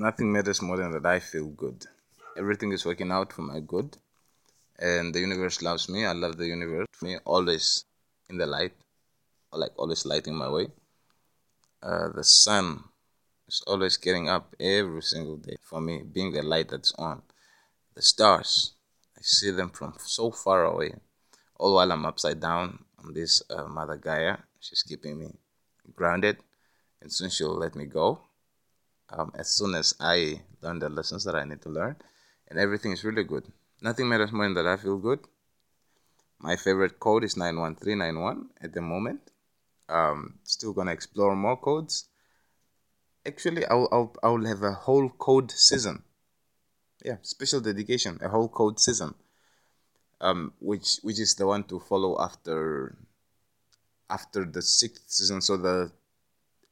nothing matters more than that I feel good. Everything is working out for my good, and the universe loves me. I love the universe. Me always in the light, like always lighting my way. Uh, the sun is always getting up every single day for me, being the light that's on. The stars, I see them from so far away. All while I'm upside down on this uh, Mother Gaia, she's keeping me grounded, and soon she'll let me go um, as soon as I learn the lessons that I need to learn, and everything is really good. Nothing matters more than that I feel good. My favorite code is 91391 at the moment. Um, still gonna explore more codes. Actually, I'll, I'll, I'll have a whole code season. Yeah, special dedication, a whole code season. Um, which which is the one to follow after after the sixth season. So the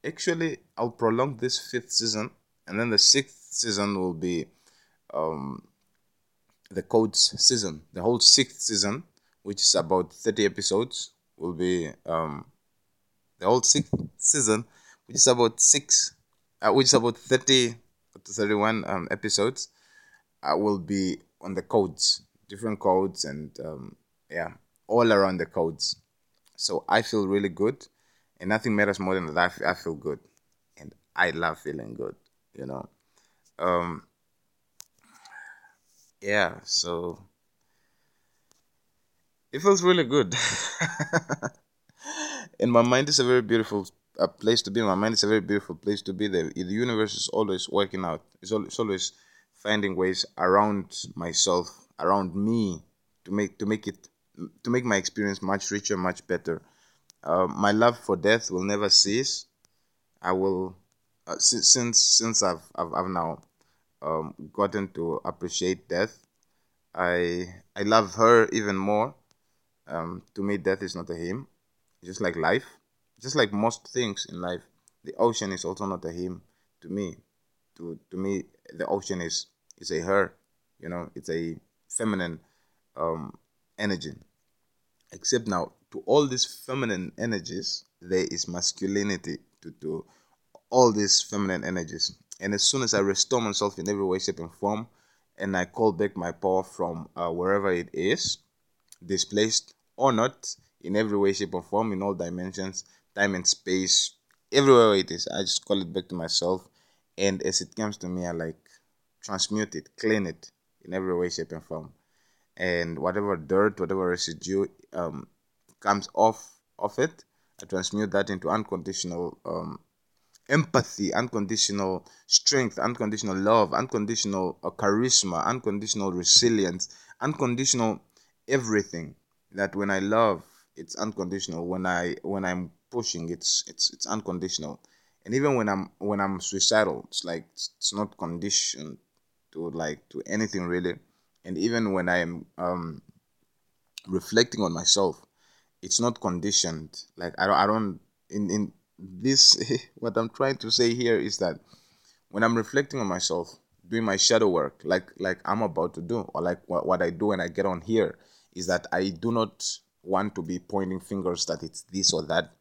actually I'll prolong this fifth season, and then the sixth season will be um, the codes season. The whole sixth season, which is about thirty episodes, will be um, the whole sixth season, which is about six, uh, which is about thirty to thirty-one um, episodes, uh, will be on the codes, different codes, and um, yeah, all around the codes. So I feel really good and nothing matters more than that I, feel good. And i love feeling good you know. Um yeah so it feels really good. And my mind is a very beautiful a place to be. My mind is a very beautiful place to be. The, the universe is always working out. It's, always, it's always finding ways around myself around me to make to make it to make my experience much richer much better uh, my love for death will never cease. I will, uh, since since since I've I've, I've now um, gotten to appreciate death, I I love her even more. Um, to me, death is not a him, just like life, just like most things in life. The ocean is also not a him to me. To to me, the ocean is is a her. You know, it's a feminine um, energy. Except now, to all these feminine energies, there is masculinity to, to all these feminine energies. And as soon as I restore myself in every way, shape, and form, and I call back my power from uh, wherever it is, displaced or not, in every way, shape, or form, in all dimensions, time and space, everywhere it is, I just call it back to myself. And as it comes to me, I like transmute it, clean it in every way, shape, and form. And whatever dirt, whatever residue um, comes off of it, I transmute that into unconditional um, empathy, unconditional strength, unconditional love, unconditional uh, charisma, unconditional resilience, unconditional everything. That when I love, it's unconditional. When I when I'm pushing, it's it's it's unconditional. And even when I'm when I'm suicidal, it's like it's not conditioned to like to anything really. And even when I'm um, reflecting on myself, it's not conditioned. Like I don't, I don't in in this what I'm trying to say here is that when I'm reflecting on myself, doing my shadow work, like like I'm about to do, or like what, what I do when I get on here, is that I do not want to be pointing fingers that it's this or that,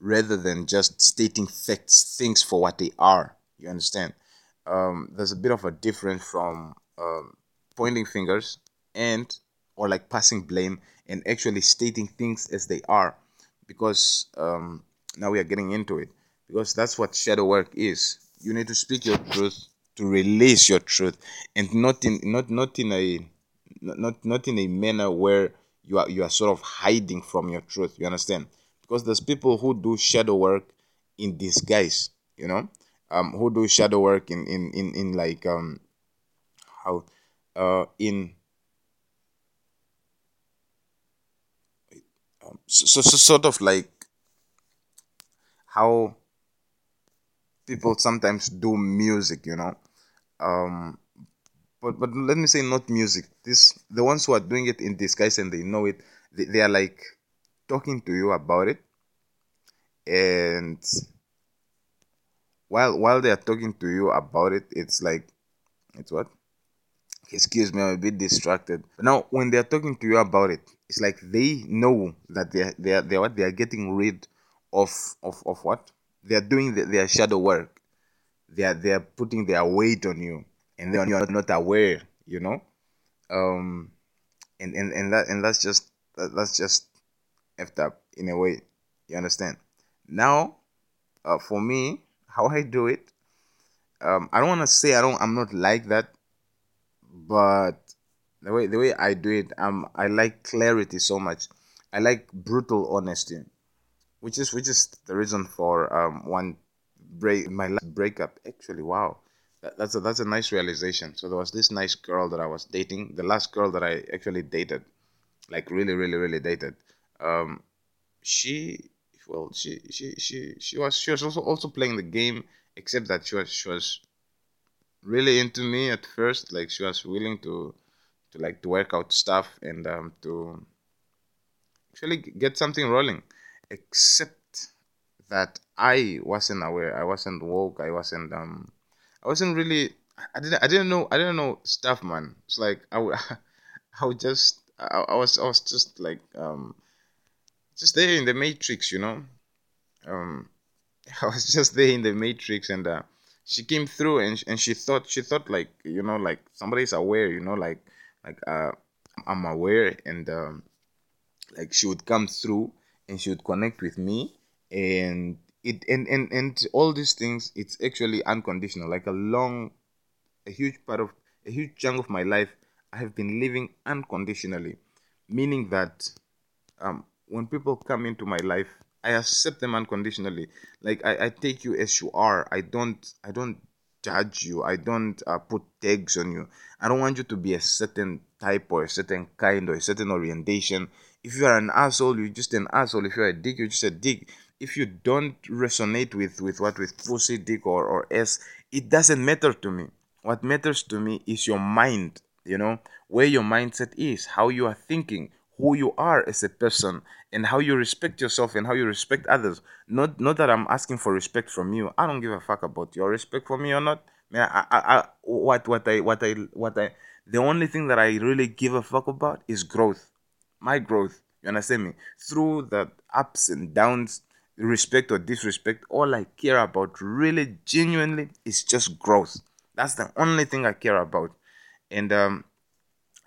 rather than just stating facts, things for what they are. You understand? Um, there's a bit of a difference from um, pointing fingers and or like passing blame and actually stating things as they are because um, now we are getting into it because that's what shadow work is. You need to speak your truth to release your truth and not in not not in a not not in a manner where you are you are sort of hiding from your truth you understand? Because there's people who do shadow work in disguise you know? Um who do shadow work in in in, in like um how uh in so, so sort of like how people sometimes do music, you know. Um, but but let me say not music. This the ones who are doing it in disguise and they know it. They, they are like talking to you about it, and while while they are talking to you about it, it's like it's what excuse me, I'm a bit distracted. Now, when they're talking to you about it, it's like they know that they're they're, they're what they are getting rid of of of what they are doing the, their shadow work. They are they are putting their weight on you, and then you're not aware. You know, um, and and and that and that's just that's just effed up in a way. You understand? Now, uh, for me, how I do it, um, I don't want to say I don't. I'm not like that, but the way the way I do it, um, I like clarity so much. I like brutal honesty, which is which is the reason for um one break my last breakup. Actually, wow, that, that's a that's a nice realization. So there was this nice girl that I was dating, the last girl that I actually dated, like really really really dated. Um, she well she she she she was she was also also playing the game, except that she was she was really into me at first. Like she was willing to to like to work out stuff and um, to actually get something rolling. Except that I wasn't aware. I wasn't woke. I wasn't um I wasn't really I didn't I didn't know I didn't know stuff man. It's like I would I would just I, I was I was just like um just there in the matrix, you know. Um I was just there in the matrix and uh she came through and and she thought she thought like you know like somebody's aware, you know like like uh I'm aware and um like she would come through and she would connect with me and it and and, and all these things it's actually unconditional. Like a long a huge part of a huge chunk of my life i have been living unconditionally. Meaning that um when people come into my life i accept them unconditionally. Like i, I take you as you are. I don't i don't judge you. I don't uh, put tags on you. I don't want you to be a certain type or a certain kind or a certain orientation. If you are an asshole you're just an asshole. If you're a dick you're just a dick. If you don't resonate with with what with pussy dick or or s it doesn't matter to me. What matters to me is your mind you know where your mindset is how you are thinking who you are as a person and how you respect yourself and how you respect others. Not not that i'm asking for respect from you. I don't give a fuck about your respect for me or not. Man I, I, I what what i what i what i the only thing that i really give a fuck about is growth. My growth. You understand me? Through the ups and downs respect or disrespect all i care about really genuinely is just growth. That's the only thing i care about. And um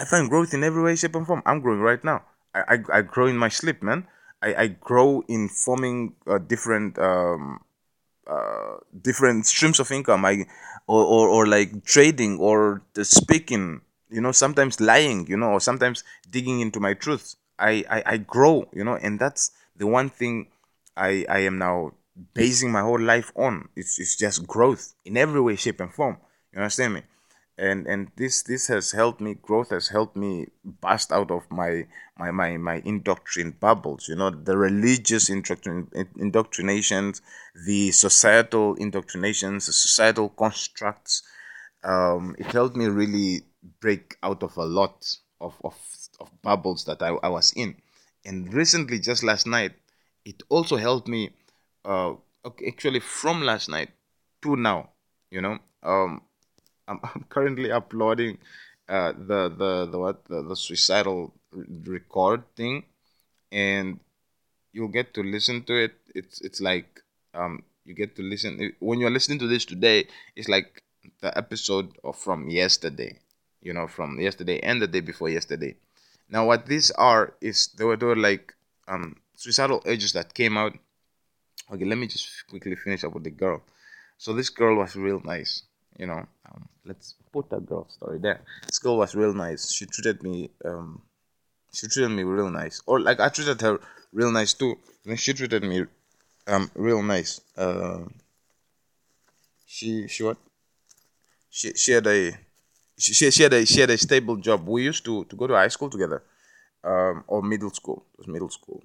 i find growth in every way shape and form. I'm growing right now. I i, I grow in my sleep man. I i grow in forming uh, different um uh, different streams of income. I or, or or like trading or speaking you know sometimes lying you know or sometimes digging into my truth I, I i grow you know and that's the one thing i i am now basing my whole life on. It's, it's just growth in every way shape and form. You understand me and and this this has helped me growth has helped me bust out of my my my, my indoctrination bubbles you know the religious indoctrin- indoctrinations the societal indoctrinations the societal constructs um, it helped me really break out of a lot of, of, of bubbles that I, I was in. And recently just last night it also helped me uh, actually from last night to now you know um, I'm, I'm currently uploading uh, the the the what the, the suicidal record thing, and you'll get to listen to it. It's it's like um you get to listen when you're listening to this today. It's like the episode of from yesterday, you know, from yesterday and the day before yesterday. Now, what these are is they were, they were like um suicidal urges that came out. Okay, let me just quickly finish up with the girl. So this girl was real nice you know. Um, let's put that girl story there. This girl was real nice. She treated me um she treated me real nice. Or like i treated her real nice too. And she treated me um real nice. Uh she she what? She she had a she, she, she had a she had a stable job. We used to to go to high school together um or middle school. It was middle school.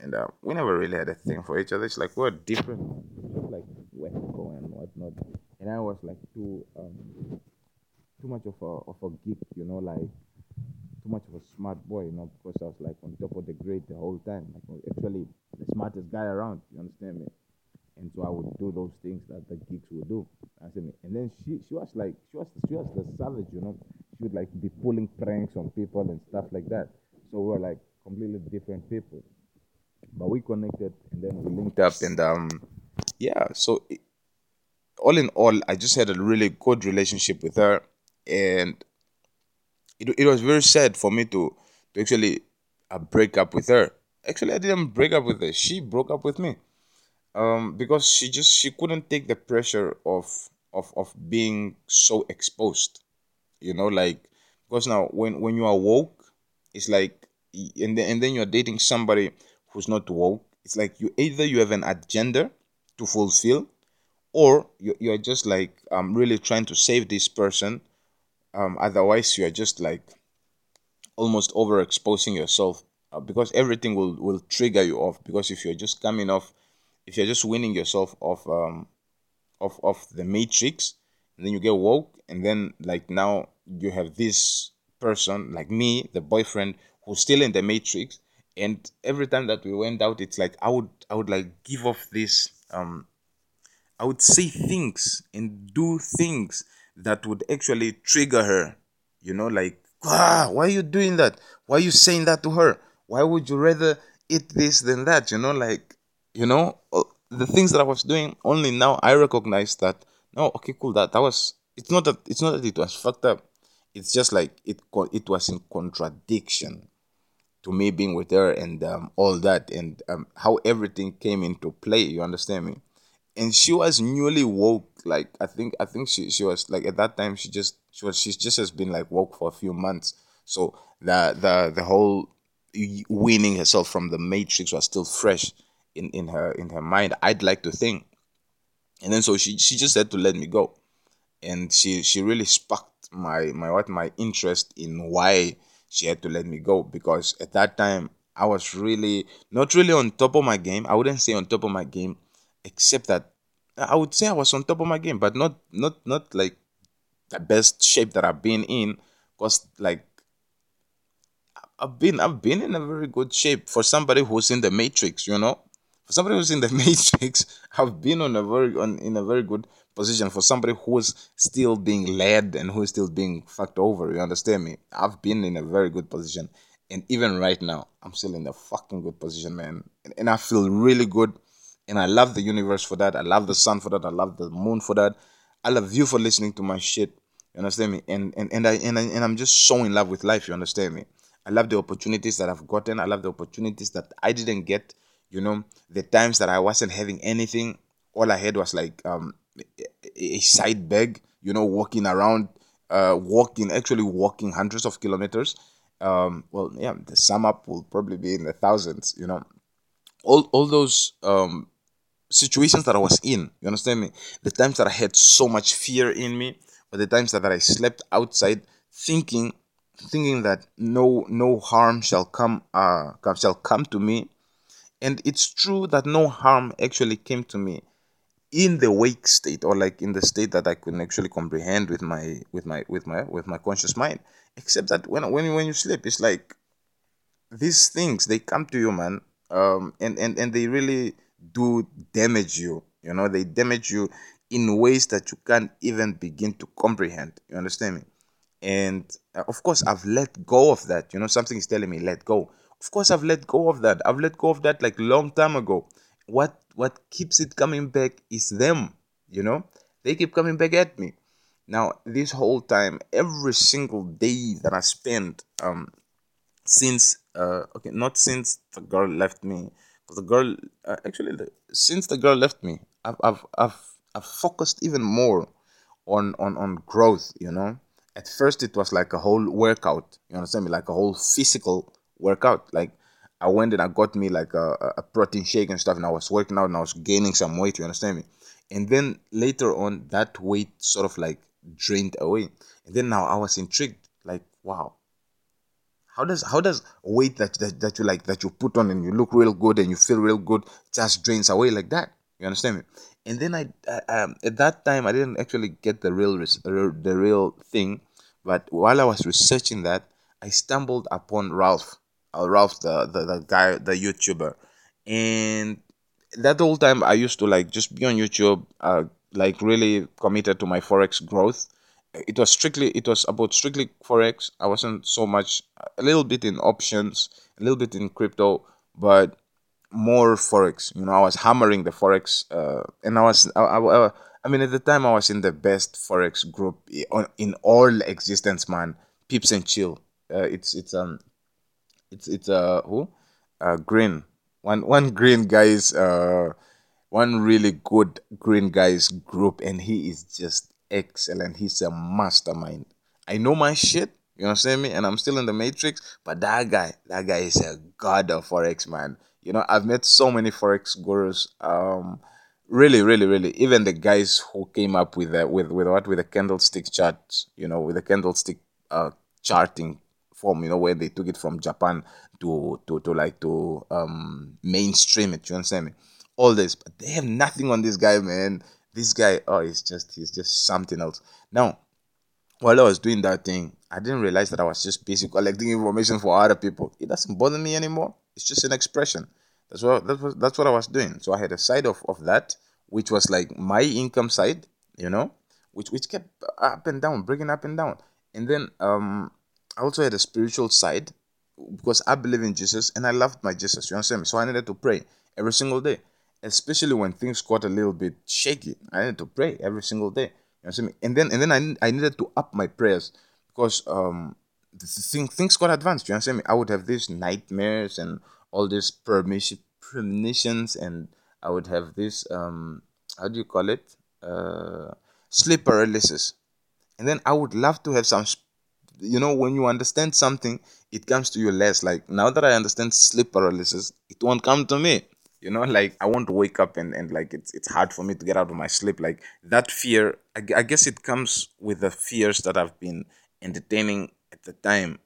And uh, we never really had a thing for each other. It's like we're different like west and whatnot and I was like too um, too much of a of a geek, you know, like too much of a smart boy, you know, because I was like on top of the grade the whole time, like actually the smartest guy around. You understand me? And so I would do those things that the geeks would do. Understand me? And then she she was like she was she was the savage, you know. She would like be pulling pranks on people and stuff like that. So we were like completely different people. But we connected and then we linked up and um yeah, so it, all in all, I just had a really good relationship with her, and it, it was very sad for me to to actually uh, break up with her. Actually, I didn't break up with her; she broke up with me, um, because she just she couldn't take the pressure of of of being so exposed. You know, like because now when when you are woke, it's like and then and then you're dating somebody who's not woke. It's like you either you have an agenda to fulfill or you, you're just like um really trying to save this person um otherwise you're just like almost overexposing yourself uh, because everything will will trigger you off. Because if you're just coming off if you're just winning yourself off um off the matrix and then you get woke and then like now you have this person like me the boyfriend who's still in the matrix and every time that we went out it's like i would i would like give off this um I would say things and do things that would actually trigger her. You know, like, ah, why are you doing that? Why are you saying that to her? Why would you rather eat this than that? You know, like, you know, uh, the things that I was doing. Only now I recognize that. No, okay, cool. That that was. It's not that. It's not that it was fucked up. It's just like it. It was in contradiction to me being with her and um, all that and um, how everything came into play. You understand me? And she was newly woke like i think i think she, she was like at that time she just she was she's just has been like woke for a few months. So the the the whole weaning herself from the matrix was still fresh in in her in her mind i'd like to think. And then so she she just had to let me go. And she she really sparked my my what my interest in why she had to let me go because at that time i was really not really on top of my game. I wouldn't say on top of my game except that I would say I was on top of my game, but not not not like the best shape that I've been in. Cause like I've been I've been in a very good shape for somebody who's in the matrix, you know. For somebody who's in the matrix, I've been on a very on in a very good position. For somebody who's still being led and who's still being fucked over, you understand me? I've been in a very good position. And even right now, I'm still in a fucking good position, man. And, and I feel really good and I love the universe for that. I love the sun for that. I love the moon for that. I love you for listening to my shit. You understand me? And and and I and, I, and I'm just so in love with life. You understand me? I love the opportunities that I've gotten. I love the opportunities that I didn't get. You know, the times that I wasn't having anything, all I had was like um, a side bag. You know, walking around, uh, walking actually walking hundreds of kilometers. Um, well, yeah, the sum up will probably be in the thousands. You know, all all those um situations that I was in. You understand me? The times that I had so much fear in me, or the times that that I slept outside, thinking, thinking that no no harm shall come uh shall come to me, and it's true that no harm actually came to me in the wake state or like in the state that I couldn't actually comprehend with my with my with my with my conscious mind. Except that when when when you sleep, it's like these things they come to you, man. Um, and and and they really do damage you. You know, they damage you in ways that you can't even begin to comprehend. You understand me? And uh, of course, I've let go of that. You know, something is telling me let go. Of course, I've let go of that. I've let go of that like long time ago. What what keeps it coming back is them. You know, they keep coming back at me. Now, this whole time, every single day that I spend, um, since uh, okay, not since the girl left me, the girl uh, actually the, since the girl left me I've, I've i've i've focused even more on on on growth you know? At first it was like a whole workout you understand me? Like a whole physical workout. Like i went and i got me like a, a protein shake and stuff and i was working out and i was gaining some weight you understand me? And then later on that weight sort of like drained away. And then now i was intrigued like wow how does how does weight that, that that you like that you put on and you look real good and you feel real good just drains away like that? You understand me? And then I, um, at that time I didn't actually get the real the real thing, but while I was researching that, I stumbled upon Ralph, uh, Ralph the, the the guy the YouTuber, and that whole time I used to like just be on YouTube, uh, like really committed to my forex growth it was strictly it was about strictly forex i wasn't so much a little bit in options a little bit in crypto but more forex. You know, I was hammering the forex, uh, and I was, I, I, I mean, at the time, I was in the best forex group in all existence, man. peeps and chill. Uh, it's it's um, it's it's uh who, uh green. One one green guys uh, one really good green guys group, and he is just excellent. He's a mastermind. I know my shit. You understand me? And I'm still in the matrix, but that guy, that guy is a god of forex, man. You know, I've met so many forex gurus. Um, really, really, really. Even the guys who came up with the, with with what with the candlestick chart, you know, with the candlestick uh, charting form, you know, where they took it from Japan to to to like to um mainstream it. You understand me? All this, but they have nothing on this guy, man. This guy, oh, he's just he's just something else. Now, while I was doing that thing, I didn't realize that I was just basically collecting information for other people. It doesn't bother me anymore. It's just an expression. That's what that was that's what I was doing. So I had a side of, of that, which was like my income side, you know, which which kept up and down, breaking up and down. And then um I also had a spiritual side because I believe in Jesus and I loved my Jesus. You understand me? So I needed to pray every single day, especially when things got a little bit shaky. I needed to pray every single day. You understand me? And then and then I, I needed to up my prayers because um thing, things got advanced. You understand me? I would have these nightmares and all these permission, premonitions, and I would have this um how do you call it uh sleep paralysis. And then I would love to have some you know when you understand something it comes to you less like now that i understand sleep paralysis it won't come to me you know like i want to wake up and, and like it's, it's hard for me to get out of my sleep. Like that fear I, I guess it comes with the fears that i've been entertaining at the time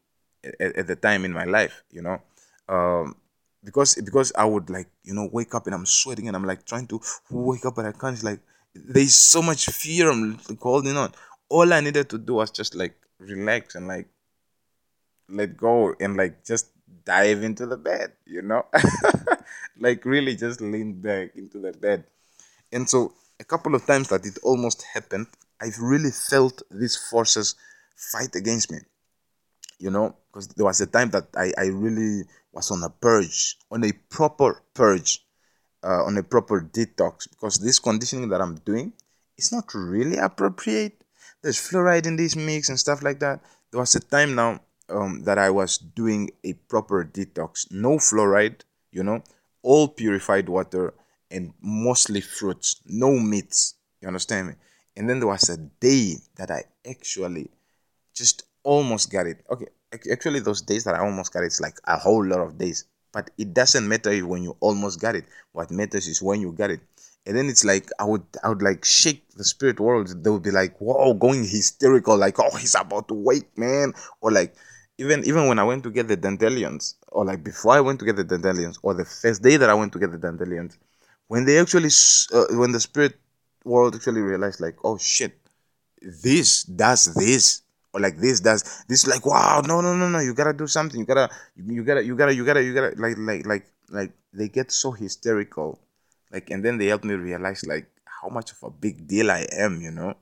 at, at the time in my life you know? Um because because i would like you know wake up and i'm sweating and i'm like trying to wake up but i can't like there's so much fear i'm holding on. All i needed to do was just like relax and like let go and like just dive into the bed, you know? like really just lean back into the bed. And so a couple of times that it almost happened, I've really felt these forces fight against me. You know, because there was a time that I, I really was on a purge, on a proper purge, uh, on a proper detox, because this conditioning that I'm doing is not really appropriate there's fluoride in this mix and stuff like that. There was a time now um, that I was doing a proper detox, no fluoride, you know, all purified water and mostly fruits, no meats. You understand me? And then there was a day that I actually just almost got it. Okay, actually, those days that I almost got it, it's like a whole lot of days. But it doesn't matter when you almost got it. What matters is when you got it and then it's like I would I would like shake the spirit world. They would be like, "Whoa!" going hysterical, like, "Oh, he's about to wake, man!" Or like, even even when I went to get the dandelions, or like before I went to get the dandelions, or the first day that I went to get the dandelions, when they actually uh, when the spirit world actually realized, like, "Oh shit, this does this." Or like this does this like wow no no no no you gotta do something you gotta you, gotta you gotta you gotta you gotta like like like like they get so hysterical like and then they helped me realize like how much of a big deal I am, you know.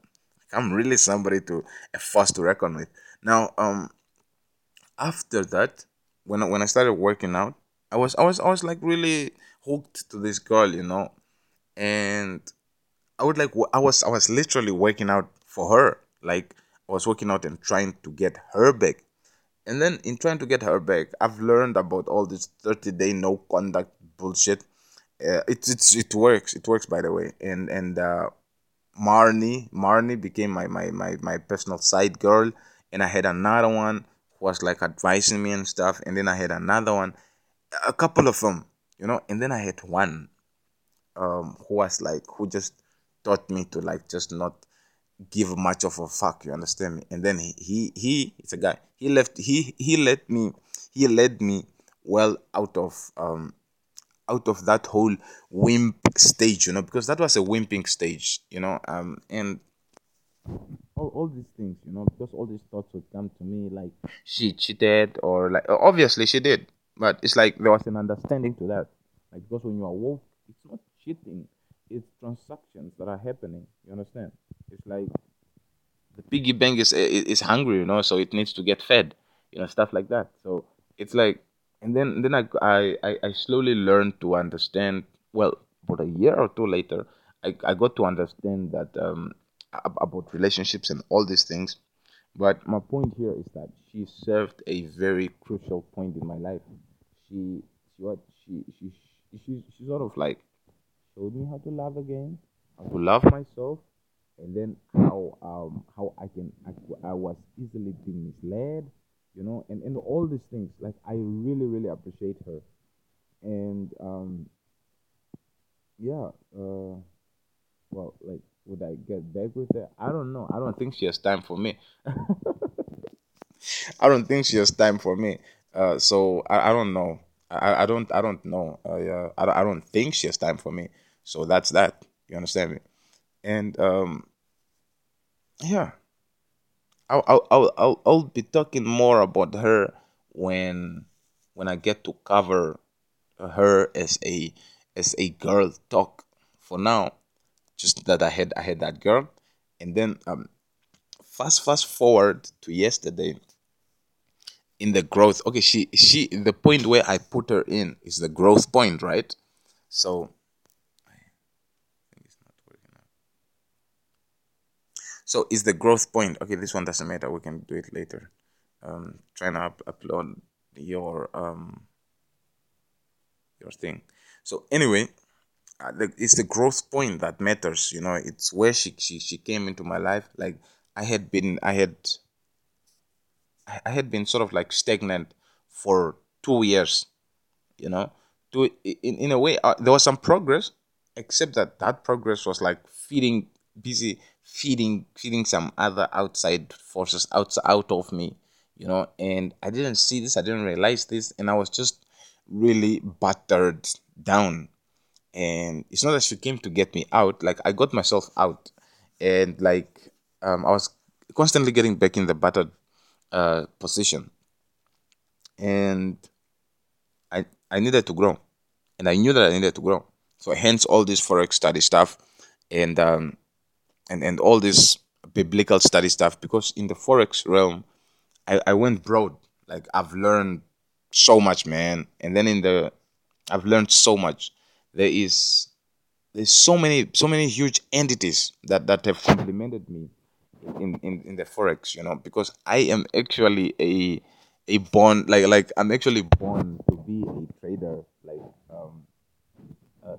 I'm really somebody to a force to reckon with. Now, um after that, when when I started working out, I was I was I was like really hooked to this girl, you know. And I would like I was I was literally working out for her. Like I was working out and trying to get her back. And then in trying to get her back, I've learned about all this 30 day no contact bullshit uh, it it's it works. It works by the way. And and uh, Marnie Marnie became my, my my my personal side girl, and I had another one who was like advising me and stuff. And then I had another one, a couple of them, you know. And then I had one, um, who was like who just taught me to like just not give much of a fuck. You understand me? And then he he he it's a guy. He left. He he let me. He led me well out of um out of that whole wimp stage, you know, because that was a wimping stage, you know, um, and all, all these things, you know, because all these thoughts would come to me like she cheated or like obviously she did, but it's like there was an understanding to that, like because when you are woke, it's not cheating, it's transactions that are happening. You understand? It's like the piggy bank is is hungry, you know, so it needs to get fed, you know, stuff like that. So it's like and then then I, I I slowly learned to understand. Well, about a year or two later, I, I got to understand that um, about relationships and all these things. But my point here is that she served a very crucial point in my life. She she what she she she, she, sort of like showed me how to love again, how to love myself, and then how um how I can I, I was easily being misled, you know, and and all these things. Like I really really appreciate her, and um yeah uh well like would I get back with her? I don't know. I don't think she has time for me. I don't think she has time for me. Uh, so I, I don't know. I, I don't I don't know. Uh, I, I don't think she has time for me. So that's that. You understand me? And um, yeah, I'll I'll I'll I'll, I'll be talking more about her when when I get to cover her as a as a girl talk. For now, just that I had I had that girl, and then um, fast fast forward to yesterday. In the growth, okay, she she the point where I put her in is the growth point, right? So So is the growth point? Okay, this one doesn't matter. We can do it later. Um, trying to up- upload your um your thing. So anyway, it's the growth point that matters. You know, it's where she she she came into my life. Like I had been, I had, I had been sort of like stagnant for two years. You know, to in in a way, uh, there was some progress, except that that progress was like feeding busy feeding feeding some other outside forces out out of me you know and i didn't see this i didn't realize this and i was just really battered down and it's not that she came to get me out like i got myself out. And like um, i was constantly getting back in the battered uh, position. And i i needed to grow. And i knew that i needed to grow. So hence all this forex study stuff and um, and and all this biblical study stuff. Because in the forex realm I, I went broad. Like i've learned so much man. And then in the i've learned so much there is there's so many so many huge entities that that have complimented me in, in in the forex you know because i am actually a a born like like i'm actually born to be a trader like um uh,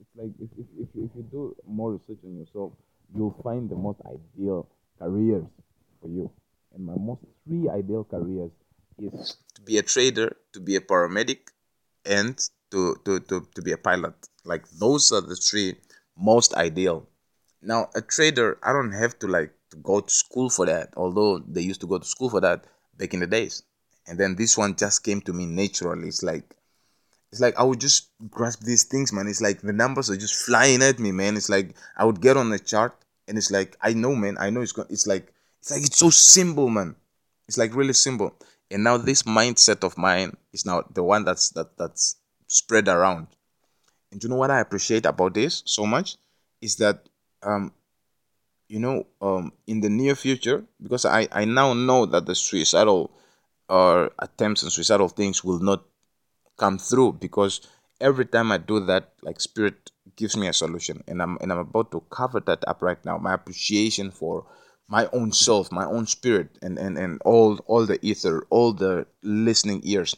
it's like if, if, if, if you do more research on yourself you'll find the most ideal careers for you. And my most three ideal careers is to be a trader, to be a paramedic, and to, to, to, to be a pilot. Like those are the three most ideal. Now a trader, I don't have to like to go to school for that, although they used to go to school for that back in the days. And then this one just came to me naturally. It's like it's like I would just grasp these things, man. It's like the numbers are just flying at me, man. It's like I would get on the chart and it's like I know, man. I know it's going. It's like it's like it's so simple, man. It's like really simple. And now this mindset of mine is now the one that's that that's spread around. And you know what I appreciate about this so much is that um you know um in the near future because I I now know that the suicidal or attempts and suicidal things will not come through because every time I do that, like spirit gives me a solution, and I'm and I'm about to cover that up right now. My appreciation for my own self, my own spirit, and and and all all the ether, all the listening ears,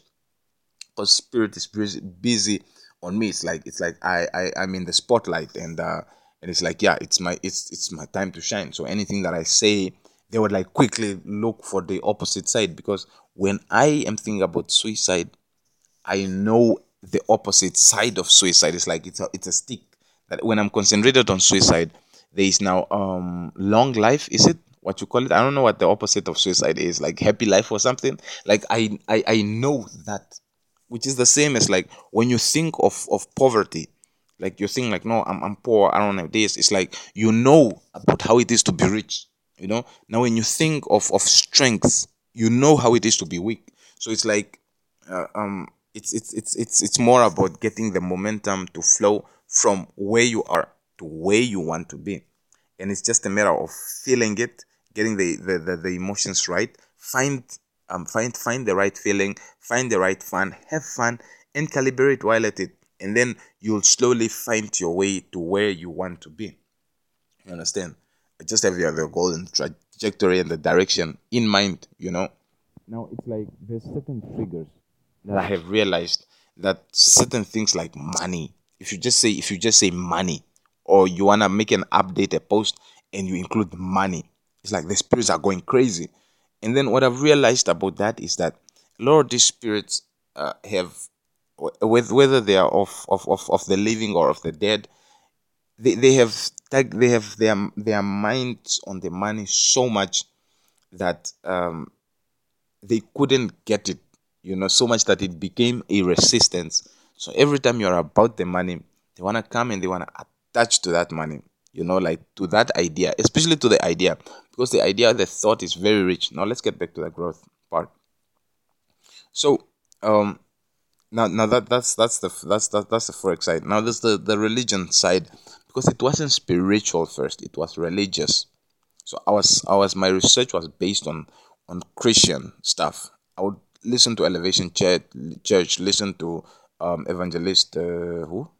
because spirit is busy, busy on me. It's like it's like I I I'm in the spotlight, and uh and it's like yeah, it's my it's it's my time to shine. So anything that I say, they would like quickly look for the opposite side because when I am thinking about suicide I know the opposite side of suicide. It's like it's a it's a stick that when I'm concentrated on suicide, there is now um long life. Is it what you call it? I don't know what the opposite of suicide is. Like happy life or something. Like I I, I know that, which is the same as like when you think of of poverty. Like you think like no, I'm I'm poor. I don't have this. It's like you know about how it is to be rich. You know. Now when you think of of strength, you know how it is to be weak. So it's like uh, um it's it's it's it's it's more about getting the momentum to flow from where you are to where you want to be and it's just a matter of feeling it getting the the, the, the emotions right find um, find find the right feeling, find the right fun, have fun, and calibrate while at it, and then you'll slowly find your way to where you want to be. You understand? Just have your the goal and trajectory and the direction in mind. You know. Now it's like there's certain triggers that I have realized that certain things like money. If you just say if you just say money, or you wanna make an update a post and you include money, it's like the spirits are going crazy. And then what I've realized about that is that a lot of these spirits uh, have, whether they are of, of, of, of the living or of the dead, they, they have they have their their minds on the money so much that um, they couldn't get it, you know, so much that it became a resistance. So every time you're about the money, they wanna come and they wanna attach to that money you know, like to that idea, especially to the idea, because the idea, the thought is very rich. Now let's get back to the growth part. So, um, now now that that's that's the that's that, that's the forex side. Now there's the the religion side, because it wasn't spiritual first; it was religious. So I was I was my research was based on on Christian stuff. I would listen to Elevation Church, church listen to um, evangelist uh, who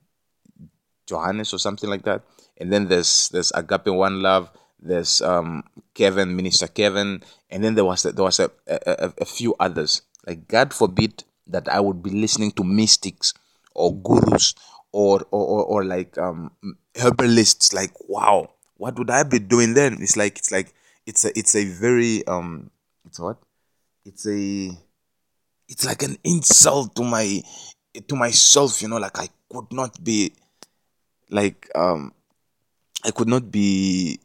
Johannes or something like that and then there's there's Agape One Love, there's um Kevin, Minister Kevin, and then there was there was a, a, a few others. Like God forbid that I would be listening to mystics or gurus or or, or, or like um herbalists. Like wow, what would I be doing then? It's like it's like it's a it's a very um it's what it's a it's like an insult to my to myself you know like i could not be like um I could not be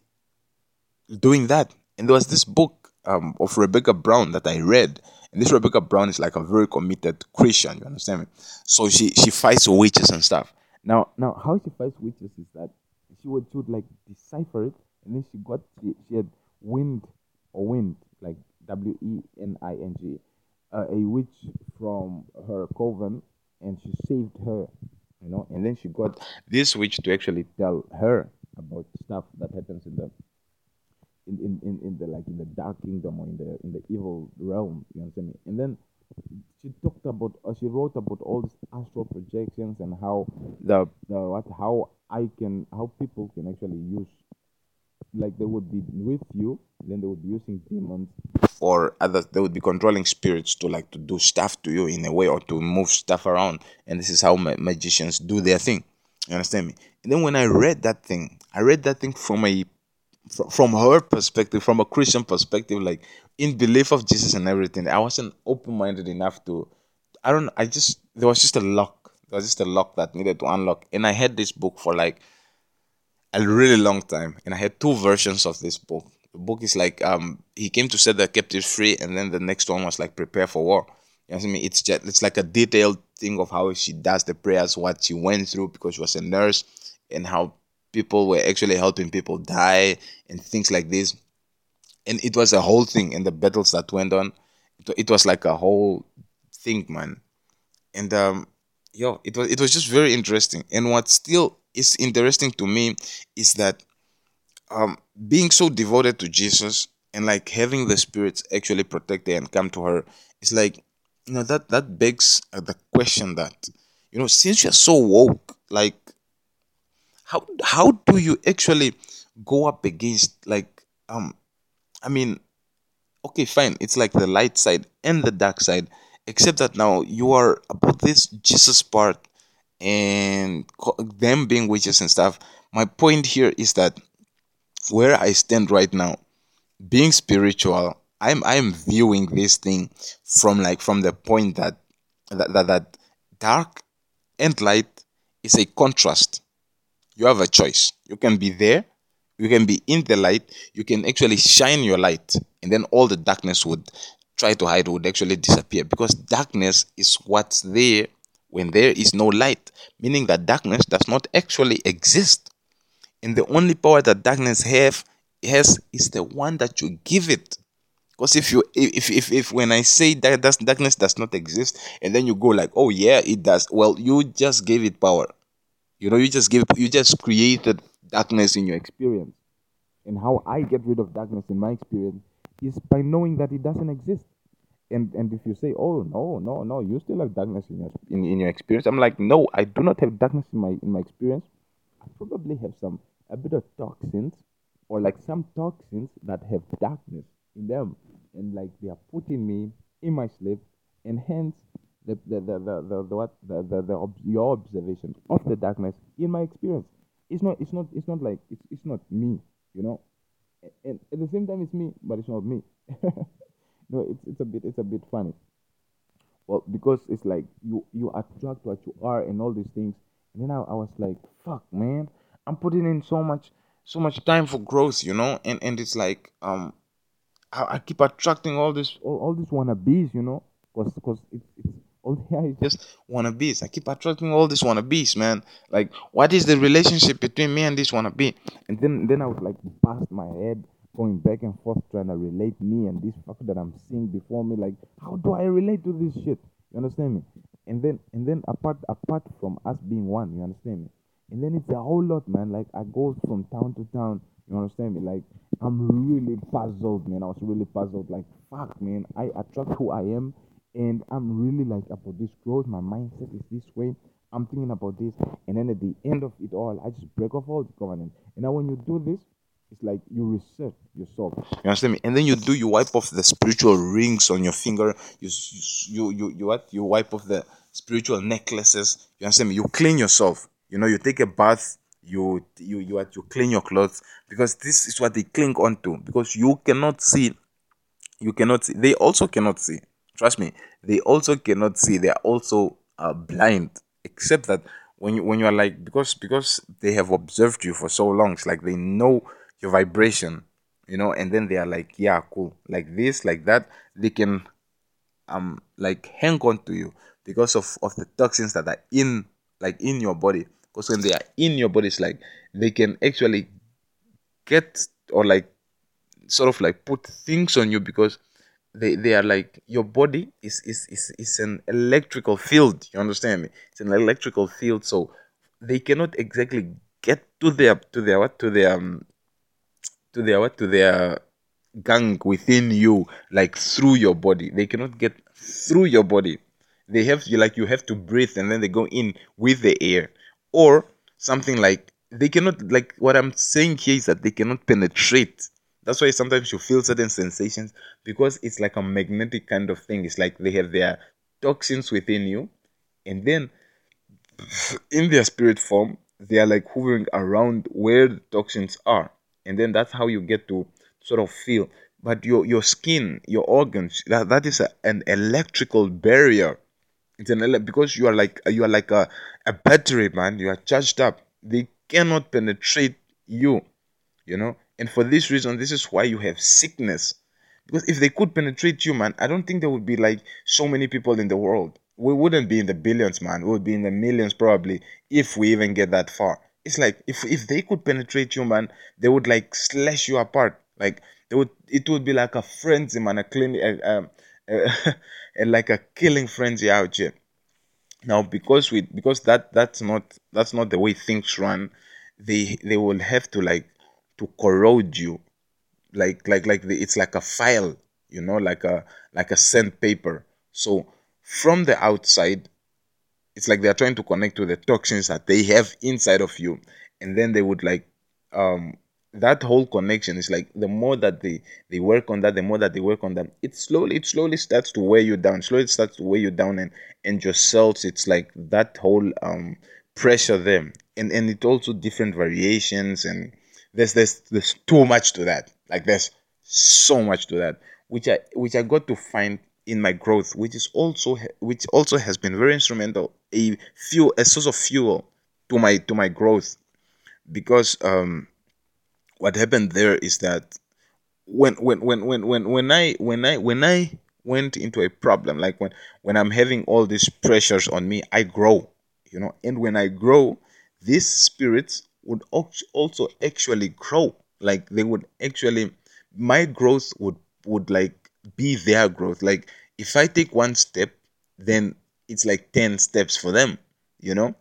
doing that. And there was this book um, of Rebecca Brown that I read. And this Rebecca Brown is like a very committed Christian, you understand me? So she, she fights witches and stuff. Now, now how she fights witches is that she would, she would like decipher it, and then she got she, she had wind or wind like W E N I N G, uh, a witch from her coven, and she saved her, you know. And then she got this witch to actually tell her about stuff that happens in the in, in, in, in the like in the dark kingdom or in the in the evil realm you understand me and then she talked about she wrote about all these astral projections and how the, the what how i can how people can actually use like they would be with you then they would be using demons or others they would be controlling spirits to like to do stuff to you in a way or to move stuff around and this is how ma- magicians do their thing you understand me and then when i read that thing I read that thing from a from her perspective, from a Christian perspective, like in belief of Jesus and everything. I wasn't open minded enough to. I don't. I just there was just a lock. There was just a lock that needed to unlock, and I had this book for like a really long time, and I had two versions of this book. The book is like um he came to set the captives free, and then the next one was like prepare for war. You know what I mean? It's just it's like a detailed thing of how she does the prayers, what she went through because she was a nurse, and how people were actually helping people die and things like this and it was a whole thing and the battles that went on it, it was like a whole thing man and um yo it was it was just very interesting. And what still is interesting to me is that um being so devoted to jesus and like having the spirits actually protect her and come to her is like you know that that begs uh, the question that you know since you're so woke like how how do you actually go up against like um i mean okay fine it's like the light side and the dark side except that now you are about this jesus part and them being witches and stuff my point here is that where i stand right now being spiritual i'm i'm viewing this thing from like from the point that that that, that dark and light is a contrast you have a choice. You can be there, you can be in the light, you can actually shine your light, and then all the darkness would try to hide, would actually disappear because darkness is what's there when there is no light, meaning that darkness does not actually exist. And the only power that darkness have has is the one that you give it. Because if you if, if if when I say that darkness does not exist, and then you go like, oh yeah, it does. Well, you just gave it power. You know, you just give you just created darkness in your experience. And how I get rid of darkness in my experience is by knowing that it doesn't exist. And and if you say oh no no no you still have darkness in your in, in your experience i'm like no i do not have darkness in my in my experience. I probably have some a bit of toxins or like some toxins that have darkness in them and like they are putting me in my sleep and hence the the the the, the, the what the, the, the your observation of the darkness in my experience. It's not it's not it's not like it's, it's not me you know? And at the same time it's me but it's not me no it's, it's a bit it's a bit funny. Well because it's like you you attract what you are and all these things. And then I, I was like fuck man. I'm putting in so much so much time for growth you know? And and it's like um i, I keep attracting all this all, all these wannabes you know? Because because it's, it's all yeah it's just wannabes. I keep attracting all these wannabes man. Like what is the relationship between me and this wannabe? And then then i would like bust my head going back and forth trying to relate me and this fucker that i'm seeing before me like how do i relate to this shit? You understand me? And then and then apart apart from us being one you understand me? And then it's a whole lot man. Like i go from town to town you understand me? Like i'm really puzzled man. I was really puzzled. Like fuck man. I attract who i am and I'm really like about this growth. My mindset is this way. I'm thinking about this, and then at the end of it all, I just break off all the covenant. And now when you do this, it's like you reset yourself. You understand me? And then you do you wipe off the spiritual rings on your finger. You you you you what? You wipe off the spiritual necklaces. You understand me? You clean yourself. You know, you take a bath. You you you what? You clean your clothes because this is what they cling onto. Because you cannot see. You cannot see. They also cannot see Trust me, they also cannot see. They are also uh, blind. Except that when you when you are like because because they have observed you for so long, it's like they know your vibration, you know, and then they are like, yeah, cool, like this, like that. They can um like hang on to you because of of the toxins that are in like in your body. Because when they are in your body, it's like they can actually get or like sort of like put things on you because they they are like your body is is is, is an electrical field you understand me it's an electrical field so they cannot exactly get to their to their what to their um, to their what to their gang within you like through your body. They cannot get through your body. They have you like you have to breathe and then they go in with the air. Or something like they cannot like what i'm saying here is that they cannot penetrate. That's why sometimes you feel certain sensations because it's like a magnetic kind of thing. It's like they have their toxins within you, and then in their spirit form, they are like hovering around where the toxins are, and then that's how you get to sort of feel. But your your skin, your organs, that, that is a, an electrical barrier. It's an ele- because you are like you are like a, a battery, man. You are charged up. They cannot penetrate you, you know and for this reason, this is why you have sickness. Because if they could penetrate you, man, I don't think there would be like so many people in the world. We wouldn't be in the billions, man. We would be in the millions probably if we even get that far. It's like if if they could penetrate you, man, they would like slash you apart. Like they would, it would be like a frenzy, man, a clean, uh, uh, like a killing frenzy out here. Now, because we, because that that's not that's not the way things run. They they will have to like to corrode you like like like the, it's like a file you know like a like a sandpaper so from the outside it's like they're trying to connect to the toxins that they have inside of you and then they would like um that whole connection is like the more that they they work on that the more that they work on that it slowly it slowly starts to wear you down slowly it starts to wear you down and and your cells it's like that whole um pressure there and and it also different variations and there's there's there's too much to that. Like there's so much to that, which I which I got to find in my growth, which is also which also has been very instrumental, a fuel, a source of fuel to my to my growth, because um, what happened there is that when when when when when when I when I when I went into a problem, like when when I'm having all these pressures on me, I grow, you know, and when I grow, these spirits would also actually grow. Like they would actually my growth would would like be their growth like if i take one step then it's like 10 steps for them you know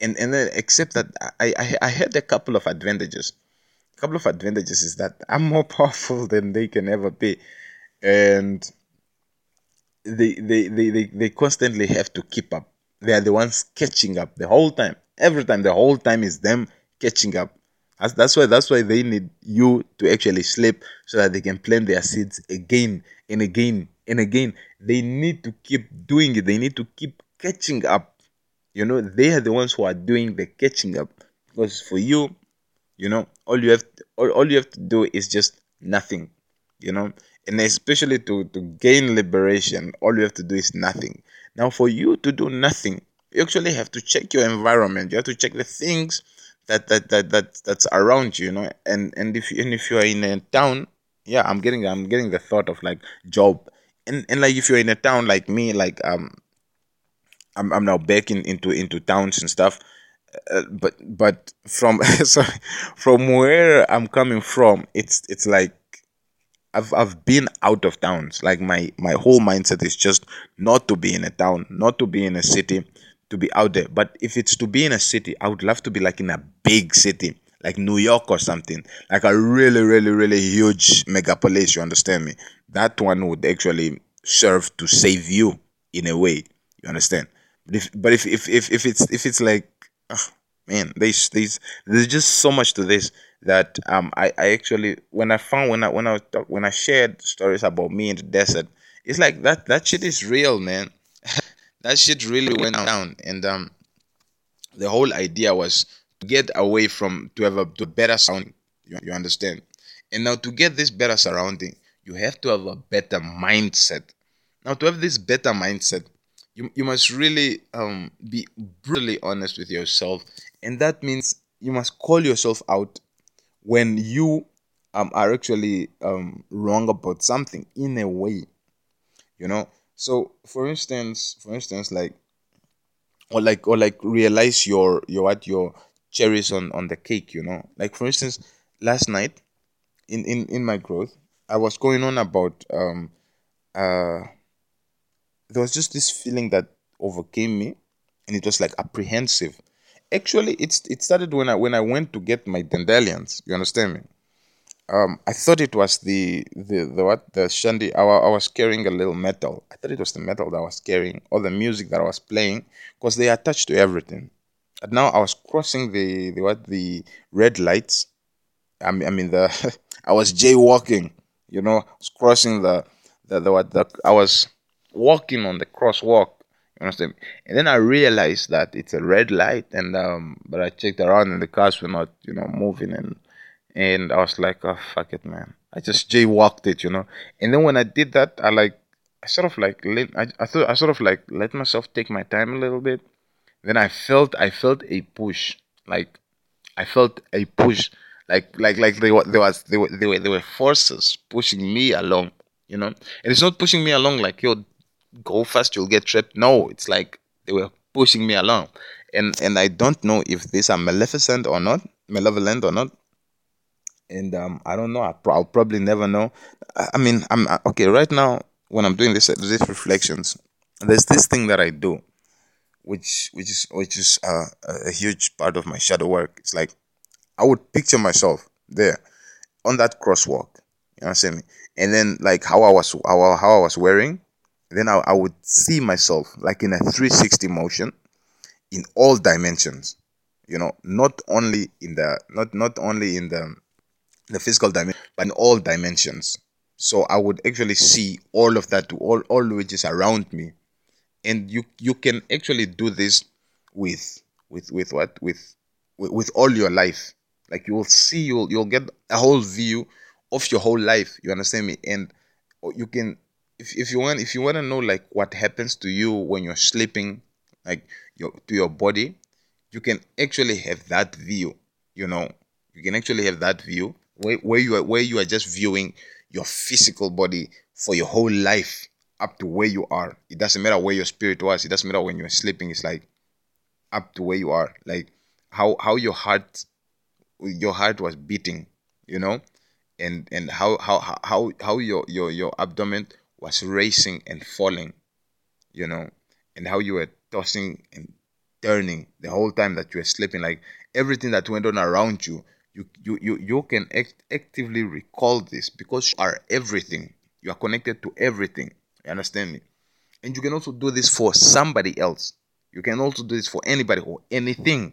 and and then except that i i, I had a couple of advantages a couple of advantages is that i'm more powerful than they can ever be and they, they, they, they, they constantly have to keep up. They are the ones catching up the whole time. Every time, the whole time is them catching up. That's, why that's why they need you to actually sleep so that they can plant their seeds again and again and again. They need to keep doing it. They need to keep catching up. You know, they are the ones who are doing the catching up. Because for you, you know, all you have to, all, all you have to do is just nothing. You know, and especially to, to gain liberation, all you have to do is nothing. Now, for you to do nothing, you actually have to check your environment. You have to check the things that that that, that that's around you, you know. And and if and if you're in a town, yeah, I'm getting I'm getting the thought of like job, and and like if you're in a town like me, like um, I'm I'm now back in, into into towns and stuff. Uh, but but from sorry, from where I'm coming from, it's it's like I've I've been out of towns. Like my my whole mindset is just not to be in a town, not to be in a city, to be out there. But if it's to be in a city, I would love to be like in a big city, like New York or something, like a really really really huge megapolis. You understand me? That one would actually serve to save you in a way. You understand? But if but if if if, if it's if it's like oh, man, there's there's there's just so much to this that um I, I actually when I found when I when I when I shared stories about me in the desert, it's like that that shit is real, man. That shit really went down, and um the whole idea was to get away from to have a to better sound. You, you understand? And now to get this better surrounding, you have to have a better mindset. Now to have this better mindset, you, you must really um, be brutally honest with yourself and that means you must call yourself out when you um, are actually um, wrong about something in a way you know so for instance for instance like or like or like realize your your what your cherries on on the cake you know? Like for instance last night in in in my growth i was going on about um uh there was just this feeling that overcame me and it was like apprehensive. Actually it's it started when i when i went to get my dandelions you understand me um i thought it was the the, the what the shandy I, I was carrying a little metal. I thought it was the metal that i was carrying or the music that i was playing because they attached to everything. And now i was crossing the the what the red lights. I mean, I mean the i was jaywalking you know I was crossing the the, the what the i was walking on the crosswalk you understand? And then I realized that it's a red light, and um, but I checked around, and the cars were not, you know, moving, and and I was like, oh fuck it, man. I just jaywalked it, you know. And then when I did that, I like, I sort of like, let, I, I thought, I sort of like let myself take my time a little bit. Then I felt, I felt a push, like, I felt a push, like, like, like there was, there was, there were, there were, were forces pushing me along, you know. And it's not pushing me along like, yo, go fast, you'll get trapped. No, it's like they were pushing me along. And and I don't know if these are maleficent or not, malevolent or not. And um, I don't know. I'll probably never know. I mean, I'm okay right now when I'm doing this these reflections. There's this thing that I do, which which is which is uh, a huge part of my shadow work. It's like I would picture myself there on that crosswalk. You know what I'm saying? And then like how I was how, how I was wearing then I, I would see myself like in a 360 motion in all dimensions you know not only in the not not only in the the physical dimension but in all dimensions. So i would actually see all of that to all all which is around me. And you you can actually do this with with with what? With with, with all your life. Like you will see you'll you'll get a whole view of your whole life. You understand me? And you can if, if you want if you want to know like what happens to you when you're sleeping like your to your body you can actually have that view you know? You can actually have that view where, where you are where you are just viewing your physical body for your whole life up to where you are. It doesn't matter where your spirit was. It doesn't matter when you're sleeping. It's like up to where you are. Like how how your heart your heart was beating you know? And and how how how how your your your abdomen was racing and falling, you know, and how you were tossing and turning the whole time that you were sleeping, like everything that went on around you, you you you, you can act, actively recall this because you are everything. You are connected to everything. You understand me? And you can also do this for somebody else. You can also do this for anybody or anything.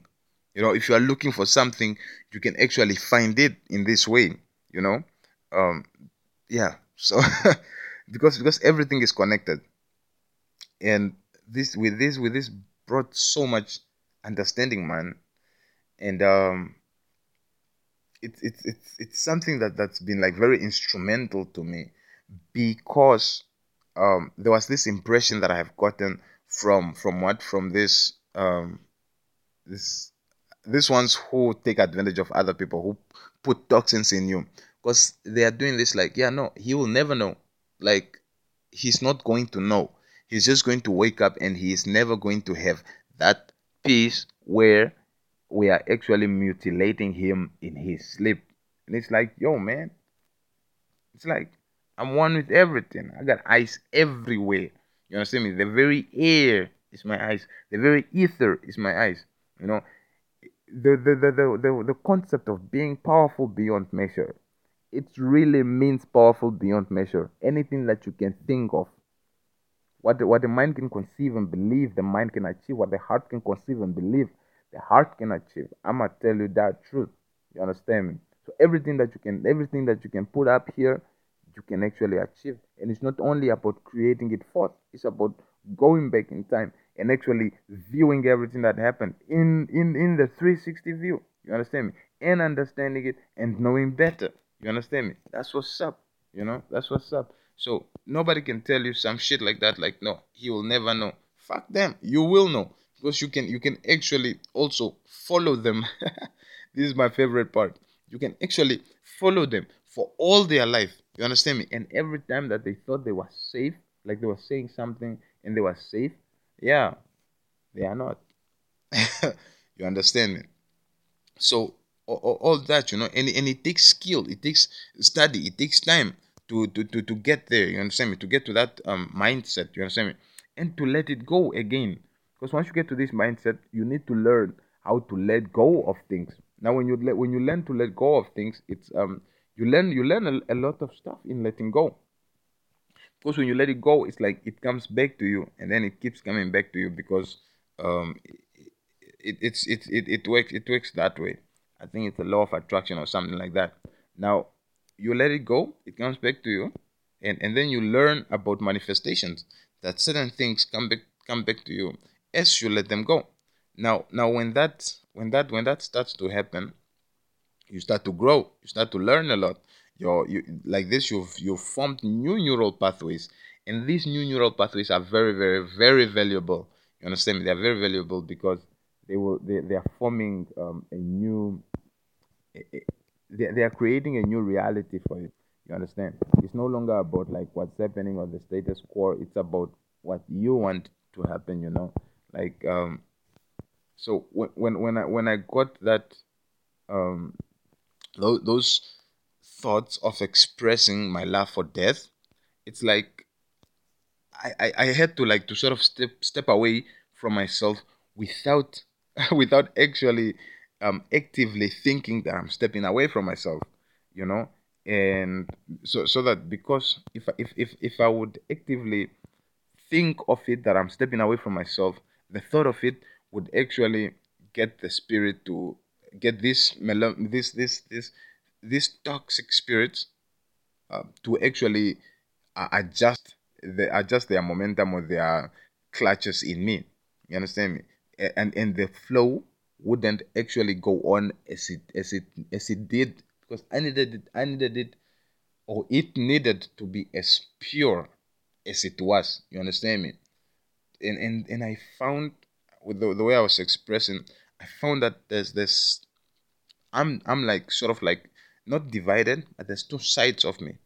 You know, if you are looking for something, you can actually find it in this way. You know, um, yeah. So because because everything is connected, and this with this with this brought so much understanding, man, and um, it's it's it's it's something that that's been like very instrumental to me because um, there was this impression that I have gotten from from what? From this um, this these ones who take advantage of other people who put toxins in you. Because they are doing this like yeah no he will never know. Like he's not going to know. He's just going to wake up and he is never going to have that peace where we are actually mutilating him in his sleep. And it's like yo man. It's like i'm one with everything. I got ice everywhere. You understand me? The very air is my eyes the very ether is my eyes you know? The the, the, the, the, the concept of being powerful beyond measure. It really means powerful beyond measure. Anything that you can think of. What the, what the mind can conceive and believe the mind can achieve. What the heart can conceive and believe the heart can achieve. I'm gonna tell you that truth. You understand me? So everything that you can everything that you can put up here you can actually achieve. And it's not only about creating it forth it's about going back in time and actually viewing everything that happened in in in the 360 view. You understand me? And understanding it and knowing better. You understand me? That's what's up. You know? That's what's up. So nobody can tell you some shit like that like no he will never know. Fuck them. You will know because you can you can actually also follow them this is my favorite part you can actually follow them for all their life you understand me and every time that they thought they were safe like they were saying something and they were safe yeah, they are not. you understand me? So all, all, that, you know, and, and it takes skill, it takes study, it takes time to, to, to, to get there. You understand me? To get to that um, mindset. You understand me? And to let it go again. Because once you get to this mindset, you need to learn how to let go of things. Now, when you let, when you learn to let go of things, it's um you learn you learn a, a lot of stuff in letting go. Because when you let it go it's like it comes back to you and then it keeps coming back to you because um it, it's it, it it works it works that way. I think it's a law of attraction or something like that. Now you let it go it comes back to you and and then you learn about manifestations that certain things come back come back to you as you let them go. Now now when that when that when that starts to happen you start to grow you start to learn a lot. Your you, like this you've you've formed new neural pathways and these new neural pathways are very very very valuable. You understand me? They are very valuable because they will they, they are forming um, a new they, they are creating a new reality for you. You understand? It's no longer about like what's happening or the status quo. It's about what you want to happen you know like um so when when when i when i got that um those, those thoughts of expressing my love for death, it's like I, I, I had to like to sort of step step away from myself without without actually um actively thinking that I'm stepping away from myself, you know? And so so that because if if if, if I would actively think of it that I'm stepping away from myself, the thought of it would actually get the spirit to get this melo- this this this these toxic spirits uh, to actually uh, adjust the, adjust their momentum or their clutches in me. You understand me? And and the flow wouldn't actually go on as it as it as it did because I needed it I needed it or it needed to be as pure as it was. You understand me? And and and I found with the, the way I was expressing, I found that there's this I'm I'm like sort of like not divided, but there's two sides of me.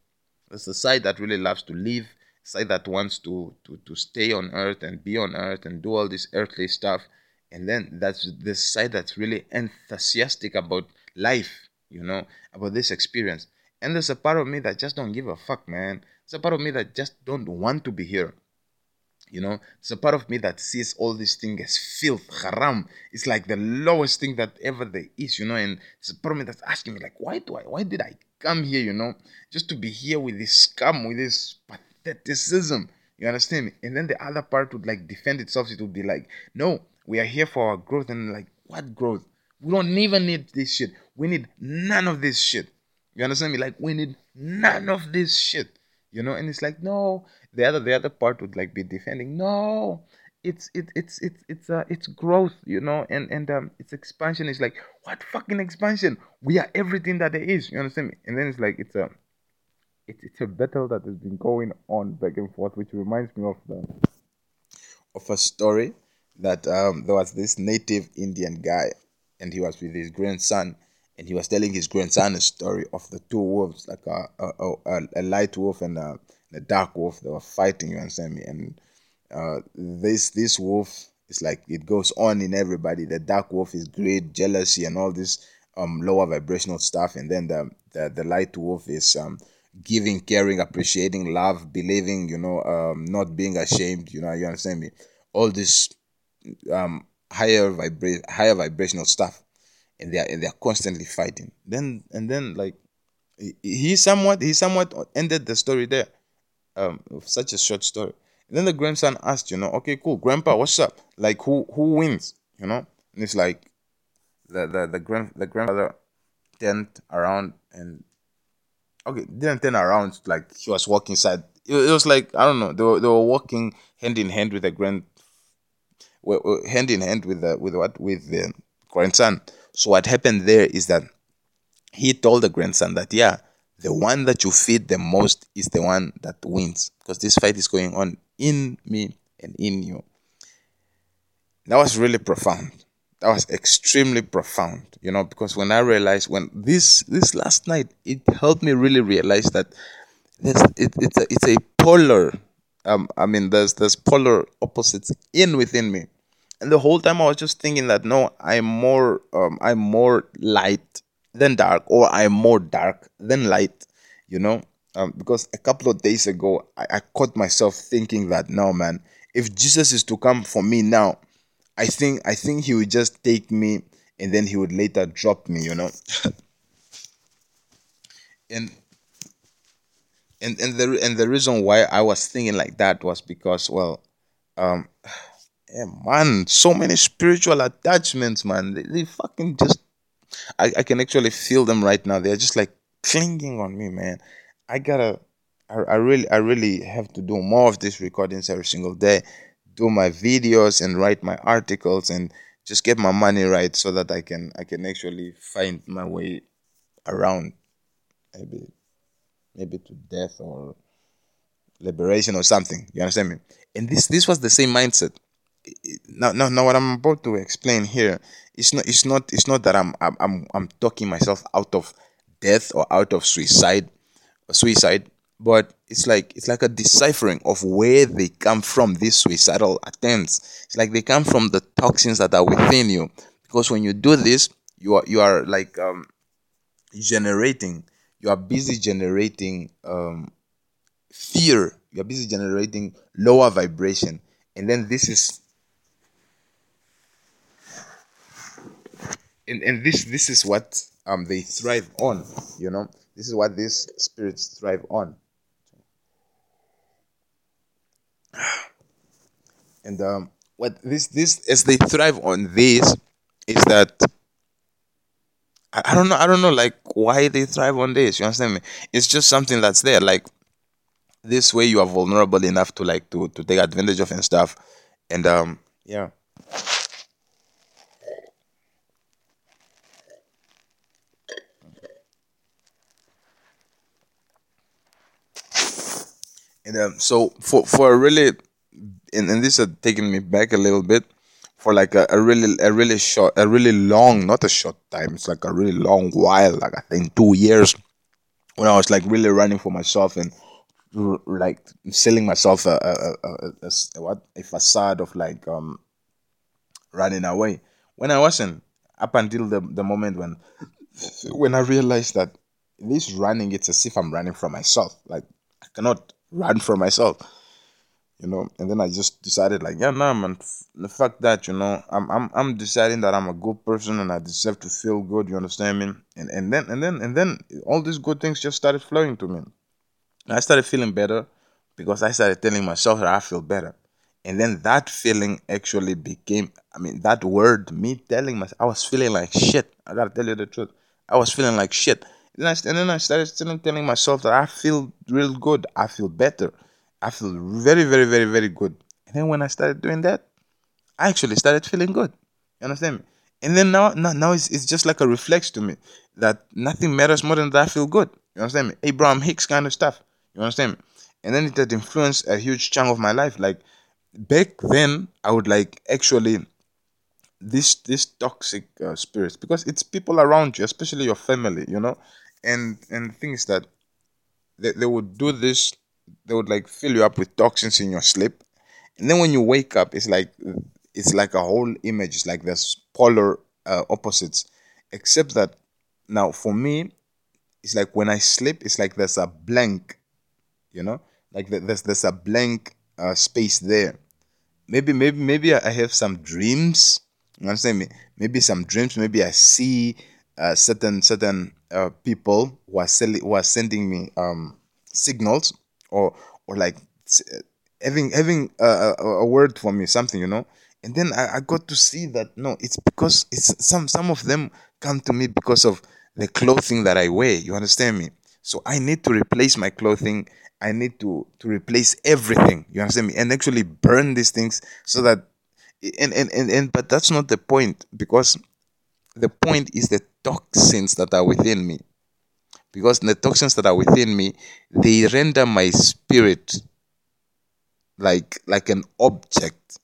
There's the side that really loves to live, side that wants to, to, to stay on earth and be on earth and do all this earthly stuff. And then that's the side that's really enthusiastic about life, you know, about this experience. And there's a part of me that just don't give a fuck, man. There's a part of me that just don't want to be here. You know, it's a part of me that sees all these things as filth, haram. It's like the lowest thing that ever there is, you know. And it's a part of me that's asking me, like, why do I, why did I come here, you know, just to be here with this scum, with this patheticism, you You understand me? And then the other part would like defend itself. It would be like, no, we are here for our growth. And like, what growth? We don't even need this shit. We need none of this shit. You understand me? Like, we need none of this shit. You know, and it's like, no. The other the other part would like be defending. No, it's it, it's it's it's uh it's growth you know and and um it's expansion. Is like what fucking expansion? We are everything that there is you understand me? And then it's like it's a it's, it's a battle that has been going on back and forth which reminds me of the of a story that um there was this native indian guy and he was with his grandson and he was telling his grandson a story of the two wolves like a a, a, a light wolf and a, a dark wolf they were fighting you understand me and uh, this this wolf is like it goes on in everybody. The dark wolf is greed, jealousy, and all this um lower vibrational stuff, and then the the, the light wolf is um giving, caring, appreciating, love, believing, you know, um, not being ashamed. You know, you understand me? All this um higher vibra- higher vibrational stuff, and they are and they are constantly fighting. Then and then like he somewhat he somewhat ended the story there. Um, such a short story then the grandson asked, you know, okay, cool, grandpa, what's up? Like who who wins? You know? And it's like the the the grand the grandfather turned around and okay, didn't turn around like he was walking side. It, it was like I don't know. They were they were walking hand in hand with the grand, hand in hand with the with what with the grandson. So what happened there is that he told the grandson that yeah, the one that you feed the most is the one that wins because this fight is going on in me and in you. That was really profound. That was extremely profound, you know, because when I realized when this this last night, it helped me really realize that it, it's a it's a polar um I mean there's there's polar opposites in within me. And the whole time I was just thinking that no, I'm more um I'm more light than dark, or I'm more dark than light, you know? Um, because a couple of days ago I, I caught myself thinking that no man if jesus is to come for me now i think i think he would just take me and then he would later drop me you know? And and and the and the reason why i was thinking like that was because well um yeah, man so many spiritual attachments man. They, they fucking just I, I can actually feel them right now they're just like clinging on me man I gotta, I, I really, I really have to do more of these recordings every single day, do my videos and write my articles and just get my money right so that I can, I can actually find my way around, maybe, maybe to death or liberation or something. You understand me? And this, this was the same mindset. Now, now, now, what I'm about to explain here, it's not, it's not, it's not that I'm, I'm, I'm, I'm talking myself out of death or out of suicide suicide but it's like it's like a deciphering of where they come from these suicidal attempts. It's like they come from the toxins that are within you. Because when you do this you are you are like um, generating you are busy generating um, fear. You are busy generating lower vibration. And then this is and, and this this is what um they thrive on you know this is what these spirits thrive on. And um, what this this as they thrive on this is that I, I don't know I don't know like why they thrive on this. You understand me? It's just something that's there. Like this way you are vulnerable enough to like to to take advantage of and stuff. And um yeah. And um, so for for a really, and, and this has taken me back a little bit, for like a, a really a really short a really long not a short time it's like a really long while like I think two years when I was like really running for myself and like selling myself a, a, a, a, what a facade of like um running away. When I wasn't up until the the moment when when I realized that this running it's as if I'm running from myself. Like I cannot run for myself you know and then i just decided like yeah nah man the fact that you know I'm, I'm i'm deciding that i'm a good person and i deserve to feel good you understand me and and then and then and then all these good things just started flowing to me i started feeling better because I started telling myself that I feel better. And then that feeling actually became, I mean, that word, me telling myself, I was feeling like shit. I gotta tell you the truth. I was feeling like shit. And then I, and then I started telling myself that I feel real good. I feel better. I feel very, very, very, very good. And then when I started doing that, I actually started feeling good. You understand me? And then now, now, now it's, it's just like a reflex to me that nothing matters more than that I feel good. You understand me? Abraham Hicks kind of stuff. You understand me? And then it had influenced a huge chunk of my life. Like back then, I would like actually this this toxic uh, spirits because it's people around you, especially your family. You know, and and things that they, they would do this. They would like fill you up with toxins in your sleep, and then when you wake up, it's like it's like a whole image. It's like there's polar uh, opposites, except that now for me, it's like when I sleep, it's like there's a blank, you know, like there's there's a blank uh, space there. Maybe maybe maybe I have some dreams. You understand me? Maybe some dreams. Maybe I see uh, certain certain uh, people who are selling who are sending me um, signals or or like having having a, a, a word for me something you know? And then I, I got to see that no it's because it's some some of them come to me because of the clothing that i wear you understand me? So i need to replace my clothing i need to to replace everything you understand me? And actually burn these things so that and and and, and but that's not the point because the point is the toxins that are within me. Because the toxins that are within me they render my spirit like like an object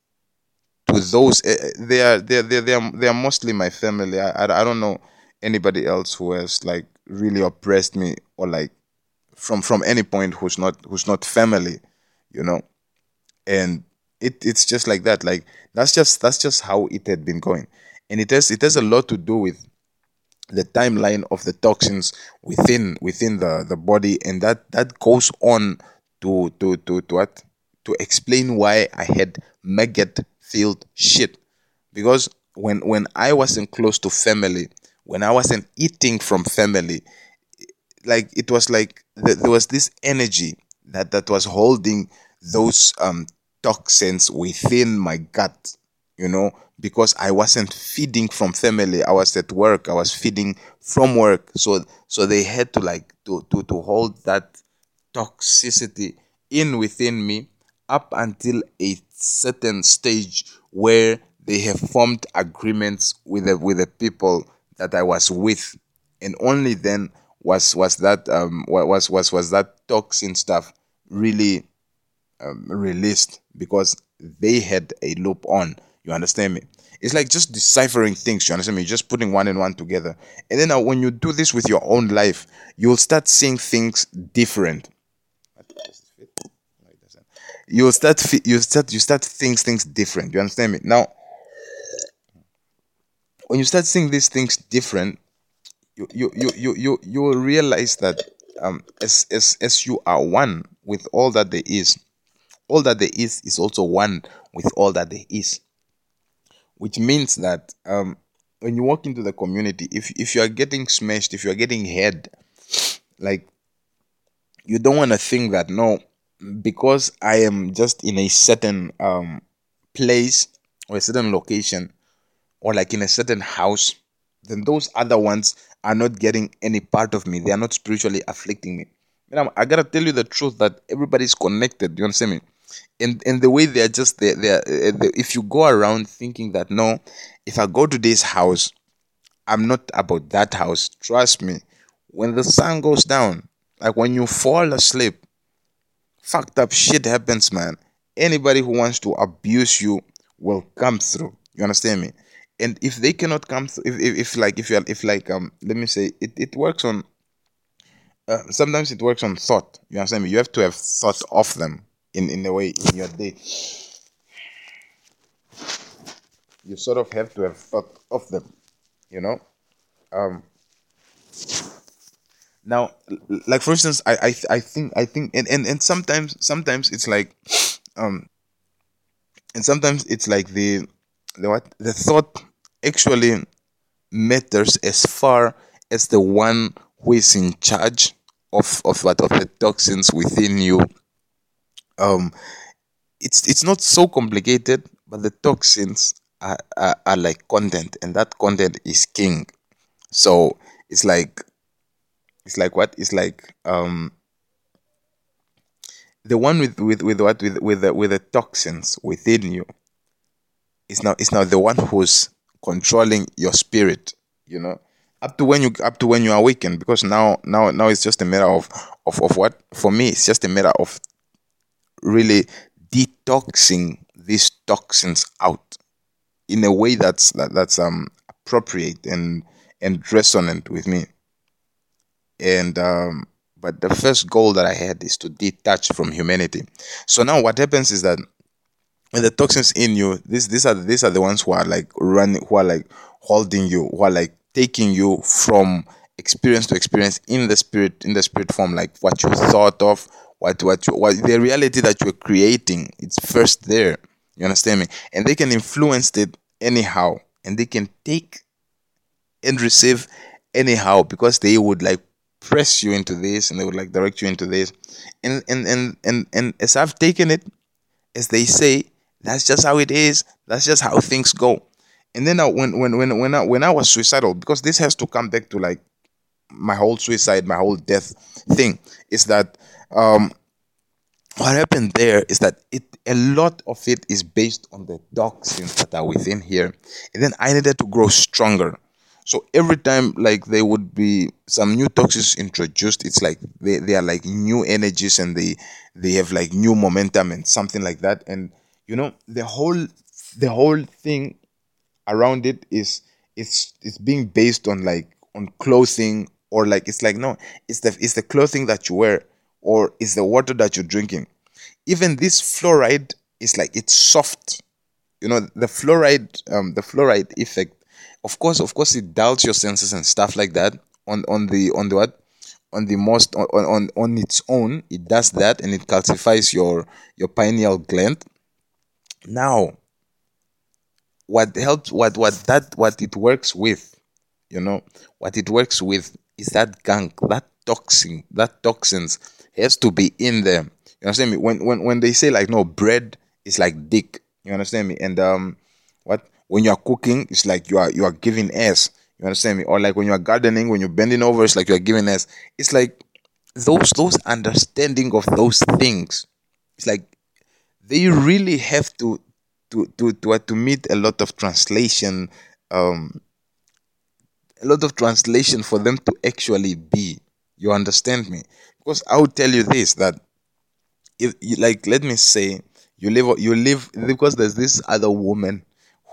to those eh, eh, they are they are, they are they are they are mostly my family. I, I i don't know anybody else who has like really oppressed me or like from from any point who's not who's not family you know? And it it's just like that. Like that's just that's just how it had been going and it has it has a lot to do with the timeline of the toxins within within the the body. And that that goes on to to to to what? To explain why i had maggot filled shit. Because when when I wasn't close to family, when I wasn't eating from family, like it was like th- there was this energy that that was holding those um toxins within my gut, you know, because I wasn't feeding from family. I was at work. I was feeding from work. So so they had to like to to to hold that toxicity in within me up until a certain stage where they have formed agreements with the with the people that I was with, and only then was was that um was was was that toxin stuff really um, released because they had a loop on. You understand me? It's like just deciphering things. You understand me? Just putting one and one together, and then now when you do this with your own life, you'll start seeing things different You'll start you start you start things things different. You understand me? Now, when you start seeing these things different, you you you you you, you will realize that um as as as you are one with all that there is, all that there is is also one with all that there is. Which means that um when you walk into the community, if if you are getting smashed, if you are getting head, like you don't want to think that no because I am just in a certain um place or a certain location or like in a certain house, then those other ones are not getting any part of me. They are not spiritually afflicting me. I gotta tell you the truth that everybody's connected. You understand me? And and the way they are just there, they are, they, if you go around thinking that no, if I go to this house, I'm not about that house. Trust me, when the sun goes down, like when you fall asleep, fucked up shit happens, man. Anybody who wants to abuse you will come through. You understand me? And if they cannot come through, if, if, if like if you if like um let me say it, it works on uh, sometimes it works on thought. You understand me? You have to have thought of them in in a way in your day. You sort of have to have thought of them. You know, um, now like for instance i i, I think i think and, and and sometimes sometimes it's like um and sometimes it's like the the what the thought actually matters as far as the one who is in charge of of what of the toxins within you um, it's it's not so complicated, but the toxins are, are, are like content, and that content is king. So it's like it's like what? It's like um the one with with with what with with the, with the toxins within you is now is now the one who's controlling your spirit you know up to when you up to when you awaken because now now now it's just a matter of of, of what for me it's just a matter of really detoxing these toxins out in a way that's that, that's um appropriate and and resonant with me. And um but the first goal that i had is to detach from humanity. So now what happens is that when the toxins in you these these are these are the ones who are like running who are like holding you who are like taking you from experience to experience in the spirit in the spirit form like what you thought of what what what the reality that you're creating it's first there. You understand me? And they can influence it anyhow. And they can take and receive anyhow because they would like press you into this and they would like direct you into this. And and and and, and as i've taken it as they say that's just how it is. That's just how things go. And then I, when when when when I, when I was suicidal because this has to come back to like my whole suicide my whole death thing is that um what happened there is that it a lot of it is based on the toxins that are within here. And then i needed to grow stronger. So every time like there would be some new toxins introduced it's like they, they are like new energies and they they have like new momentum and something like that. And you know the whole the whole thing around it is it's it's being based on like on clothing or like it's like no it's the it's the clothing that you wear or is the water that you're drinking. Even this fluoride is like it's soft. You know the fluoride um the fluoride effect of course of course it dulls your senses and stuff like that. On on the on the what? On the most on on, on its own it does that and it calcifies your your pineal gland. Now what helps what what that what it works with you know what it works with is that gunk that toxin that toxins has to be in there you understand me? When when when they say like no bread is like dick you understand me? And um what? When you are cooking it's like you are you are giving ass you understand me? Or like when you are gardening when you're bending over it's like you are giving ass. It's like those those understanding of those things. It's like they really have to to to to, to meet a lot of translation um a lot of translation for them to actually be. You understand me because i will tell you this that if you, like let me say you live you live because there's this other woman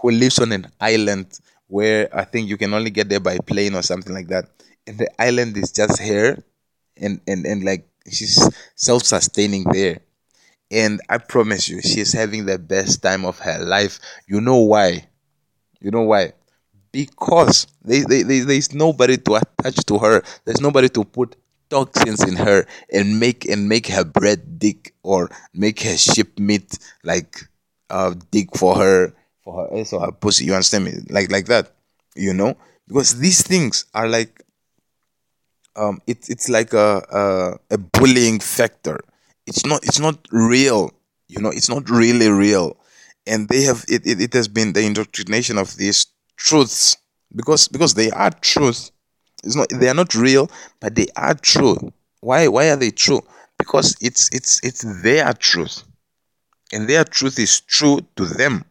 who lives on an island where i think you can only get there by plane or something like that and the island is just her and and and like she's self-sustaining there and I promise you, she's having the best time of her life. You know why? You know why? Because they, they, there's nobody to attach to her. There's nobody to put toxins in her and make and make her bread dick or make her ship meat like uh dick for her for her ass or her pussy. You understand me? Like like that. You know? Because these things are like um it's it's like a a, a bullying factor it's not it's not real you know it's not really real and they have it, it, it has been the indoctrination of these truths because because they are truth it's not they are not real but they are true. Why why are they true? Because it's it's it's their truth. And their truth is true to them.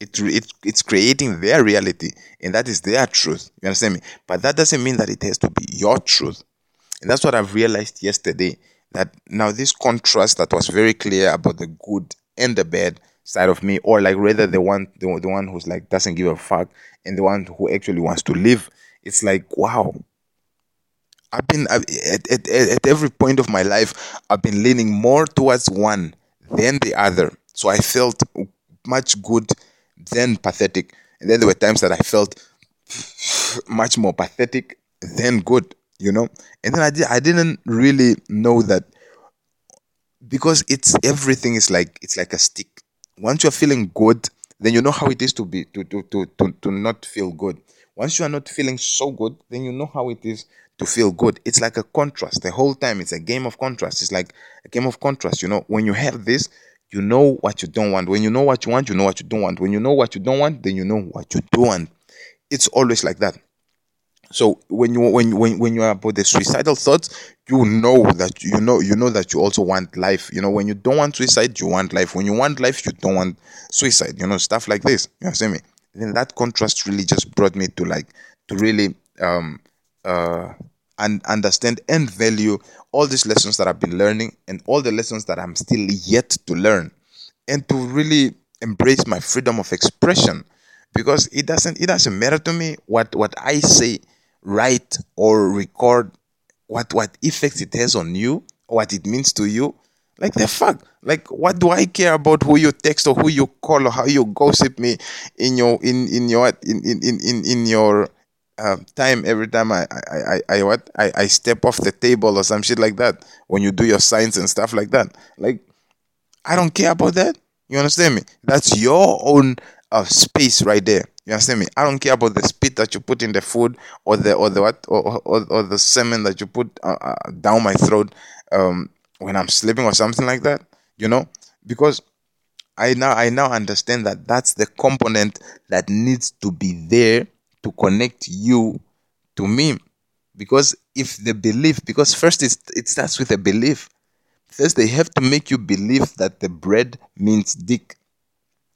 It, it it's creating their reality and that is their truth. You understand me? But that doesn't mean that it has to be your truth. And that's what i've realized yesterday that now this contrast that was very clear about the good and the bad side of me or like rather the one the, the one who's like doesn't give a fuck and the one who actually wants to live it's like wow. I've been at, at, at every point of my life i've been leaning more towards one than the other. So i felt much good than pathetic. And then there were times that i felt much more pathetic than good you know? And then I, di- I didn't really know that because it's everything is like it's like a stick. Once you're feeling good then you know how it is to be to, to, to, to, to not feel good once you are not feeling so good then you know how it is to feel good it's like a contrast the whole time it's a game of contrast it's like a game of contrast. You know, when you have this, you know what you don't want. When you know what you want, you know what you don't want. When you know what you don't want, then you know what you do want. It's always like that. So when you when when when you are about the suicidal thoughts, you know that you know you know that you also want life. You know when you don't want suicide, you want life. When you want life, you don't want suicide. You know stuff like this. You understand me? Then that contrast really just brought me to like to really um uh and understand and value all these lessons that I've been learning and all the lessons that I'm still yet to learn and to really embrace my freedom of expression because it doesn't it doesn't matter to me what what I say write or record what what effects it has on you what it means to you like the fuck? Like what do I care about who you text or who you call or how you gossip me in your in in your in in in, in your uh, time every time I, I, I, I what? I, I step off the table or some shit like that when you do your signs and stuff like that. Like I don't care about that. You understand me? That's your own uh, space right there. You understand me? I don't care about the spit that you put in the food or the or the what or, or, or the semen that you put uh, uh, down my throat um, when I'm sleeping or something like that you know because I now I now understand that that's the component that needs to be there to connect you to me. Because if the belief because first it's, it starts with a belief. First they have to make you believe that the bread means dick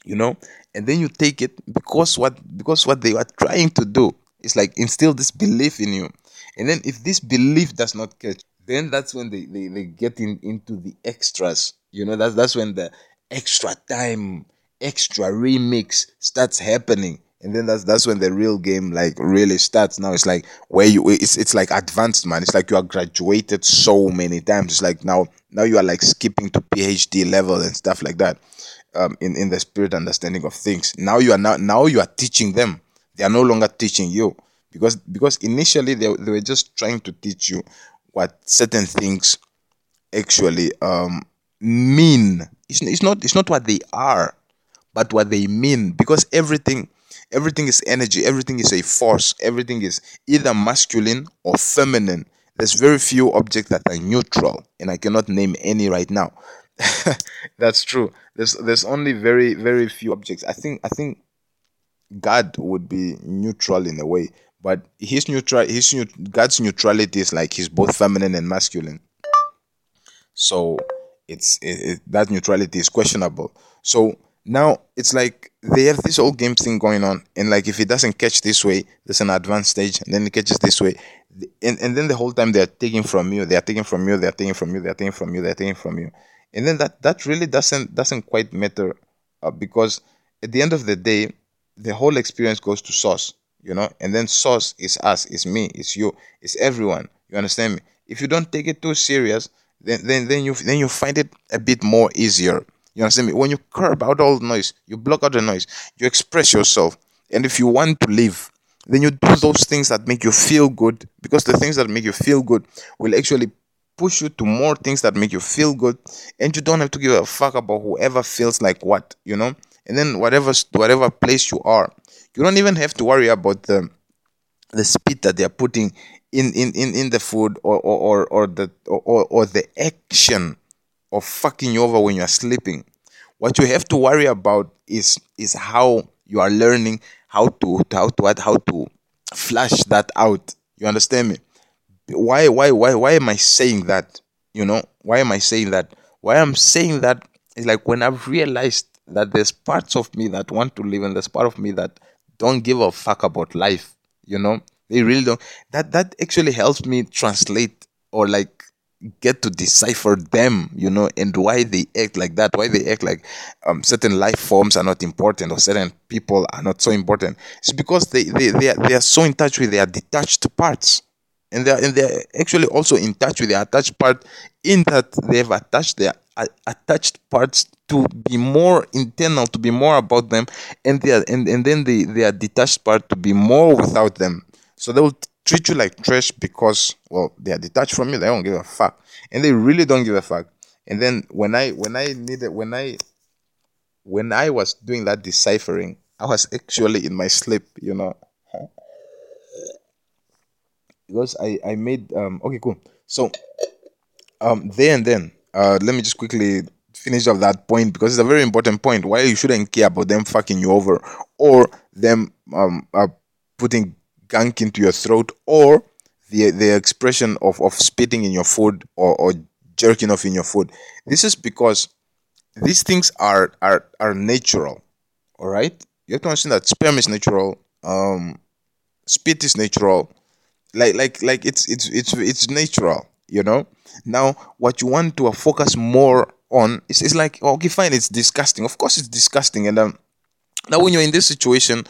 you know? And then you take it because what because what they are trying to do is like instill this belief in you. And then if this belief does not catch then that's when they, they, they get in, into the extras. You know that's that's when the extra time extra remix starts happening. And then that's that's when the real game like really starts. Now it's like where you it's it's like advanced man. It's like you are graduated so many times. It's like now now you are like skipping to phd level and stuff like that um in in the spirit understanding of things. Now you are now now you are teaching them. They are no longer teaching you. Because because initially they, they were just trying to teach you what certain things actually um mean. It's, it's not it's not what they are but what they mean. Because everything everything is energy. Everything is a force. Everything is either masculine or feminine. There's very few objects that are neutral and i cannot name any right now. That's true. There's there's only very very few objects. I think i think god would be neutral in a way but his neutral his god's neutrality is like he's both feminine and masculine. So it's it, it, that neutrality is questionable. So now it's like they have this whole game thing going on and like if it doesn't catch this way there's an advanced stage and then it catches this way. And, and then the whole time they're taking from you they're taking from you they're taking from you they're taking from you they're taking from you. And then that that really doesn't doesn't quite matter uh, because at the end of the day the whole experience goes to source you know? And then source is us is me it's you it's everyone. You understand me? If you don't take it too serious then then, then you then you find it a bit more easier. You understand me? When you curb out all the noise, you block out the noise, you express yourself. And if you want to live, then you do those things that make you feel good because the things that make you feel good will actually push you to more things that make you feel good and you don't have to give a fuck about whoever feels like what you know? And then whatever whatever place you are you don't even have to worry about the the speed that they're putting in in in, in the food or or or, or the or, or the action of fucking you over when you are sleeping. What you have to worry about is is how you are learning how to how to how to flash that out. You understand me? Why why why why am I saying that? You know why am I saying that? Why I'm saying that is like when I've realized that there's parts of me that want to live and there's part of me that don't give a fuck about life. You know they really don't. That that actually helps me translate or like get to decipher them, you know, and why they act like that, why they act like um, certain life forms are not important or certain people are not so important. It's because they, they, they, are, they are so in touch with their detached parts. And they're, and they're actually also in touch with their attached part in that they've attached their uh, attached parts to be more internal, to be more about them, and they are, and, and then the, their detached part to be more without them. So they will treat you like trash because well they are detached from you they don't give a fuck. And they really don't give a fuck. And then when i when i needed when i when i was doing that deciphering i was actually in my sleep you know because i i made um okay cool so um there and then uh, let me just quickly finish off that point because it's a very important point. Why you shouldn't care about them fucking you over or them um uh, putting gunk into your throat or the the expression of, of spitting in your food or, or jerking off in your food. This is because these things are are are natural. All right, you have to understand that sperm is natural. Um, spit is natural. Like like like it's it's it's it's natural. You know. Now, what you want to focus more on is, it's like okay, fine, it's disgusting. Of course, it's disgusting, and um, now when you're in this situation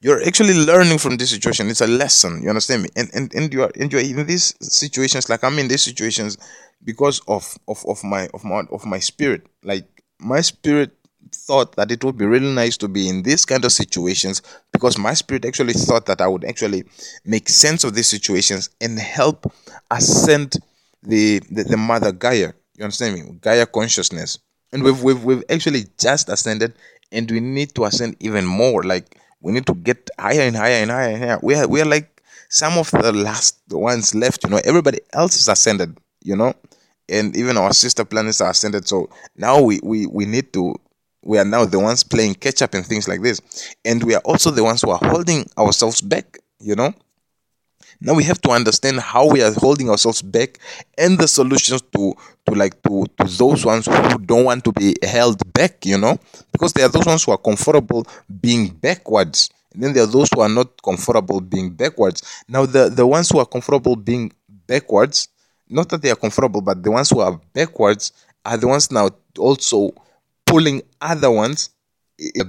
you're actually learning from this situation it's a lesson you understand me and and, and you are and you're in these situations like i'm in these situations because of of, of my of my of my spirit like my spirit thought that it would be really nice to be in these kind of situations because my spirit actually thought that i would actually make sense of these situations and help ascend the the, the mother gaia you understand me gaia consciousness and we've, we've we've actually just ascended and we need to ascend even more like we need to get higher and higher and higher and higher. We are, we are like some of the last ones left, you know. Everybody else is ascended, you know, and even our sister planets are ascended. So now we, we, we need to, we are now the ones playing catch up and things like this. And we are also the ones who are holding ourselves back, you know. Now we have to understand how we are holding ourselves back and the solutions to to like to to those ones who don't want to be held back, you know, because there are those ones who are comfortable being backwards. And then there are those who are not comfortable being backwards. Now the the ones who are comfortable being backwards, not that they are comfortable, but the ones who are backwards are the ones now also pulling other ones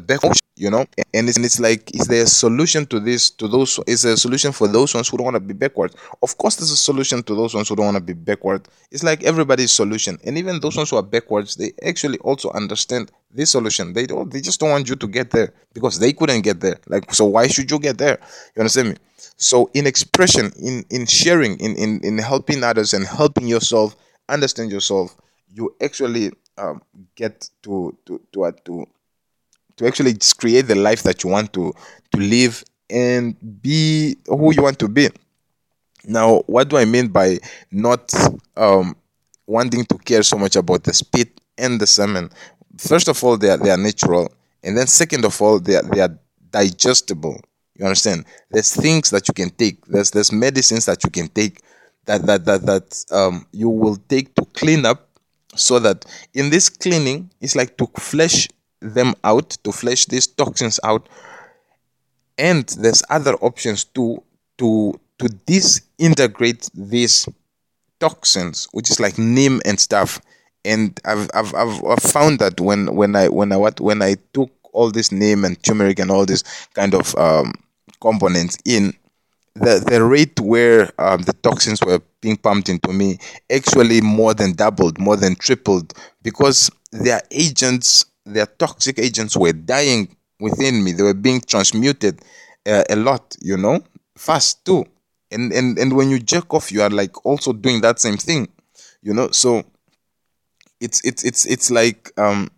backwards you know? And it's, and it's like is there a solution to this to those is there a solution for those ones who don't want to be backward? Of course there's a solution to those ones who don't want to be backward. It's like everybody's solution. And even those ones who are backwards they actually also understand this solution. They don't they just don't want you to get there because they couldn't get there. Like so why should you get there? You understand me? So in expression in in sharing in in, in helping others and helping yourself understand yourself you actually um, get to to to, uh, to to actually create the life that you want to to live and be who you want to be. Now, what do I mean by not um, wanting to care so much about the spit and the semen? First of all, they are, they are natural, and then second of all, they are, they are digestible. You understand? There's things that you can take. There's there's medicines that you can take that that that that um, you will take to clean up, so that in this cleaning, it's like to flesh them out, to flush these toxins out. And there's other options too to to disintegrate these toxins, which is like neem and stuff. And I've, I've, I've, I've found that when, when I when I what when I took all this neem and turmeric and all this kind of um, components in, the the rate where um, the toxins were being pumped into me actually more than doubled, more than tripled, because their agents their toxic agents were dying within me. They were being transmuted uh, a lot, you know, fast too. And, and and when you jerk off, you are like also doing that same thing, you know. So it's it's it's it's like um,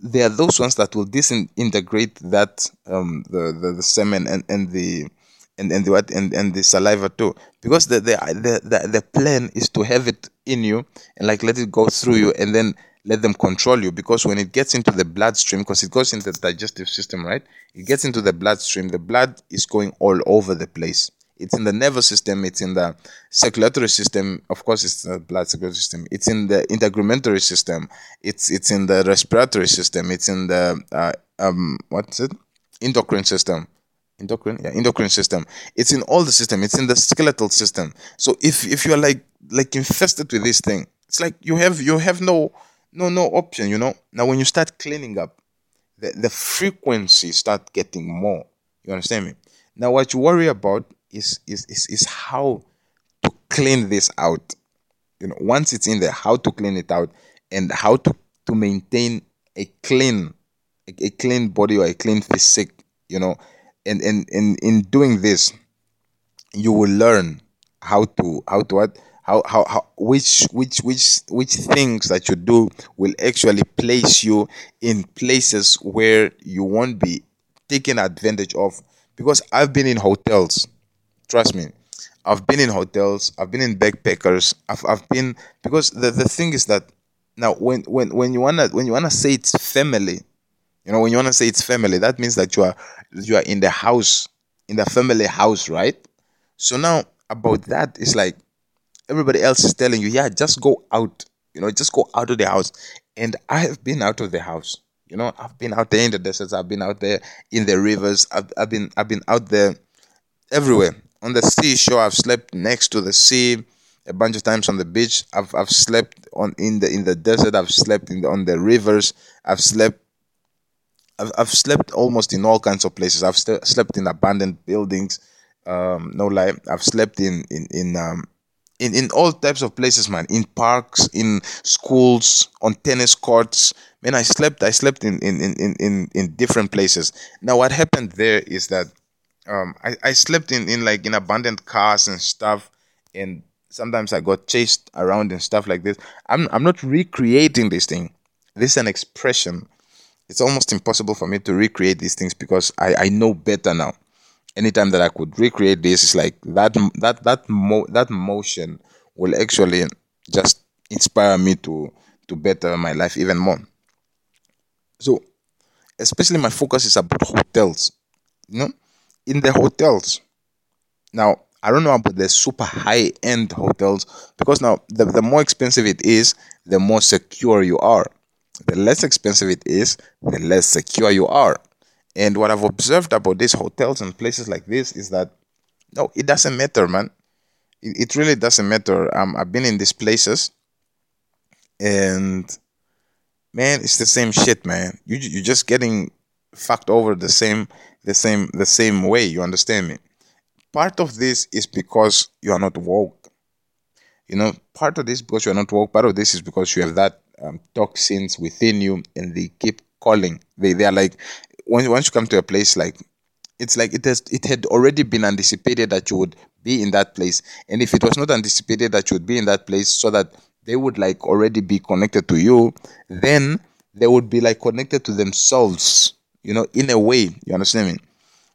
there are those ones that will disintegrate that um, the, the the semen and and the and and the what and, and the saliva too. Because the, the the the the plan is to have it in you and like let it go through you and then let them control you. Because when it gets into the bloodstream, because it goes into the digestive system, right? It gets into the bloodstream, the blood is going all over the place. It's in the nervous system, it's in the circulatory system, of course, it's the blood circulatory system, it's in the integumentary system, it's it's in the respiratory system, it's in the uh, um what's it? Endocrine system endocrine yeah endocrine system. It's in all the system. It's in the skeletal system. So if if you're like like infested with this thing it's like you have you have no no no option you know? Now when you start cleaning up the, the frequency start getting more. You understand me? Now what you worry about is is is, is how to clean this out. You know once it's in there how to clean it out and how to to maintain a clean a, a clean body or a clean physique you know and and, and in doing this you will learn how to how to what how, how, how which which which which things that you do will actually place you in places where you won't be taken advantage of. Because I've been in hotels trust me. I've been in hotels I've been in backpackers I've, I've been because the, the thing is that Now, when when when you wanna when you wanna say it's family, you know, when you wanna say it's family, that means that you are you are in the house, in the family house, right? So now about that, it's like everybody else is telling you, yeah, just go out, you know, just go out of the house. And I have been out of the house. You know, I've been out there in the deserts, I've been out there in the rivers, I've, I've been I've been out there everywhere. On the seashore, I've slept next to the sea a bunch of times on the beach. I've I've slept on in the in the desert. I've slept in the, on the rivers. I've slept. I've, I've slept almost in all kinds of places. I've st- slept in abandoned buildings. Um, no lie. I've slept in in in um in, in all types of places, man. In parks, in schools, on tennis courts. Man, I slept. I slept in in in in in different places. Now, what happened there is that um I, I slept in in like in abandoned cars and stuff and sometimes I got chased around and stuff like this. I'm I'm not recreating this thing. This is an expression. It's almost impossible for me to recreate these things because I, I know better now. Anytime that I could recreate this, it's like that that that mo- that motion will actually just inspire me to to better my life even more. So, especially my focus is about hotels. You know, in the hotels. Now, I don't know about the super high end hotels because now the, the more expensive it is, the more secure you are. The less expensive it is, the less secure you are. And what I've observed about these hotels and places like this is that no, it doesn't matter, man. It, it really doesn't matter. Um, I've been in these places, and man, it's the same shit, man. You you're just getting fucked over the same the same the same way. You understand me? part of this is because you are not woke. You know, part of this because you are not woke. Part of this is because you have that um, toxins within you, and they keep calling. They they are like once once you come to a place like it's like it has it had already been anticipated that you would be in that place, and if it was not anticipated that you would be in that place, so that they would like already be connected to you, then they would be like connected to themselves. You know, in a way, you understand me?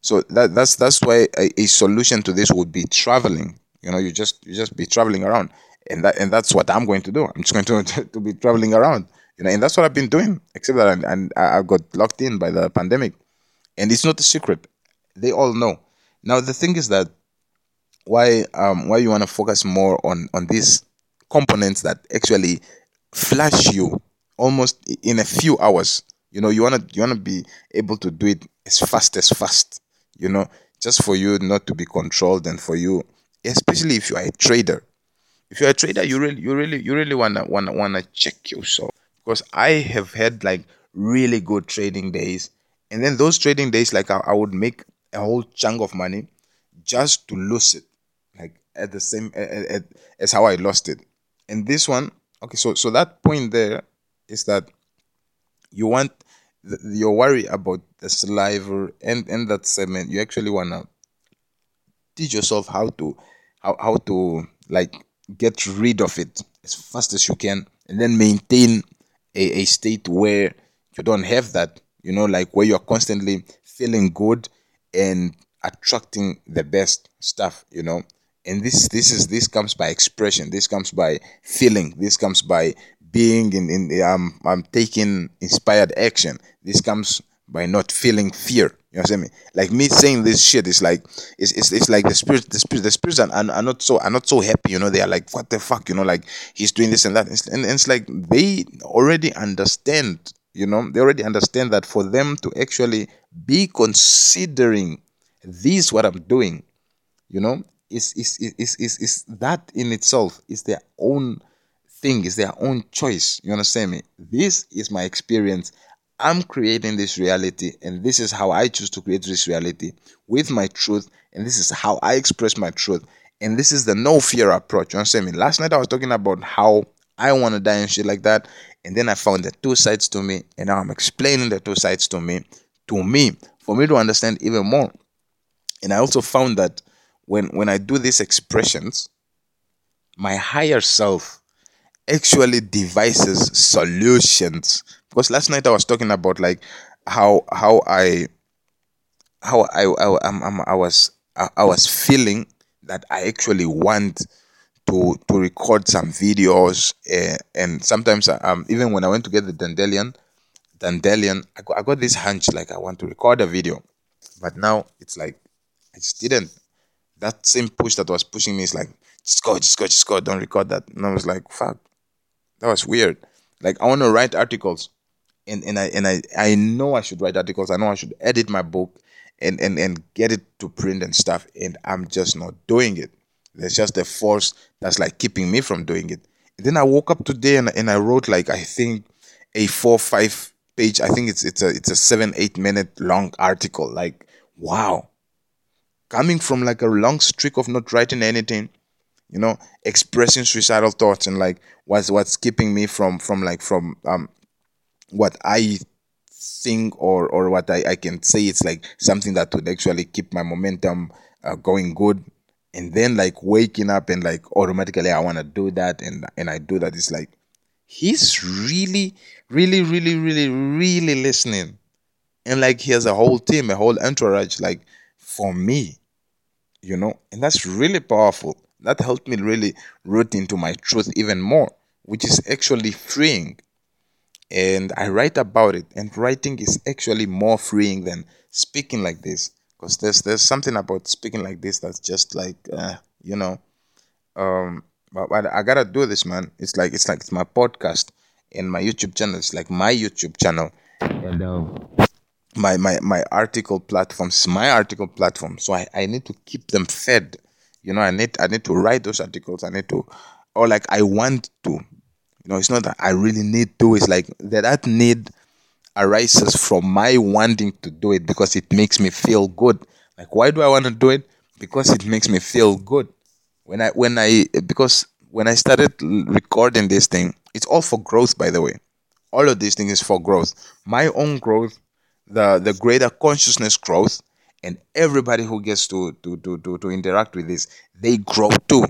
So that that's that's why a, a solution to this would be traveling. You know, you just you just be traveling around, and that and that's what I'm going to do. I'm just going to to be traveling around. You know, and that's what I've been doing. Except that I, and I got locked in by the pandemic, and it's not a secret. They all know. Now the thing is that why um why you want to focus more on on these components that actually flash you almost in a few hours. You know, you wanna you wanna be able to do it as fast as fast you know, just for you not to be controlled and for you, especially if you are a trader. If you're a trader, you really, you really, you really wanna wanna wanna check yourself because I have had like really good trading days, and then those trading days, like I, I would make a whole chunk of money just to lose it, like at the same at, at, as how I lost it. And this one, okay, so so that point there is that you want your worry about the saliva and and that segment you actually want to teach yourself how to how, how to like get rid of it as fast as you can and then maintain a, a state where you don't have that you know like where you're constantly feeling good and attracting the best stuff you know and this this is this comes by expression this comes by feeling this comes by being in, in um, I'm taking inspired action. This comes by not feeling fear. You know what I mean? Like me saying this shit is like it's, it's, it's like the spirit the spirit the spirits are, are, not so are not so happy, you know, they are like, what the fuck, you know, like he's doing this and that. And, and it's like they already understand, you know, they already understand that for them to actually be considering this what I'm doing, you know, is is is is, is that in itself is their own thing is their own choice. You understand me? This is my experience. I'm creating this reality, and this is how I choose to create this reality with my truth, and this is how I express my truth. And this is the no fear approach. You understand me? Last night I was talking about how I want to die and shit like that, and then I found the two sides to me, and now I'm explaining the two sides to me, to me, for me to understand even more. And I also found that when when I do these expressions, my higher self actually devises solutions because last night i was talking about like how how i how i i, I, I was I, I was feeling that i actually want to to record some videos uh, and sometimes um even when I went to get the Dandelion Dandelion I got, I got this hunch like I want to record a video. But now it's like I just didn't. That same push that was pushing me is like just go just go just go don't record that. And I was like fuck that was weird. Like I want to write articles and, and I and I, I know I should write articles I know I should edit my book and, and and get it to print and stuff and I'm just not doing it there's just a force that's like keeping me from doing it. And then I woke up today and, and I wrote like I think a four five page. I think it's it's a it's a seven eight minute long article. Like wow, coming from like a long streak of not writing anything, you know, expressing suicidal thoughts and like what's what's keeping me from from like from um what I think or or what I, I can say it's like something that would actually keep my momentum uh, going good and then like waking up and like automatically I want to do that and and I do that. It's like he's really, really, really, really, really listening, and like he has a whole team, a whole entourage, like for me, you know, and that's really powerful. That helped me really root into my truth even more, which is actually freeing. And I write about it, and writing is actually more freeing than speaking like this because there's there's something about speaking like this that's just like uh, you know um but, but i gotta do this man it's like it's like it's my podcast and my youtube channel it's like my youtube channel. And um my my my article platforms my article platform so I, I need to keep them fed. You know i need i need to write those articles. I need to or like i want to you know it's not that i really need to it's like that that need arises from my wanting to do it because it makes me feel good. Like why do I want to do it? Because it makes me feel good. When I when I because when I started recording this thing, it's all for growth by the way. All of these things is for growth. My own growth, the the greater consciousness growth, and everybody who gets to to to to, to interact with this, they grow too.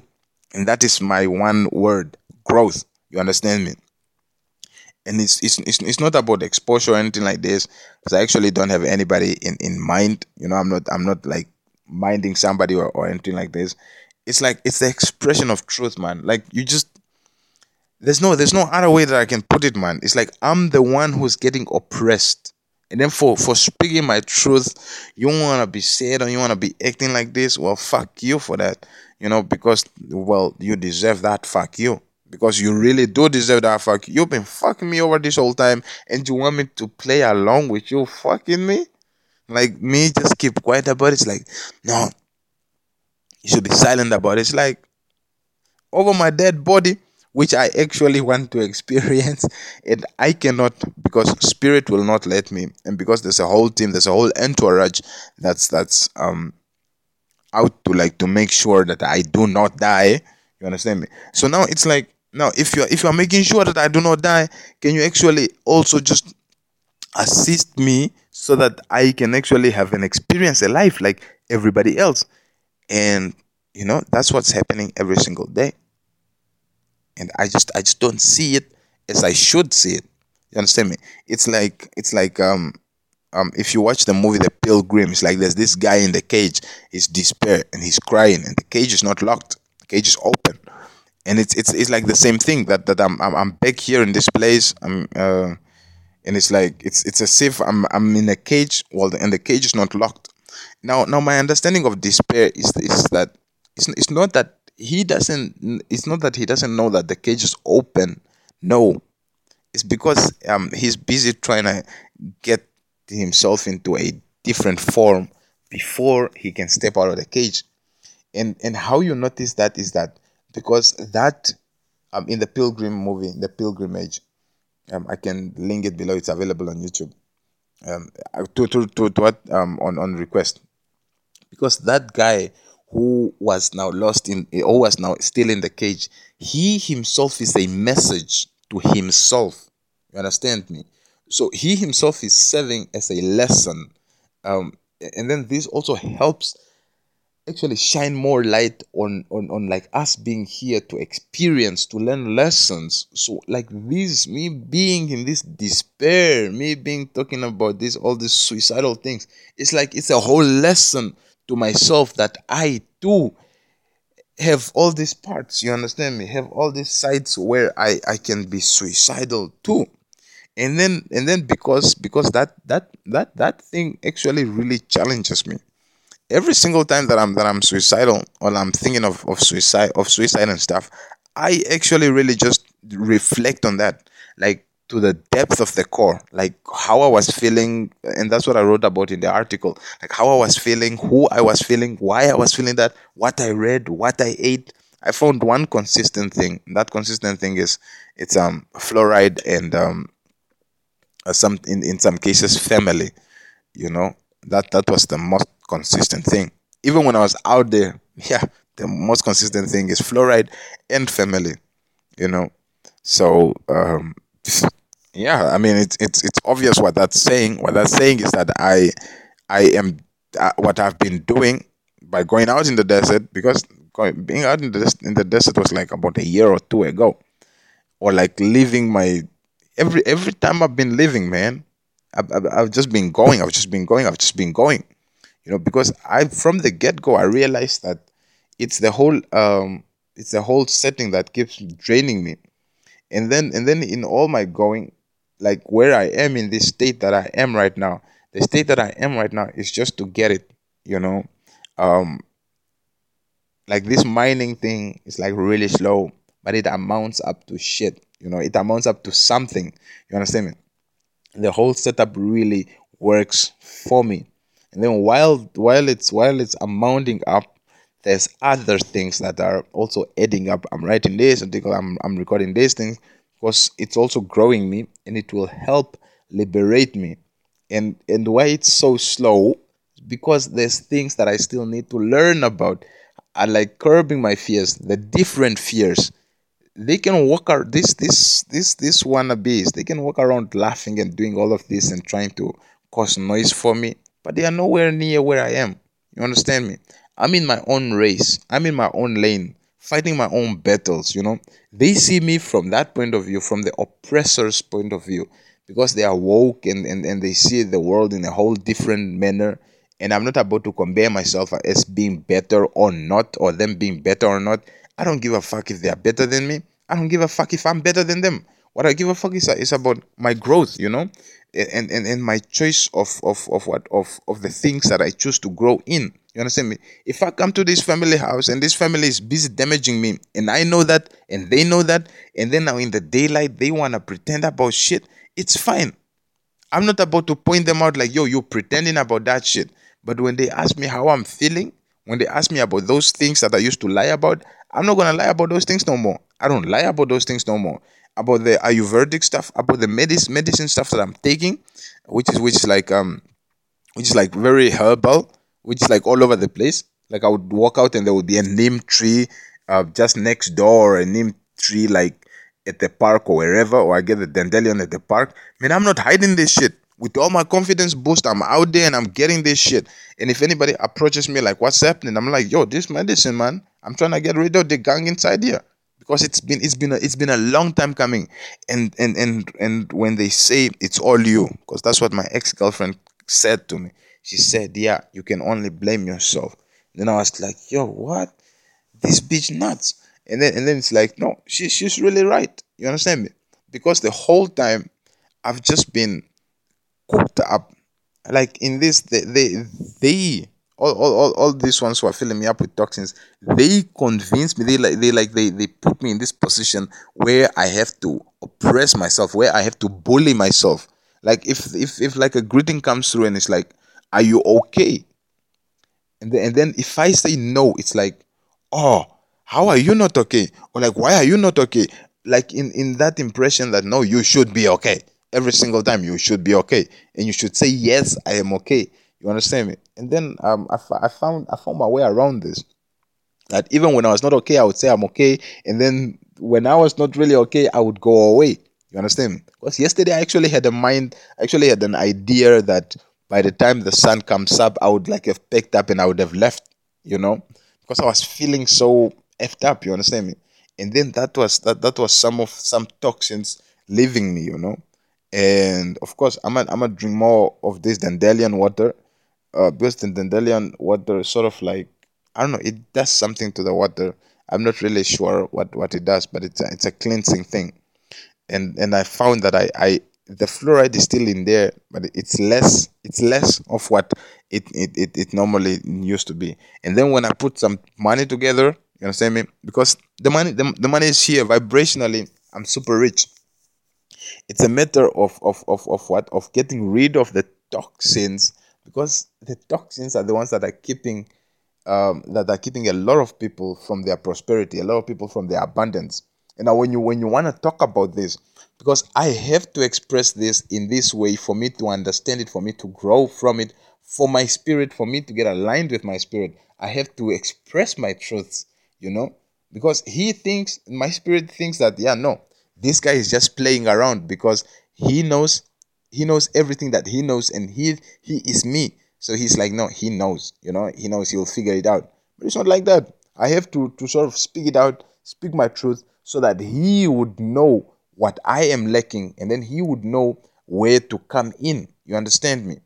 And that is my one word, growth. You understand me? and it's, it's it's it's not about exposure or anything like this because I actually don't have anybody in in mind. You know, I'm not I'm not like minding somebody or, or anything like this. It's like it's the expression of truth, man. Like you just there's no there's no other way that I can put it, man. It's like I'm the one who's getting oppressed. And then for for speaking my truth, you wanna be sad or you wanna be acting like this. Well, fuck you for that, you know, because well, you deserve that. Fuck you because you really do deserve that fuck. You've been fucking me over this whole time, and you want me to play along with you fucking me? Like me, just keep quiet about it. It's like, no, you should be silent about it. It's like over my dead body, which I actually want to experience, and I cannot because spirit will not let me, and because there's a whole team, there's a whole entourage that's that's um out to like to make sure that I do not die. You understand me? So now it's like now, if you're if you're making sure that I do not die, can you actually also just assist me so that I can actually have an experience, a life like everybody else? And you know, that's what's happening every single day. And I just I just don't see it as I should see it. You understand me? It's like it's like um um if you watch the movie The Pilgrim, it's like there's this guy in the cage, he's despair and he's crying, and the cage is not locked, the cage is open and it's it's it's like the same thing that that I'm I'm, I'm back here in this place. I'm uh, and it's like it's it's as if I'm I'm in a cage. Well, and the cage is not locked. Now now my understanding of despair is is that it's it's not that he doesn't. It's not that he doesn't know that the cage is open. No, it's because um he's busy trying to get himself into a different form before he can step out of the cage. And and how you notice that is that because that um, in the pilgrim movie the pilgrimage um, i can link it below. It's available on youtube. Um, to, to, to, to what um, on, on request. Because that guy who was now lost in or was now still in the cage he himself is a message to himself. You understand me? So he himself is serving as a lesson. Um, and then this also helps actually shine more light on, on on like us being here to experience to learn lessons. So like this me being in this despair me being talking about this all these suicidal things it's like it's a whole lesson to myself that i too have all these parts you understand me? Have all these sides where i i can be suicidal too. And then and then because because that that that that thing actually really challenges me every single time that i'm that i'm suicidal or i'm thinking of, of suicide of suicide and stuff i actually really just reflect on that like to the depth of the core like how i was feeling and that's what i wrote about in the article like how i was feeling who i was feeling why i was feeling that what i read what i ate. I found one consistent thing. That consistent thing is it's um fluoride and um uh, some in, in some cases family you know? That that was the most consistent thing. Even when i was out there yeah the most consistent thing is fluoride and family you know? So um yeah i mean it's it's it's obvious what that's saying. What that's saying is that i i am uh, what i've been doing by going out in the desert because going, being out in the in the desert was like about a year or two ago or like leaving my every every time i've been living man I've, I've, I've just been going i've just been going i've just been going you know because i from the get-go i realized that it's the whole um it's the whole setting that keeps draining me and then and then in all my going like where I am in this state that I am right now, the state that I am right now is just to get it, you know. Um like this mining thing is like really slow, but it amounts up to shit, you know, it amounts up to something. You understand me? The whole setup really works for me. And then while while it's while it's amounting up, there's other things that are also adding up. I'm writing this article, I'm I'm recording these things because it's also growing me and it will help liberate me. And and why it's so slow because there's things that I still need to learn about. I like curbing my fears, the different fears. They can walk around this this this this wannabes. They can walk around laughing and doing all of this and trying to cause noise for me, but they are nowhere near where I am. You understand me? I'm in my own race. I'm in my own lane fighting my own battles, you know. They see me from that point of view, from the oppressor's point of view, because they are woke and, and, and they see the world in a whole different manner. And I'm not about to compare myself as being better or not, or them being better or not. I don't give a fuck if they are better than me. I don't give a fuck if I'm better than them. What I give a fuck is, is about my growth, you know, and, and, and my choice of, of, of what of, of the things that I choose to grow in. You understand me? If I come to this family house and this family is busy damaging me, and I know that, and they know that, and then now in the daylight they wanna pretend about shit, it's fine. I'm not about to point them out like, yo, you're pretending about that shit. But when they ask me how I'm feeling, when they ask me about those things that I used to lie about, I'm not gonna lie about those things no more. I don't lie about those things no more. About the Ayurvedic stuff, about the medicine medicine stuff that I'm taking, which is which is like um which is like very herbal which is like all over the place. Like I would walk out and there would be a neem tree uh, just next door, a neem tree like at the park or wherever, or I get the dandelion at the park. Man, I'm not hiding this shit. With all my confidence boost, I'm out there and I'm getting this shit. And if anybody approaches me like, "What's happening?" I'm like, "Yo, this medicine, man. I'm trying to get rid of the gang inside here." Because it's been it's been a, it's been a long time coming and and and and when they say it's all you because that's what my ex-girlfriend said to me she said, Yeah, you can only blame yourself. Then I was like, Yo, what? This bitch nuts. And then and then it's like, no, she, she's really right. You understand me? Because the whole time I've just been cooked up. Like in this, they they, they all, all, all, all these ones who are filling me up with toxins, they convince me, they like they like they, they put me in this position where I have to oppress myself, where I have to bully myself. Like if if if like a greeting comes through and it's like are you okay? And then, and then if I say no, it's like, oh, how are you not okay? Or like, why are you not okay? Like in, in that impression that no, you should be okay. Every single time you should be okay. And you should say, yes, I am okay. You understand me? And then um, I, I found I found my way around this. That even when I was not okay, I would say I'm okay. And then when I was not really okay, I would go away. You understand? Because yesterday I actually had a mind, I actually had an idea that by the time the sun comes up, I would like have picked up and I would have left, you know, because I was feeling so effed up. You understand me? And then that was that that was some of some toxins leaving me, you know. And of course, I'm gonna I'm gonna drink more of this dandelion water, uh, because the dandelion water sort of like I don't know. It does something to the water. I'm not really sure what what it does, but it's a, it's a cleansing thing. And and I found that I I the fluoride is still in there, but it's less it's less of what it it, it, it normally used to be. And then when I put some money together, you understand me? Because the money the, the money is here vibrationally. I'm super rich. It's a matter of, of, of, of what? Of getting rid of the toxins because the toxins are the ones that are keeping um, that are keeping a lot of people from their prosperity, a lot of people from their abundance. And now, when you when you want to talk about this, because I have to express this in this way for me to understand it, for me to grow from it, for my spirit, for me to get aligned with my spirit, I have to express my truths. You know, because he thinks my spirit thinks that yeah, no, this guy is just playing around because he knows he knows everything that he knows and he he is me. So he's like no he knows you know he knows he'll figure it out. But it's not like that. I have to to sort of speak it out speak my truth so that he would know what i am lacking and then he would know where to come in. You understand me?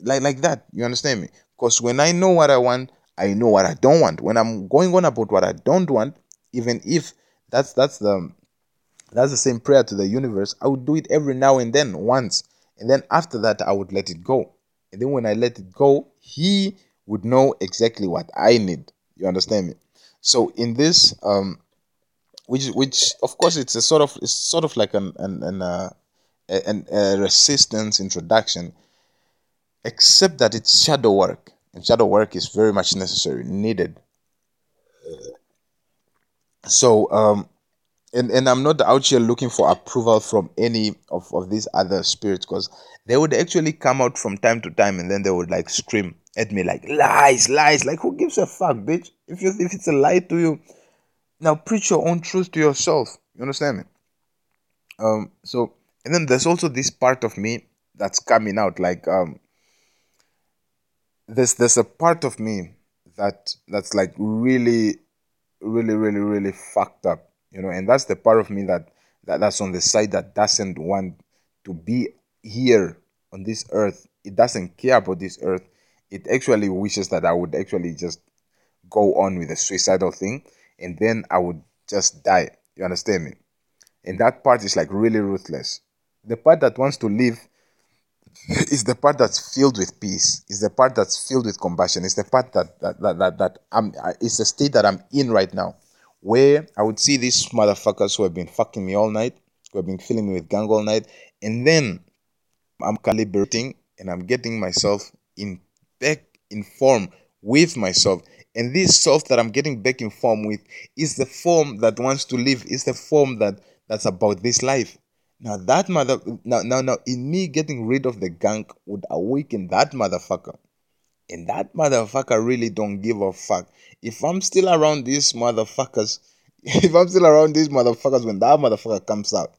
Like like that. You understand me? Because when i know what i want i know what i don't want. When i'm going on about what i don't want even if that's that's the that's the same prayer to the universe i would do it every now and then once and then after that, I would let it go. And then when I let it go, he would know exactly what I need. You understand me? So in this, um, which which of course it's a sort of it's sort of like an an an, uh, an a resistance introduction, except that it's shadow work, and shadow work is very much necessary, needed. So um, and and I'm not out here looking for approval from any of, of these other spirits because they would actually come out from time to time and then they would like scream at me like lies, lies. Like who gives a fuck, bitch? If you if it's a lie to you, now preach your own truth to yourself. You understand me? Um. So and then there's also this part of me that's coming out like um. There's there's a part of me that that's like really, really, really, really fucked up you know and that's the part of me that, that that's on the side that doesn't want to be here on this earth. It doesn't care about this earth. It actually wishes that i would actually just go on with the suicidal thing and then i would just die. You understand me? And that part is like really ruthless. The part that wants to live is the part that's filled with peace. Is the part that's filled with compassion. It's the part that that that, that, that i'm it's the state that i'm in right now where I would see these motherfuckers who have been fucking me all night, who have been filling me with gang all night, and then I'm calibrating and I'm getting myself in back in form with myself. And this self that I'm getting back in form with is the form that wants to live, is the form that that's about this life. Now that mother now now now in me getting rid of the gang would awaken that motherfucker. And that motherfucker really don't give a fuck if I'm still around these motherfuckers, if I'm still around these motherfuckers when that motherfucker comes out,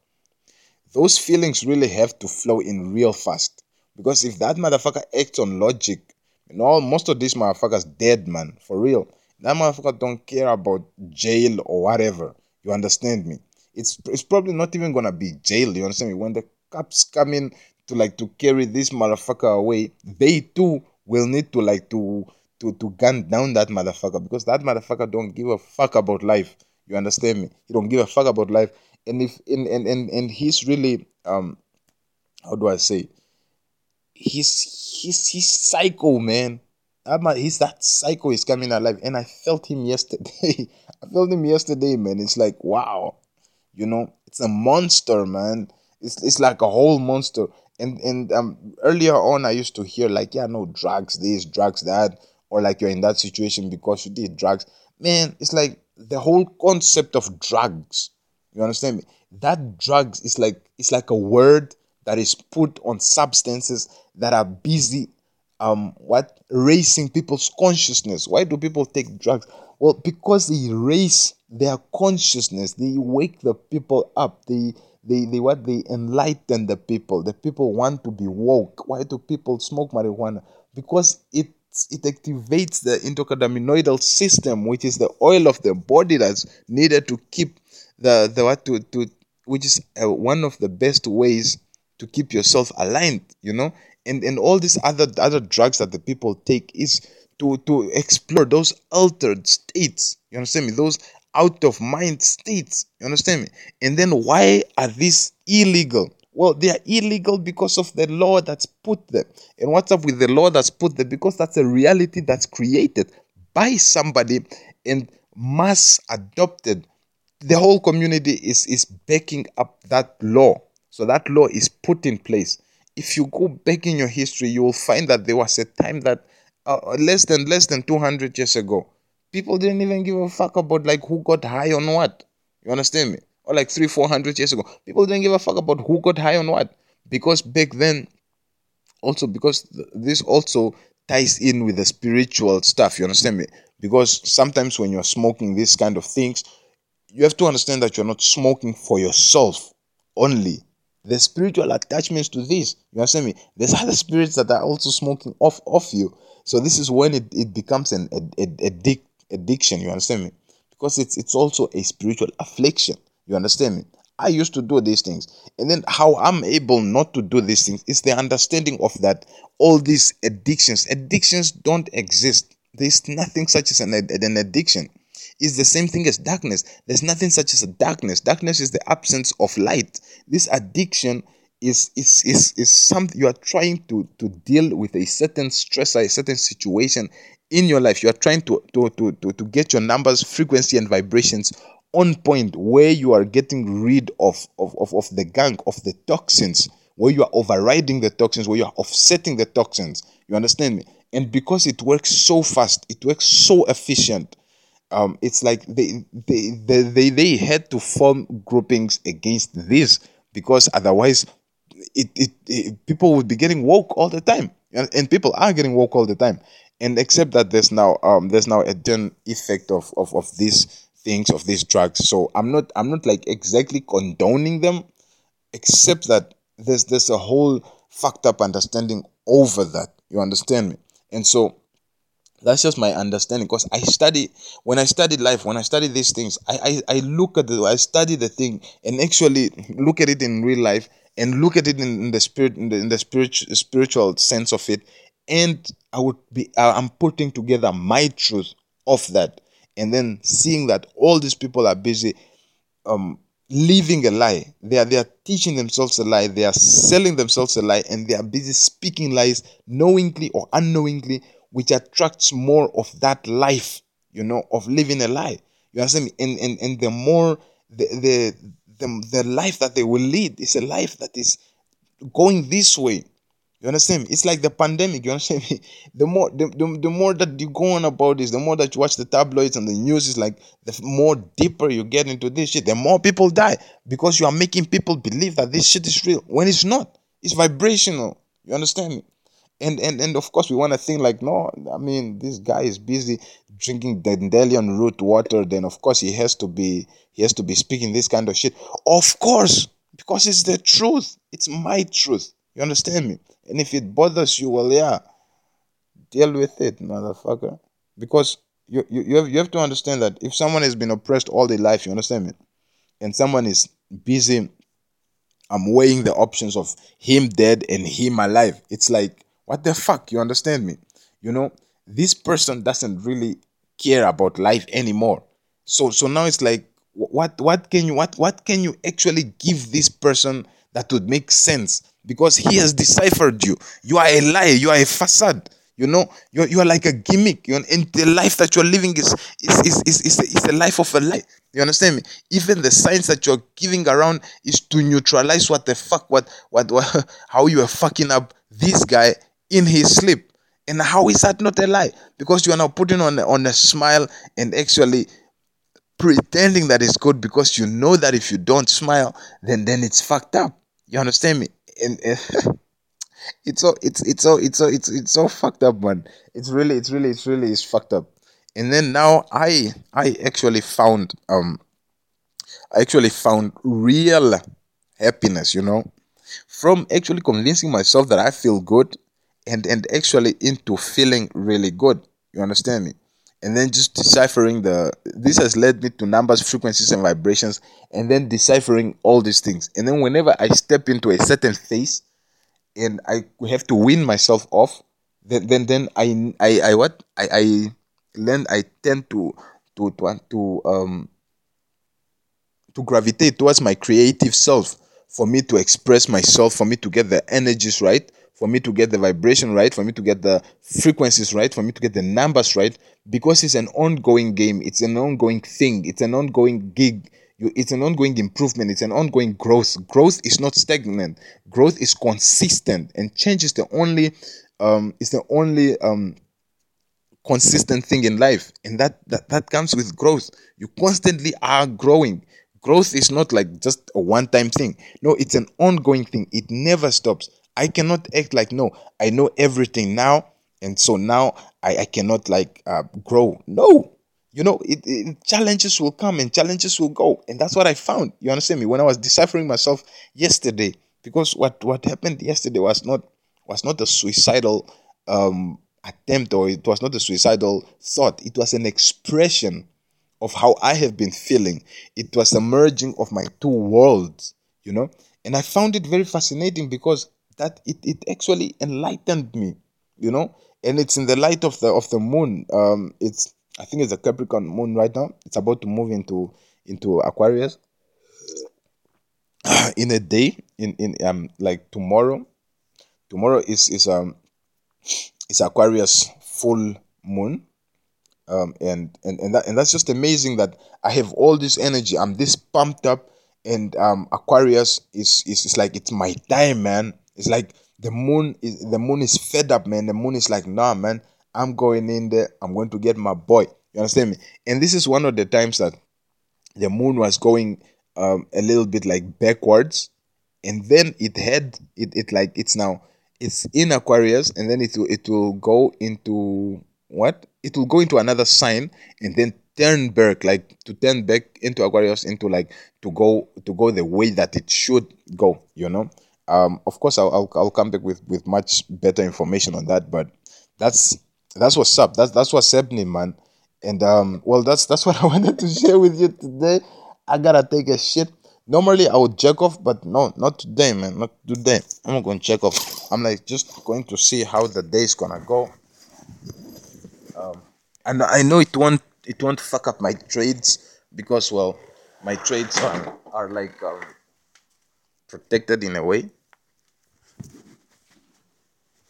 those feelings really have to flow in real fast. Because if that motherfucker acts on logic, you know, most of these motherfuckers dead, man, for real. That motherfucker don't care about jail or whatever. You understand me? It's it's probably not even gonna be jail. You understand me? When the cops come in to like to carry this motherfucker away, they too will need to like to to to gun down that motherfucker because that motherfucker don't give a fuck about life. You understand me? He don't give a fuck about life. And if and and and, and he's really um how do I say he's he's he's psycho man. That he's that psycho is coming alive. And I felt him yesterday. I felt him yesterday, man. It's like wow. You know, it's a monster, man. It's it's like a whole monster. And and um earlier on I used to hear like, yeah, no drugs, this, drugs, that or like you're in that situation because you did drugs. Man, it's like the whole concept of drugs. You understand me? That drugs is like it's like a word that is put on substances that are busy um what raising people's consciousness. Why do people take drugs? Well, because they raise their consciousness, they wake the people up, they they, they what they enlighten the people. The people want to be woke. Why do people smoke marijuana? Because it it activates the endocannabinoidal system, which is the oil of the body that's needed to keep the the what to to which is uh, one of the best ways to keep yourself aligned. You know, and and all these other other drugs that the people take is to to explore those altered states. You understand me? Those out of mind states. You understand me? And then why are these illegal? Well, they are illegal because of the law that's put there. And what's up with the law that's put there? Because that's a reality that's created by somebody and mass adopted. The whole community is, is backing up that law. So that law is put in place. If you go back in your history, you will find that there was a time that uh, less than less than 200 years ago, people didn't even give a fuck about like who got high on what. You understand me? Or like three, four hundred years ago, people didn't give a fuck about who got high on what because back then, also because this also ties in with the spiritual stuff. You understand me? Because sometimes when you're smoking these kind of things, you have to understand that you're not smoking for yourself only. There's spiritual attachments to this. You understand me? There's other spirits that are also smoking off of you. So this is when it, it becomes an addict addiction. You understand me? Because it's it's also a spiritual affliction. You understand me? I used to do these things. And then how I'm able not to do these things is the understanding of that all these addictions, addictions don't exist. There's nothing such as an, an addiction. It's the same thing as darkness. There's nothing such as a darkness. Darkness is the absence of light. This addiction is is is, is something you are trying to to deal with a certain stressor, a certain situation in your life. You are trying to to to to, to get your numbers, frequency, and vibrations on point where you are getting rid of, of, of, of the gang, of the toxins, where you are overriding the toxins, where you are offsetting the toxins. You understand me? And because it works so fast, it works so efficient, um, it's like they, they, they, they, they had to form groupings against this because otherwise it, it, it, people would be getting woke all the time. And, and people are getting woke all the time. And except that there's now um there's now a done effect of, of of these things of these drugs. So i'm not i'm not like exactly condoning them except that there's there's a whole fucked up understanding over that. You understand me? And so that's just my understanding. Because i study when i study life when i study these things I, I i look at the i study the thing and actually look at it in real life and look at it in, in the spirit in the, in the spiritual spiritual sense of it and i would be i'm putting together my truth of that. And then seeing that all these people are busy um living a lie. They are they are teaching themselves a lie. They are selling themselves a lie and they are busy speaking lies knowingly or unknowingly which attracts more of that life you know of living a lie. You understand me? And and, and the more the, the the life that they will lead is a life that is going this way you understand me? It's like the pandemic. You understand me? The more the, the, the more that you go on about this, the more that you watch the tabloids and the news is like the more deeper you get into this shit, the more people die because you are making people believe that this shit is real when it's not. It's vibrational. You understand me? And and and of course we want to think like, no, I mean this guy is busy drinking dandelion root water. Then of course he has to be he has to be speaking this kind of shit. Of course, because it's the truth. It's my truth. You understand me? And if it bothers you, well, yeah, deal with it, motherfucker. Because you, you, you, have, you have to understand that if someone has been oppressed all their life, you understand me? And someone is busy I'm weighing the options of him dead and him alive. It's like, what the fuck? You understand me? You know, this person doesn't really care about life anymore. So so now it's like what what can you what what can you actually give this person that would make sense because he has deciphered you. You are a lie, you are a facade. You know, you you are like a gimmick. You know, and the life that you're living is is is is, is, a, is a life of a lie. You understand me? Even the signs that you're giving around is to neutralize what the fuck, what what, what how you are fucking up this guy in his sleep. And how is that not a lie? Because you are now putting on on a smile and actually pretending that it's good because you know that if you don't smile, then then it's fucked up. You understand me? And, and it's so it's it's so it's so it's it's so fucked up, man. It's really it's really it's really it's fucked up. And then now I I actually found um I actually found real happiness, you know, from actually convincing myself that I feel good and and actually into feeling really good. You understand me? and then just deciphering the this has led me to numbers frequencies and vibrations and then deciphering all these things and then whenever i step into a certain phase and i have to win myself off then then then I I, I what I I learn I tend to to to to um to gravitate towards my creative self for me to express myself, for me to get the energies right, for me to get the vibration right, for me to get the frequencies right, for me to get the numbers right, because it's an ongoing game, it's an ongoing thing, it's an ongoing gig. It's an ongoing improvement. It's an ongoing growth. Growth is not stagnant. Growth is consistent, and change is the only, um, is the only um, consistent thing in life, and that, that that comes with growth. You constantly are growing growth is not like just a one time thing. No, it's an ongoing thing. It never stops. I cannot act like, no, I know everything now. And so now I, I cannot like uh, grow. No, you know, it, it, challenges will come and challenges will go. And that's what I found. You understand me? When I was deciphering myself yesterday, because what, what happened yesterday was not was not a suicidal um, attempt or it was not a suicidal thought. It was an expression of how I have been feeling. It was a merging of my two worlds, you know. And I found it very fascinating because that it, it actually enlightened me, you know. And it's in the light of the of the moon. Um, it's I think it's a Capricorn moon right now. It's about to move into into Aquarius in a day. In in um like tomorrow. Tomorrow is is um is Aquarius full moon um, and and and, that, and that's just amazing that I have all this energy. I'm this pumped up, and um, Aquarius is, is is like it's my time, man. It's like the moon is the moon is fed up, man. The moon is like, nah, man. I'm going in there. I'm going to get my boy. You understand me? And this is one of the times that the moon was going um, a little bit like backwards, and then it had it it like it's now it's in Aquarius, and then it will it will go into what it will go into another sign and then turn back like to turn back into aquarius into like to go to go the way that it should go you know um of course i'll i'll, I'll come back with with much better information on that but that's that's what's up. That's that's what's happening man. And um well that's that's what i wanted to share with you today. I gotta take a shit. Normally i would check off but no not today man. Not today. I'm not gonna check off. I'm like just going to see how the day is gonna go. Um, and I know it won't it won't fuck up my trades because well my trades are, are like um, protected in a way?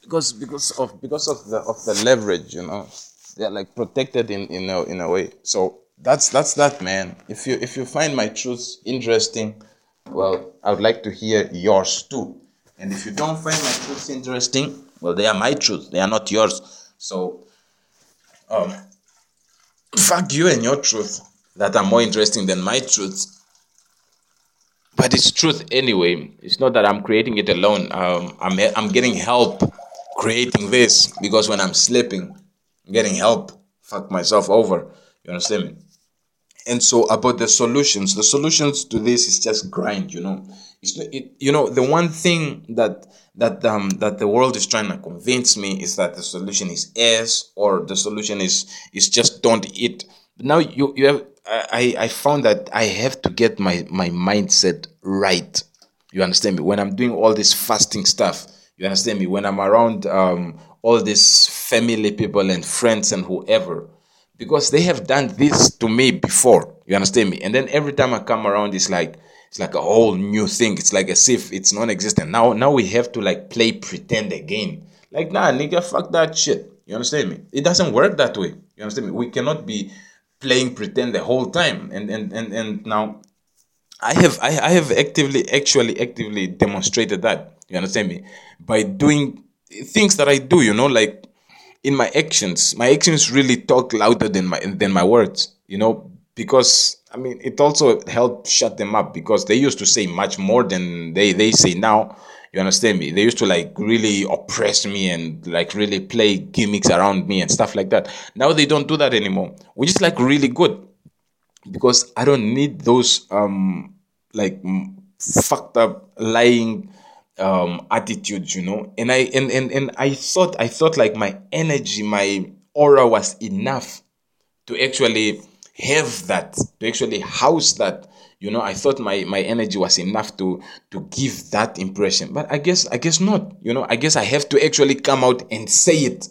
Because because of because of the of the leverage you know. They're like protected in in a, in a way. So that's that's that man. If you if you find my truths interesting well i would like to hear yours too. And if you don't find my truths interesting well they are my truths. They are not yours. So um, fuck you and your truth that are more interesting than my truth. But it's truth anyway. It's not that I'm creating it alone. Um, I'm I'm getting help creating this because when I'm sleeping, I'm getting help. Fuck myself over. You understand me? And so about the solutions, the solutions to this is just grind. You know, it's it, you know the one thing that that um that the world is trying to convince me is that the solution is S or the solution is is just don't eat. But now you you have I I found that I have to get my my mindset right. You understand me? When I'm doing all this fasting stuff, you understand me? When I'm around um all these family people and friends and whoever, because they have done this to me before. You understand me? And then every time I come around, it's like it's like a whole new thing. It's like as if it's non-existent. Now, now we have to like play pretend again. Like, nah, nigga, fuck that shit. You understand me? It doesn't work that way. You understand me? We cannot be playing pretend the whole time. And and and and now, I have I, I have actively actually actively demonstrated that. You understand me? By doing things that I do. You know, like in my actions. My actions really talk louder than my than my words. You know, because I mean, it also helped shut them up because they used to say much more than they, they say now. You understand me? They used to like really oppress me and like really play gimmicks around me and stuff like that. Now they don't do that anymore, which is like really good because I don't need those um like fucked up lying um attitudes, you know. And I and and and I thought I thought like my energy, my aura was enough to actually have that, to actually house that, You know, I thought my my energy was enough to to give that impression, but I guess I guess not. You know, I guess I have to actually come out and say it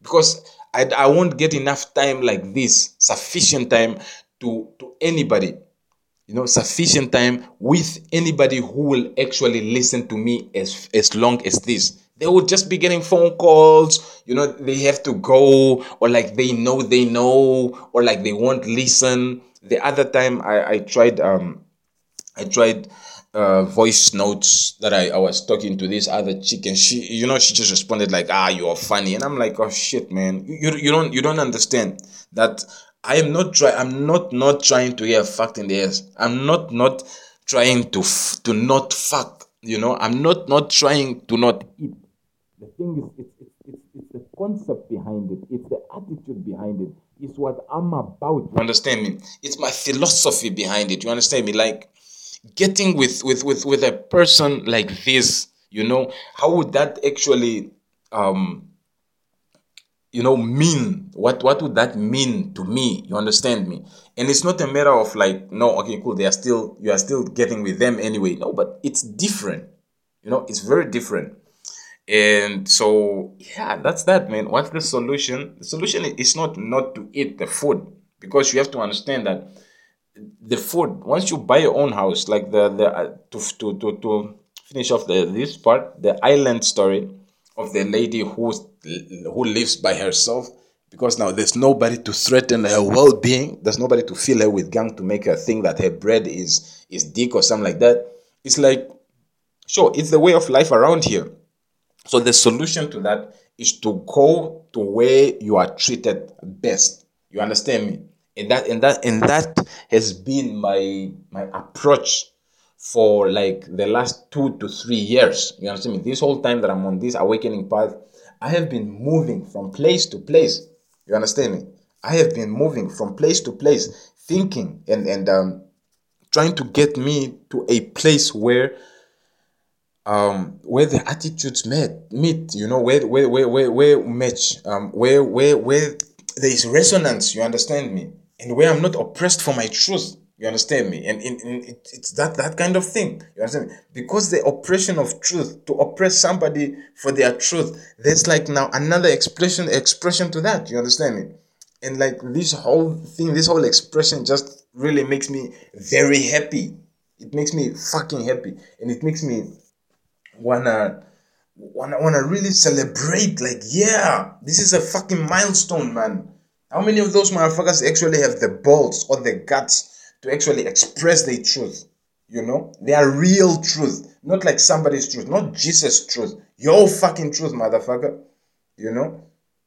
because I, I won't get enough time like this, sufficient time to to anybody you know sufficient time with anybody who will actually listen to me as as long as this they will just be getting phone calls you know they have to go or like they know they know or like they won't listen the other time i i tried um i tried uh, voice notes that I, I was talking to this other chick and she you know she just responded like ah you are funny and I'm like oh shit man you, you don't you don't understand that I am not try. I'm not not trying to get fucked in the ass. I'm not not trying to f- to not fuck. You know, I'm not not trying to not eat. The thing is, it's it's, it's, it's the concept behind it. It's the attitude behind it. It's what I'm about. You understand me? It's my philosophy behind it. You understand me? Like getting with with with with a person like this. You know, how would that actually um you know mean what what would that mean to me you understand me and it's not a matter of like no okay cool they are still you are still getting with them anyway no but it's different you know it's very different and so yeah that's that man. What's the solution? The solution is not not to eat the food because you have to understand that the food once you buy your own house like the the uh, to, to to to finish off the this part the island story of the lady who who lives by herself because now there's nobody to threaten her well-being there's nobody to fill her with gang to make her think that her bread is is dick or something like that. It's like sure it's the way of life around here so the solution to that is to go to where you are treated best you understand me and that and that and that has been my my approach for like the last two to three years. You understand me? This whole time that I'm on this awakening path, I have been moving from place to place. You understand me? I have been moving from place to place, thinking and and um, trying to get me to a place where um where the attitudes met meet you know where where where where, where match um where where where there is resonance you understand me and where i'm not oppressed for my truth you understand me? And, and, and it, it's that that kind of thing. You understand me? Because the oppression of truth, to oppress somebody for their truth, there's like now another expression expression to that. You understand me? And like this whole thing, this whole expression just really makes me very happy. It makes me fucking happy. And it makes me wanna wanna wanna really celebrate, like, yeah, this is a fucking milestone, man. How many of those motherfuckers actually have the balls or the guts to actually express their truth. You know, their real truth, not like somebody's truth, not Jesus' truth, your fucking truth, motherfucker. You know,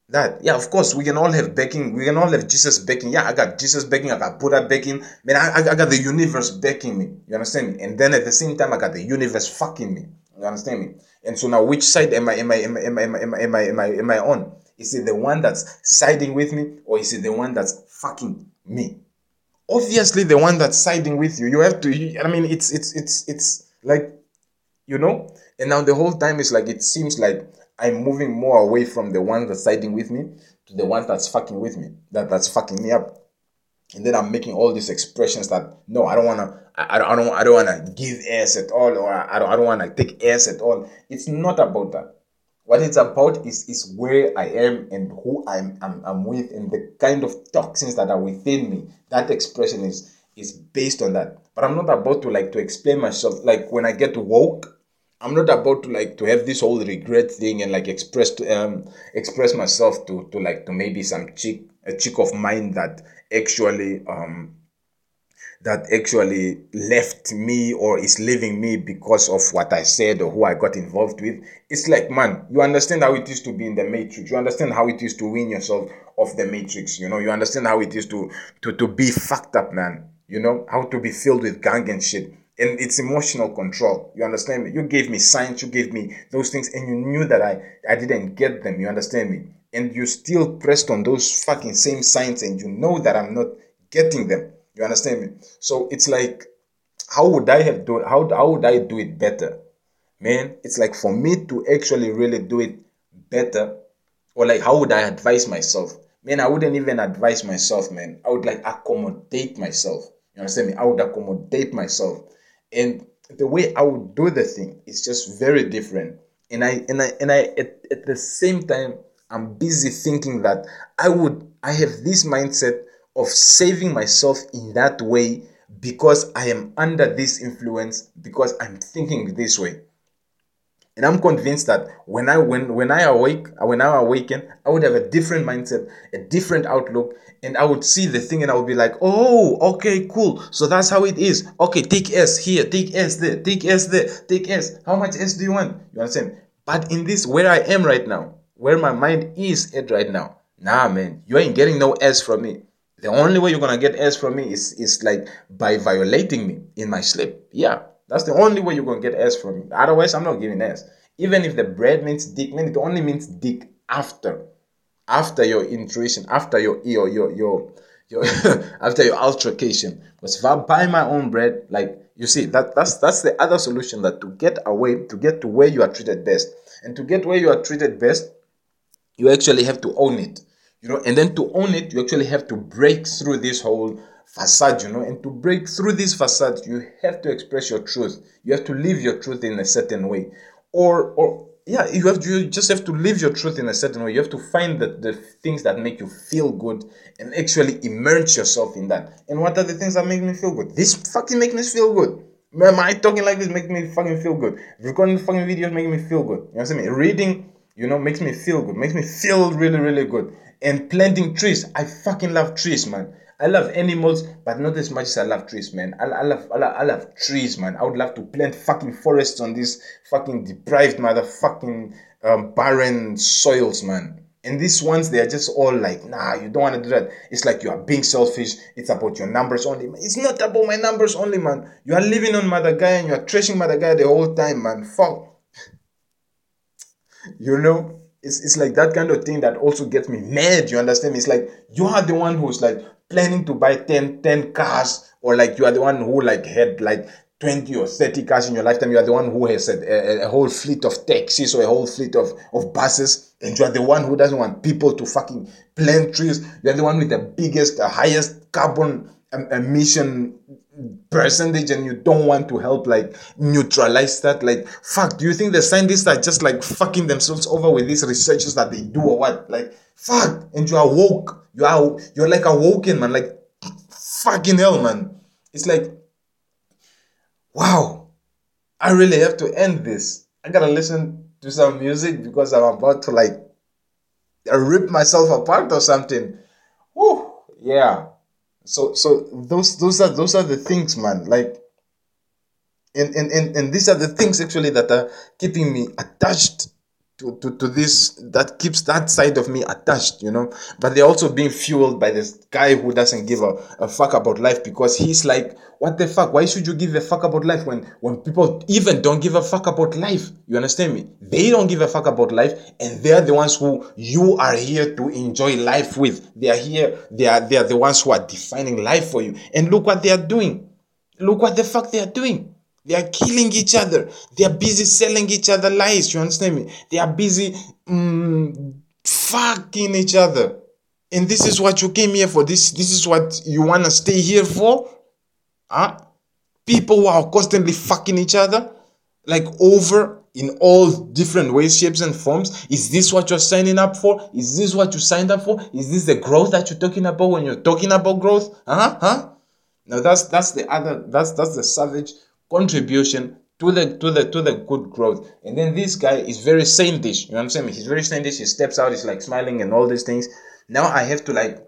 that yeah, of course we can all have backing, we can all have Jesus backing. Yeah, I got Jesus backing, I got Buddha backing, man, I, I got the universe backing me. You understand me? And then at the same time, I got the universe fucking me. You understand me? And so now, which side am I am I am I am I am I am I am I, am I, on? Is it the one that's siding with me, or is it the one that's fucking me? obviously the one that's siding with you you have to i mean it's it's it's it's like you know and now the whole time is like it seems like i'm moving more away from the one that's siding with me to the one that's fucking with me that that's fucking me up and then i'm making all these expressions that no i don't want to I, I don't i don't want to give ass at all or i don't, I don't want to take ass at all it's not about that what it's about is is where I am and who I'm, I'm I'm with and the kind of toxins that are within me. That expression is is based on that. But I'm not about to like to explain myself. Like when I get woke, I'm not about to like to have this whole regret thing and like express to, um express myself to to like to maybe some chick a chick of mine that actually um that actually left me or is leaving me because of what I said or who I got involved with. It's like, man, you understand how it is to be in the matrix. You understand how it is to win yourself off the matrix. You know, you understand how it is to to to be fucked up, man. You know, how to be filled with gang and shit. And it's emotional control. You understand me? You gave me signs, you gave me those things, and you knew that I I didn't get them. You understand me? And you still pressed on those fucking same signs, and you know that I'm not getting them you understand me? So it's like, how would I have done? How how would I do it better, man? It's like for me to actually really do it better, or like how would I advise myself? Man, I wouldn't even advise myself, man. I would like accommodate myself. You understand me? I would accommodate myself. And the way I would do the thing is just very different. And I and I and I at, at the same time I'm busy thinking that I would I have this mindset of saving myself in that way because I am under this influence because I'm thinking this way. And I'm convinced that when I when when I awake, when I awaken, I would have a different mindset, a different outlook, and I would see the thing and I would be like, oh, okay, cool. So that's how it is. Okay, take S here, take S there, take S there, take S. How much S do you want? You understand? But in this where I am right now, where my mind is at right now, nah man, you ain't getting no S from me. The only way you're gonna get S from me is is like by violating me in my sleep. Yeah, that's the only way you're gonna get S from me. Otherwise, I'm not giving S. Even if the bread means dick, man, it only means dick after, after your intuition, after your your your your, your after your altercation. Because if I buy my own bread, like you see, that that's that's the other solution. That to get away, to get to where you are treated best, and to get where you are treated best, you actually have to own it. You know, and then to own it, you actually have to break through this whole facade, you know, and to break through this facade, you have to express your truth. You have to live your truth in a certain way. Or or yeah, you have to you just have to live your truth in a certain way. You have to find the, the things that make you feel good and actually immerse yourself in that. And what are the things that make me feel good? This fucking make me feel good. I talking like this make me fucking feel good? Recording fucking videos making me feel good. You know what I mean? Reading, you know, makes me feel good. Makes me feel really, really good. And planting trees. I fucking love trees, man. I love animals, but not as much as I love trees, man. I, I, love, I, love, I love trees, man. I would love to plant fucking forests on these fucking deprived motherfucking um, barren soils, man. And these ones, they are just all like, nah, you don't want to do that. It's like you are being selfish. It's about your numbers only. It's not about my numbers only, man. You are living on Mother Gaia and you are trashing Mother Gaia the whole time, man. Fuck. You know? It's, it's like that kind of thing that also gets me mad. You understand? It's like you are the one who's like planning to buy 10, 10 cars or like you are the one who like had like 20 or 30 cars in your lifetime. You are the one who has a, a, a, whole fleet of taxis or a whole fleet of, of buses. And you are the one who doesn't want people to fucking plant trees. You are the one with the biggest, the highest carbon um, emission percentage and you don't want to help like neutralize that like fuck do you think the scientists are just like fucking themselves over with these researches that they do or what? Like fuck and you are woke. You are you're like awoken man like fucking hell man. It's like wow i really have to end this. I gotta listen to some music because i'm about to like rip myself apart or something. Whew, yeah so so those those are those are the things, man. Like and and, and, and these are the things actually that are keeping me attached to, to, to this that keeps that side of me attached, you know. But they're also being fueled by this guy who doesn't give a, a fuck about life because he's like, what the fuck? Why should you give a fuck about life when when people even don't give a fuck about life? You understand me? They don't give a fuck about life, and they're the ones who you are here to enjoy life with. They are here, they are they are the ones who are defining life for you. And look what they are doing. Look what the fuck they are doing. They are killing each other. They are busy selling each other lies. You understand me? They are busy mm, fucking each other. And this is what you came here for. This this is what you wanna stay here for? Huh? People who are constantly fucking each other, like over in all different ways, shapes, and forms. Is this what you're signing up for? Is this what you signed up for? Is this the growth that you're talking about when you're talking about growth? Huh? Huh? Now that's that's the other that's that's the savage contribution to the to the to the good growth. And then this guy is very saintish. You what I'm saying? He's very saintish. He steps out, he's like smiling and all these things. Now I have to like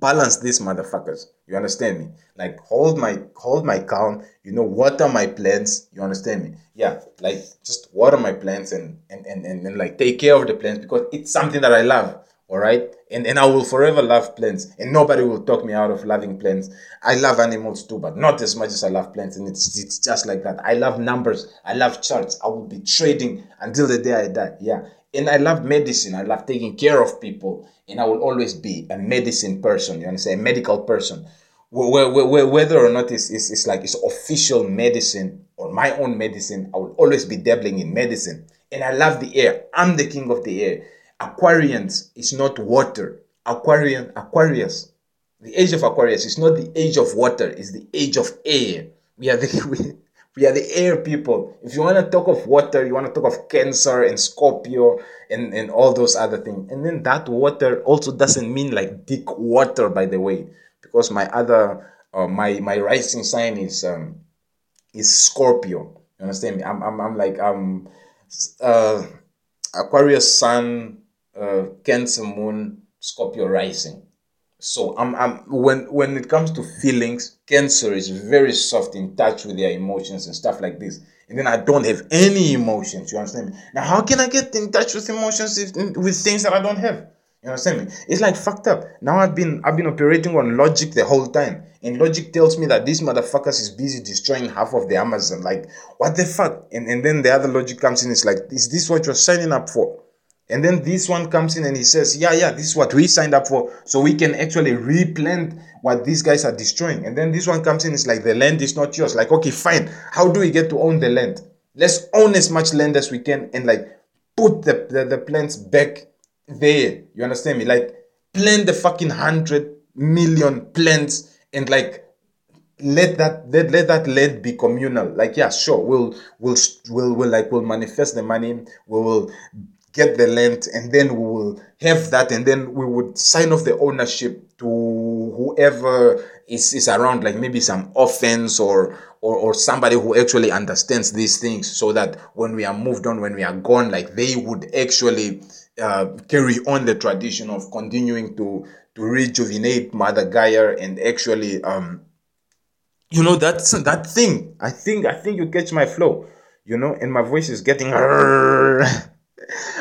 balance these motherfuckers. You understand me? Like hold my hold my calm. You know, water my plants. You understand me? Yeah, like just water my plants and and and, and, and like take care of the plants because it's something that I love all right? And and i will forever love plants and nobody will talk me out of loving plants. I love animals too but not as much as i love plants and it's it's just like that. I love numbers. I love charts. I will be trading until the day i die. Yeah. And i love medicine. I love taking care of people and i will always be a medicine person you understand? A medical person. Whether or not it's, it's, it's like it's official medicine or my own medicine i will always be dabbling in medicine. And i love the air. I'm the king of the air Aquarians is not water. Aquarian, Aquarius. The age of Aquarius is not the age of water, it's the age of air. We are the we, we are the air people. If you want to talk of water, you want to talk of Cancer and Scorpio and, and all those other things. And then that water also doesn't mean like dick water, by the way, because my other uh, my my rising sign is um is Scorpio. You understand me? I'm I'm, I'm like um uh Aquarius Sun, Cancer Moon, Scorpio rising. So I'm, I'm when when it comes to feelings, Cancer is very soft in touch with their emotions and stuff like this. And then I don't have any emotions. You understand me? Now, how can I get in touch with emotions if, with things that I don't have? You understand me? It's like fucked up. Now I've been I've been operating on logic the whole time, and logic tells me that this motherfuckers is busy destroying half of the Amazon. Like what the fuck? And and then the other logic comes in. It's like, is this what you're signing up for? And then this one comes in and he says, Yeah, yeah, this is what we signed up for. So we can actually replant what these guys are destroying. And then this one comes in, it's like the land is not yours. Like, okay, fine. How do we get to own the land? Let's own as much land as we can and like put the, the, the plants back there. You understand me? Like plant the fucking hundred million plants and like let that let, let that land be communal like yeah sure we'll we'll we'll, we'll like we'll manifest the money we will get the land and then we will have that and then we would sign off the ownership to whoever is, is around like maybe some offense or, or or somebody who actually understands these things so that when we are moved on when we are gone like they would actually uh, carry on the tradition of continuing to to rejuvenate mother gaia and actually um you know that's that thing i think i think you catch my flow you know and my voice is getting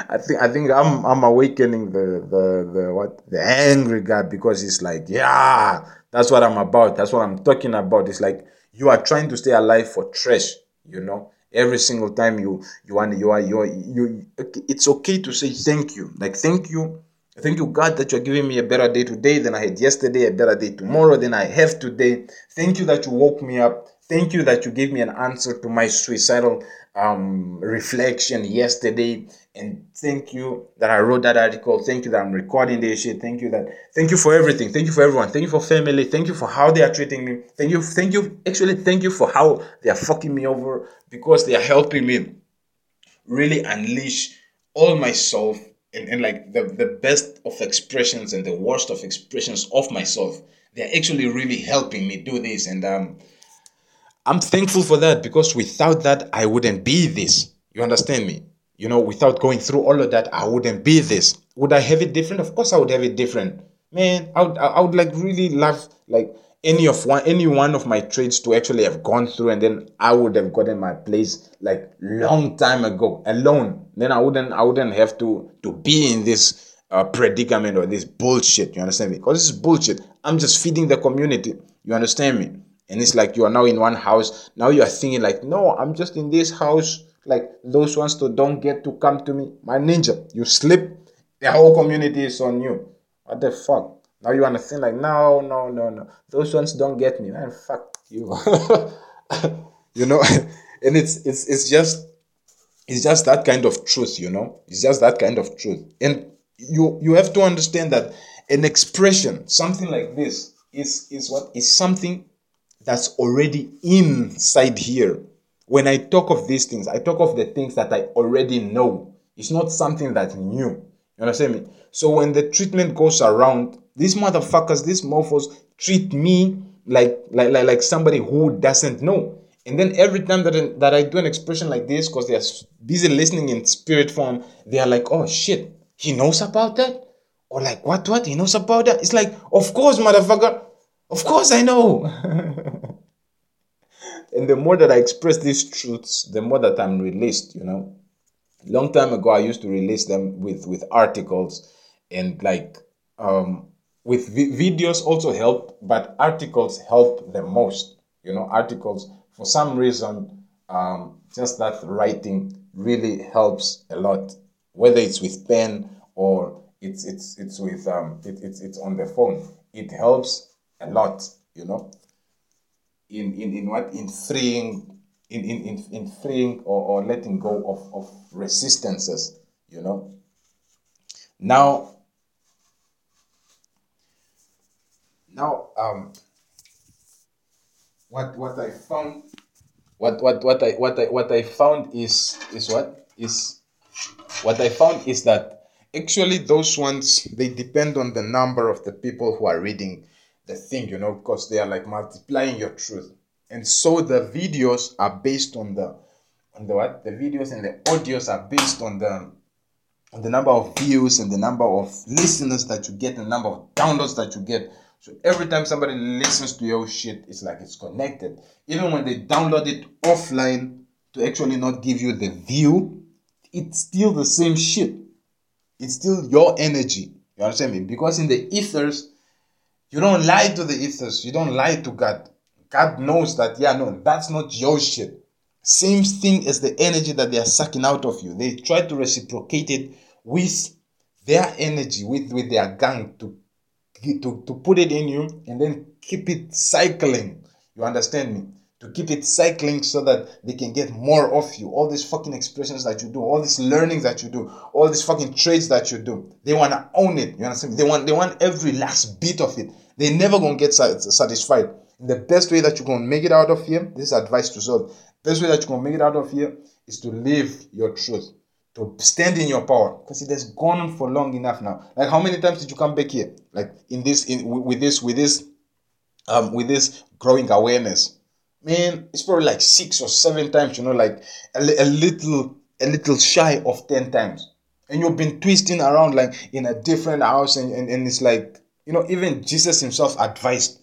I think I think I'm I'm awakening the the the what the angry guy because it's like yeah that's what I'm about. That's what I'm talking about. It's like you are trying to stay alive for trash you know? Every single time you you want you are you are, you it's okay to say thank you. Like thank you. Thank you God that you're giving me a better day today than I had yesterday a better day tomorrow than I have today. Thank you that you woke me up thank you that you gave me an answer to my suicidal um reflection yesterday and thank you that I wrote that article. Thank you that I'm recording this shit. Thank you that thank you for everything. Thank you for everyone. Thank you for family. Thank you for how they are treating me. Thank you, thank you. Actually, thank you for how they are fucking me over because they are helping me really unleash all myself and, and like the, the best of expressions and the worst of expressions of myself. They're actually really helping me do this. And um I'm thankful for that because without that I wouldn't be this. You understand me? you know, without going through all of that, I wouldn't be this. Would I have it different? Of course, I would have it different. Man, I would, I would like really love like any of one, any one of my trades to actually have gone through, and then I would have gotten my place like long time ago alone. Then I wouldn't, I wouldn't have to to be in this uh, predicament or this bullshit. You understand me? Because this is bullshit. I'm just feeding the community. You understand me? And it's like you are now in one house. Now you are thinking like, no, I'm just in this house like those ones to don't get to come to me. My ninja, you slip, the whole community is on you. What the fuck? Now you understand? Like, no, no, no, no. Those ones don't get me, man. Fuck you. you know, and it's it's it's just it's just that kind of truth, you know. It's just that kind of truth, and you you have to understand that an expression, something like this, is is what is something that's already inside here when I talk of these things, I talk of the things that I already know. It's not something that's new. You understand me? So when the treatment goes around, these motherfuckers, these morphos treat me like like like, like somebody who doesn't know. And then every time that I, that I do an expression like this, because they're busy listening in spirit form, they are like, oh shit, he knows about that? Or like, what, what? He knows about that? It's like, of course, motherfucker. Of course I know. and the more that I express these truths, the more that I'm released, you know. Long time ago, I used to release them with with articles, and like um, with vi- videos also help, but articles help the most. You know, articles for some reason, um, just that writing really helps a lot. Whether it's with pen or it's it's it's with um it, it's it's on the phone, it helps a lot. You know in, in, in what in freeing in, in, in, in freeing or, or letting go of, of resistances, you know. Now Now, um, what what I found, what what what I what I what I found is is what is what I found is that actually those ones they depend on the number of the people who are reading thing, you know, because they are like multiplying your truth. And so the videos are based on the on the what? The videos and the audios are based on the on the number of views and the number of listeners that you get and the number of downloads that you get. So every time somebody listens to your shit, it's like it's connected. Even when they download it offline to actually not give you the view, it's still the same shit. It's still your energy. You understand me? Because in the ethers, you don't lie to the ethers. You don't lie to God. God knows that, yeah, no, that's not your shit. Same thing as the energy that they are sucking out of you. They try to reciprocate it with their energy, with, with their gang to, to, to put it in you and then keep it cycling. You understand me? To keep it cycling so that they can get more of you. All these fucking expressions that you do, all these learnings that you do, all these fucking trades that you do. They want to own it. You understand me? They want, they want every last bit of it. They never gonna get satisfied. The best way that you can make it out of here, this is advice to solve. Best way that you can make it out of here is to live your truth, to stand in your power, because it has gone on for long enough now. Like how many times did you come back here? Like in this, in with this, with this, um, with this growing awareness, man, it's probably like six or seven times. You know, like a, a little, a little shy of ten times, and you've been twisting around like in a different house, and, and, and it's like you know, even Jesus himself advised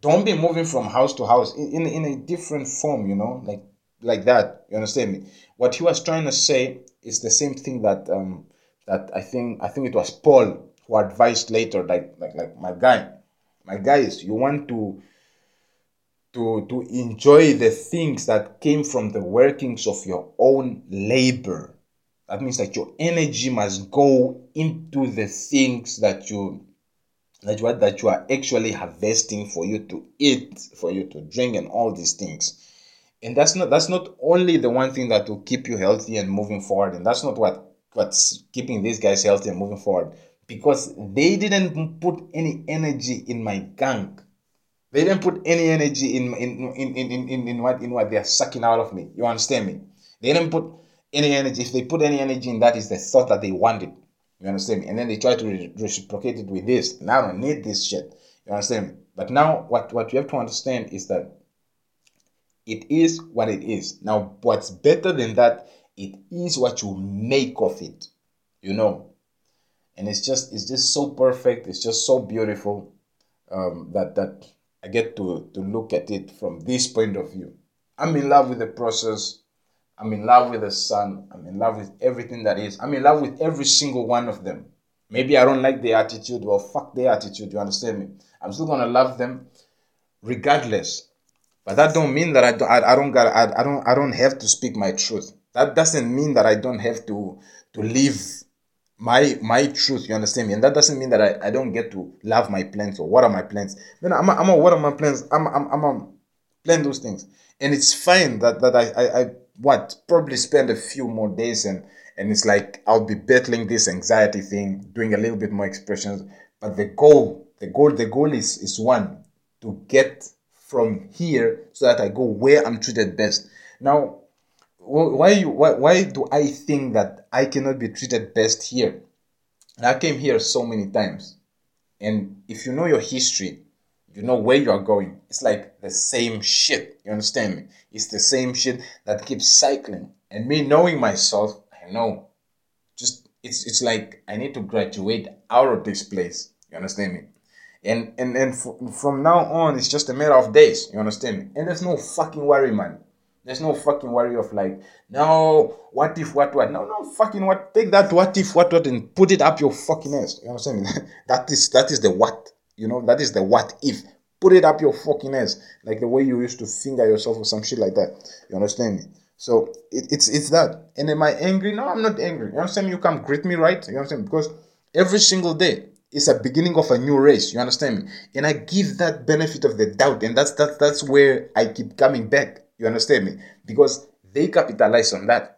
don't be moving from house to house in, in, in a different form, you know, like like that. You understand me? What he was trying to say is the same thing that um that I think I think it was Paul who advised later, like like like my guy, my guys, you want to to to enjoy the things that came from the workings of your own labor. That means that your energy must go into the things that you that what that you are actually harvesting for you to eat, for you to drink, and all these things. And that's not that's not only the one thing that will keep you healthy and moving forward, and that's not what what's keeping these guys healthy and moving forward because they didn't put any energy in my gang. They didn't put any energy in in in in, in, in what in what they're sucking out of me. You understand me? They didn't put any energy. If they put any energy in that, is the thought that they wanted. You understand me? And then they try to re- reciprocate it with this. Now I don't need this shit. You understand me? But now what, what you have to understand is that it is what it is. Now what's better than that, it is what you make of it. You know? And it's just it's just so perfect, it's just so beautiful um, that that I get to to look at it from this point of view. I'm in love with the process. I'm in love with the sun. I'm in love with everything that is. I'm in love with every single one of them. Maybe I don't like their attitude. Well, fuck their attitude. You understand me? I'm still gonna love them, regardless. But that don't mean that I don't. I, I don't got. I, I don't. I don't have to speak my truth. That doesn't mean that I don't have to to live my my truth. You understand me? And that doesn't mean that I, I don't get to love my plans or what are my plans. Then I'm a, I'm a what are my plans? I'm I'm I'm a plan those things, and it's fine that that I I, I what probably spend a few more days and and it's like I'll be battling this anxiety thing, doing a little bit more expressions. But the goal, the goal, the goal is is one to get from here so that I go where I'm treated best. Now, why you why, why do I think that I cannot be treated best here? I came here so many times, and if you know your history, you know where you are going. It's like the same shit. You understand me? It's the same shit that keeps cycling. And me knowing myself, I know. Just it's it's like I need to graduate out of this place. You understand me? And and and f- from now on, it's just a matter of days. You understand me? And there's no fucking worry, man. There's no fucking worry of like, no, what if, what, what? No, no, fucking what? Take that what if, what, what, and put it up your fucking ass. You understand me? that is that is the what. You know, that is the what if. Put it up your fucking ass. Like the way you used to finger yourself or some shit like that. You understand me? So it, it's it's that. And am I angry? No, I'm not angry. You understand me? You come greet me, right? You understand? Because every single day is a beginning of a new race. You understand me? And I give that benefit of the doubt, and that's that's that's where I keep coming back. You understand me? Because they capitalize on that.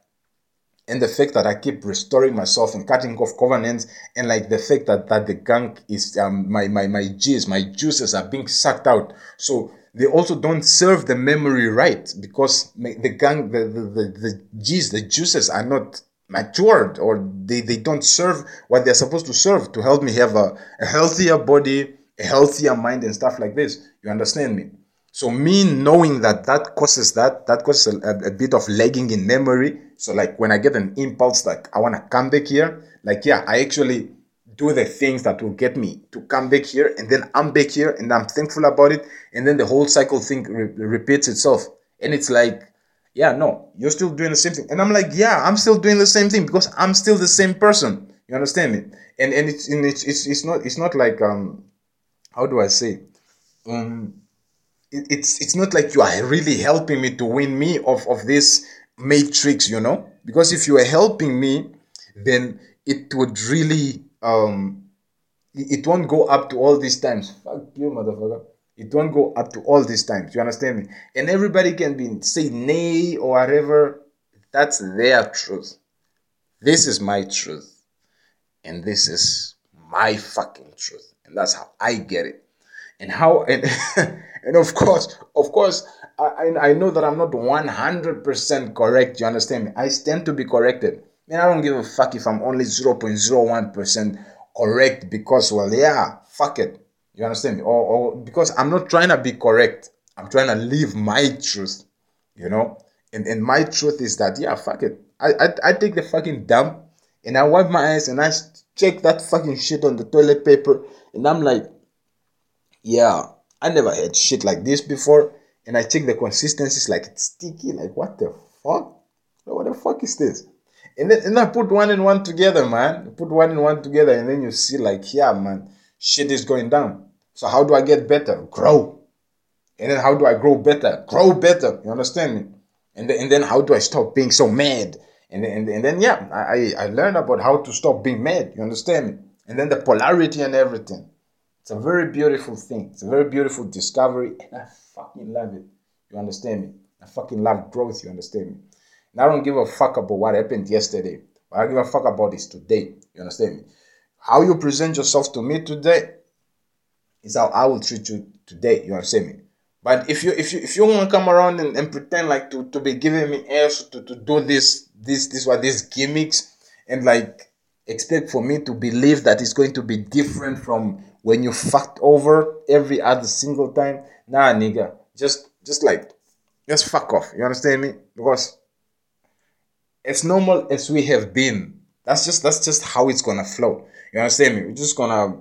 And the fact that I keep restoring myself and cutting off covenants, and like the fact that that the gang is um, my my my G's, my juices are being sucked out. So they also don't serve the memory right because the gang, the the the, the G's, the juices are not matured or they, they don't serve what they're supposed to serve to help me have a, a healthier body, a healthier mind, and stuff like this. You understand me? So me knowing that that causes that, that causes a, a, bit of lagging in memory. So like when I get an impulse, like I want to come back here, like yeah, I actually do the things that will get me to come back here, and then I'm back here, and I'm thankful about it, and then the whole cycle thing re- repeats itself, and it's like, yeah, no, you're still doing the same thing, and I'm like, yeah, I'm still doing the same thing because I'm still the same person. You understand me? And and it's and it's it's, it's not it's not like um, how do I say, um it's it's not like you are really helping me to win me of of this matrix you know? Because if you are helping me then it would really um it won't go up to all these times. Fuck you motherfucker. It won't go up to all these times you understand me? And everybody can be say nay or whatever. That's their truth. This is my truth. And this is my fucking truth. And that's how i get it. And how and And of course, of course, I, I know that I'm not 100% correct. You understand me? I stand to be corrected. Man, I don't give a fuck if I'm only 0.01% correct because, well, yeah, fuck it. You understand me? Or, or because I'm not trying to be correct. I'm trying to live my truth, you know? And, and my truth is that, yeah, fuck it. I, I, I take the fucking dump and I wipe my eyes and I check that fucking shit on the toilet paper and I'm like, yeah, I never had shit like this before. And I check the consistency consistencies like it's sticky. Like, what the fuck? What the fuck is this? And then and I put one and one together, man. Put one and one together, and then you see, like, yeah, man, shit is going down. So how do I get better? Grow. And then how do I grow better? Grow better. You understand me? And then, and then how do I stop being so mad? And then, and, and then yeah, I, I learned about how to stop being mad. You understand me? And then the polarity and everything. It's a very beautiful thing. It's a very beautiful discovery, and I fucking love it. You understand me? I fucking love growth. You understand me? And I don't give a fuck about what happened yesterday. I give a fuck about is today. You understand me? How you present yourself to me today is how I will treat you today. You understand me? But if you if you if you want to come around and, and pretend like to, to be giving me airs to, to do this this this what these gimmicks and like expect for me to believe that it's going to be different from when you fucked over every other single time. Nah, nigga, just just like just fuck off. You understand me? Because as normal as we have been, that's just that's just how it's gonna flow. You understand me? We're just gonna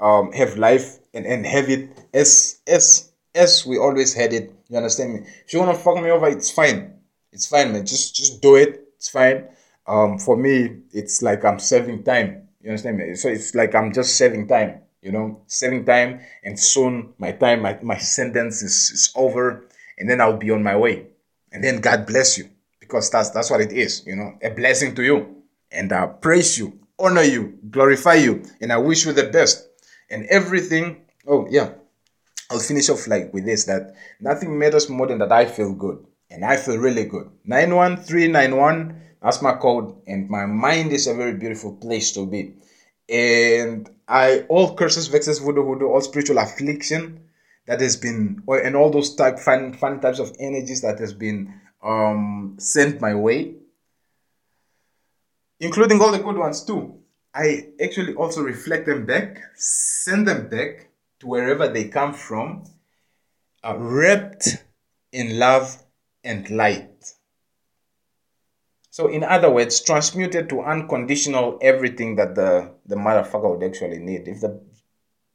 um, have life and, and have it as as as we always had it. You understand me? If you wanna fuck me over, it's fine. It's fine, man. Just just do it. It's fine. Um, for me, it's like I'm saving time. You understand me? So it's like I'm just saving time you know, saving time, and soon my time, my, my sentence is, is over, and then I'll be on my way. And then God bless you, because that's that's what it is, you know, a blessing to you. And I praise you, honor you, glorify you, and I wish you the best. And everything, oh yeah, I'll finish off like with this that nothing matters more than that I feel good. And I feel really good. 91391, that's my code, and my mind is a very beautiful place to be. And I all curses, vexes, voodoo, voodoo, all spiritual affliction that has been, and all those type fun, fun types of energies that has been um, sent my way, including all the good ones too. I actually also reflect them back, send them back to wherever they come from, uh, wrapped in love and light. So in other words, transmuted to unconditional everything that the, the motherfucker would actually need. If the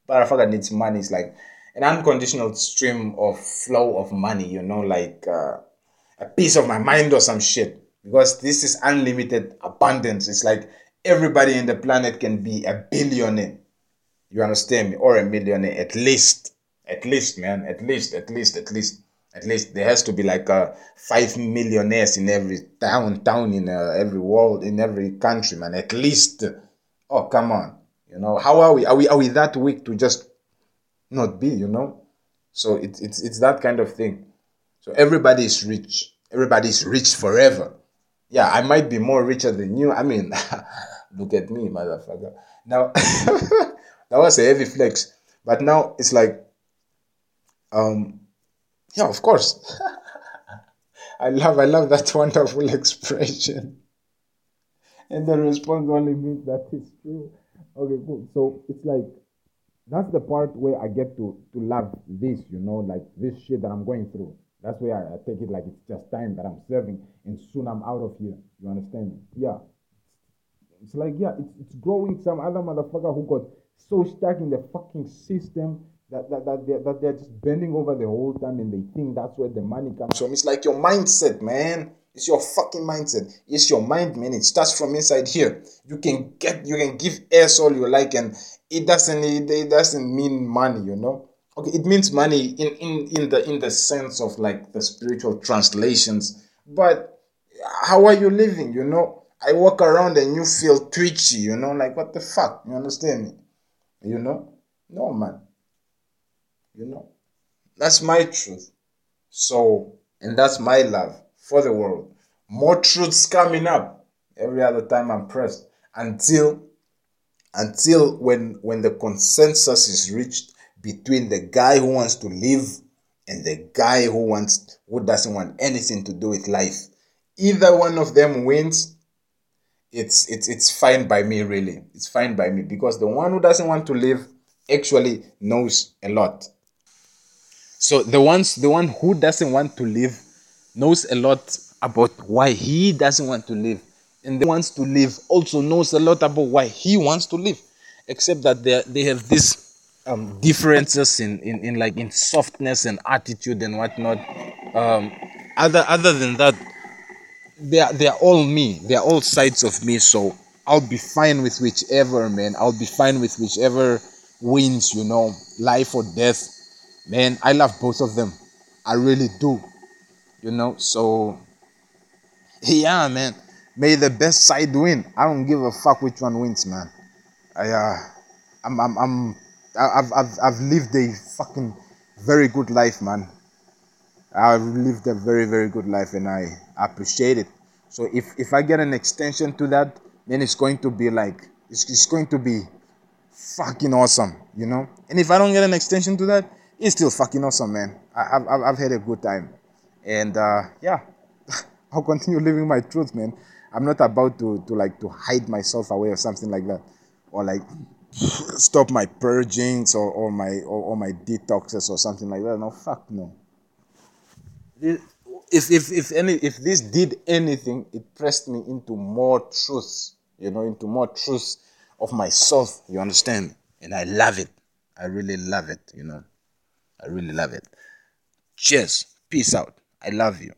motherfucker needs money, it's like an unconditional stream of flow of money, you know, like uh, a piece of my mind or some shit. Because this is unlimited abundance. It's like everybody in the planet can be a billionaire. You understand me? Or a millionaire at least. At least, man. At least, at least, at least. At least there has to be like uh, five millionaires in every town, town in uh, every world, in every country, man. At least. Oh, come on. You know, how are we? Are we are we that weak to just not be? You know. So it's it's it's that kind of thing. So everybody is rich. Everybody is rich forever. yeah, I might be more richer than you. I mean, look at me, motherfucker. Now, that was a heavy flex. But now it's like, um, yeah, of course. I love, I love that wonderful expression. And the response only means that it's true. Okay, cool. So it's like that's the part where I get to to love this, you know, like this shit that I'm going through. That's where I, I take it like it's just time that I'm serving, and soon I'm out of here. You understand? Yeah. It's like yeah, it's it's growing. Some other motherfucker who got so stuck in the fucking system that that that they're, that they're just bending over the whole time, and they think that's where the money comes from. It's like your mindset, man. It's your fucking mindset. It's your mind, man. It starts from inside here. You can get, you can give ass all you like, and it doesn't, it, it doesn't mean money, you know. Okay, it means money in in in the in the sense of like the spiritual translations. But how are you living? You know, I walk around and you feel twitchy. You know, like what the fuck? You understand me? You know, no man. You know, that's my truth. So, and that's my love for the world. More truths coming up every other time I'm pressed until until when when the consensus is reached between the guy who wants to live and the guy who wants who doesn't want anything to do with life. Either one of them wins, it's it's it's fine by me really. It's fine by me because the one who doesn't want to live actually knows a lot. So the ones the one who doesn't want to live knows a lot about why he doesn't want to live. And the wants to live also knows a lot about why he wants to live. Except that they they have these um, differences in, in, in like in softness and attitude and whatnot. Um, other other than that, they are they are all me. They are all sides of me. So I'll be fine with whichever man. I'll be fine with whichever wins. You know, life or death. Man, I love both of them. I really do you know. So yeah, man, may the best side win. I don't give a fuck which one wins, man. I uh, I'm I'm I'm I've I've I've lived a fucking very good life, man. I've lived a very very good life, and I appreciate it. So if if I get an extension to that, then it's going to be like it's, it's going to be fucking awesome, you know. And if I don't get an extension to that, it's still fucking awesome, man. I, I've I've had a good time. And uh, yeah, I'll continue living my truth, man. I'm not about to, to like to hide myself away or something like that, or like stop my purgings or, or my or, or my detoxes or something like that. No, fuck no. If if if any if this did anything, it pressed me into more truth, you know, into more truth of myself. You understand? And I love it. I really love it. You know, I really love it. Cheers. Peace out. I love you.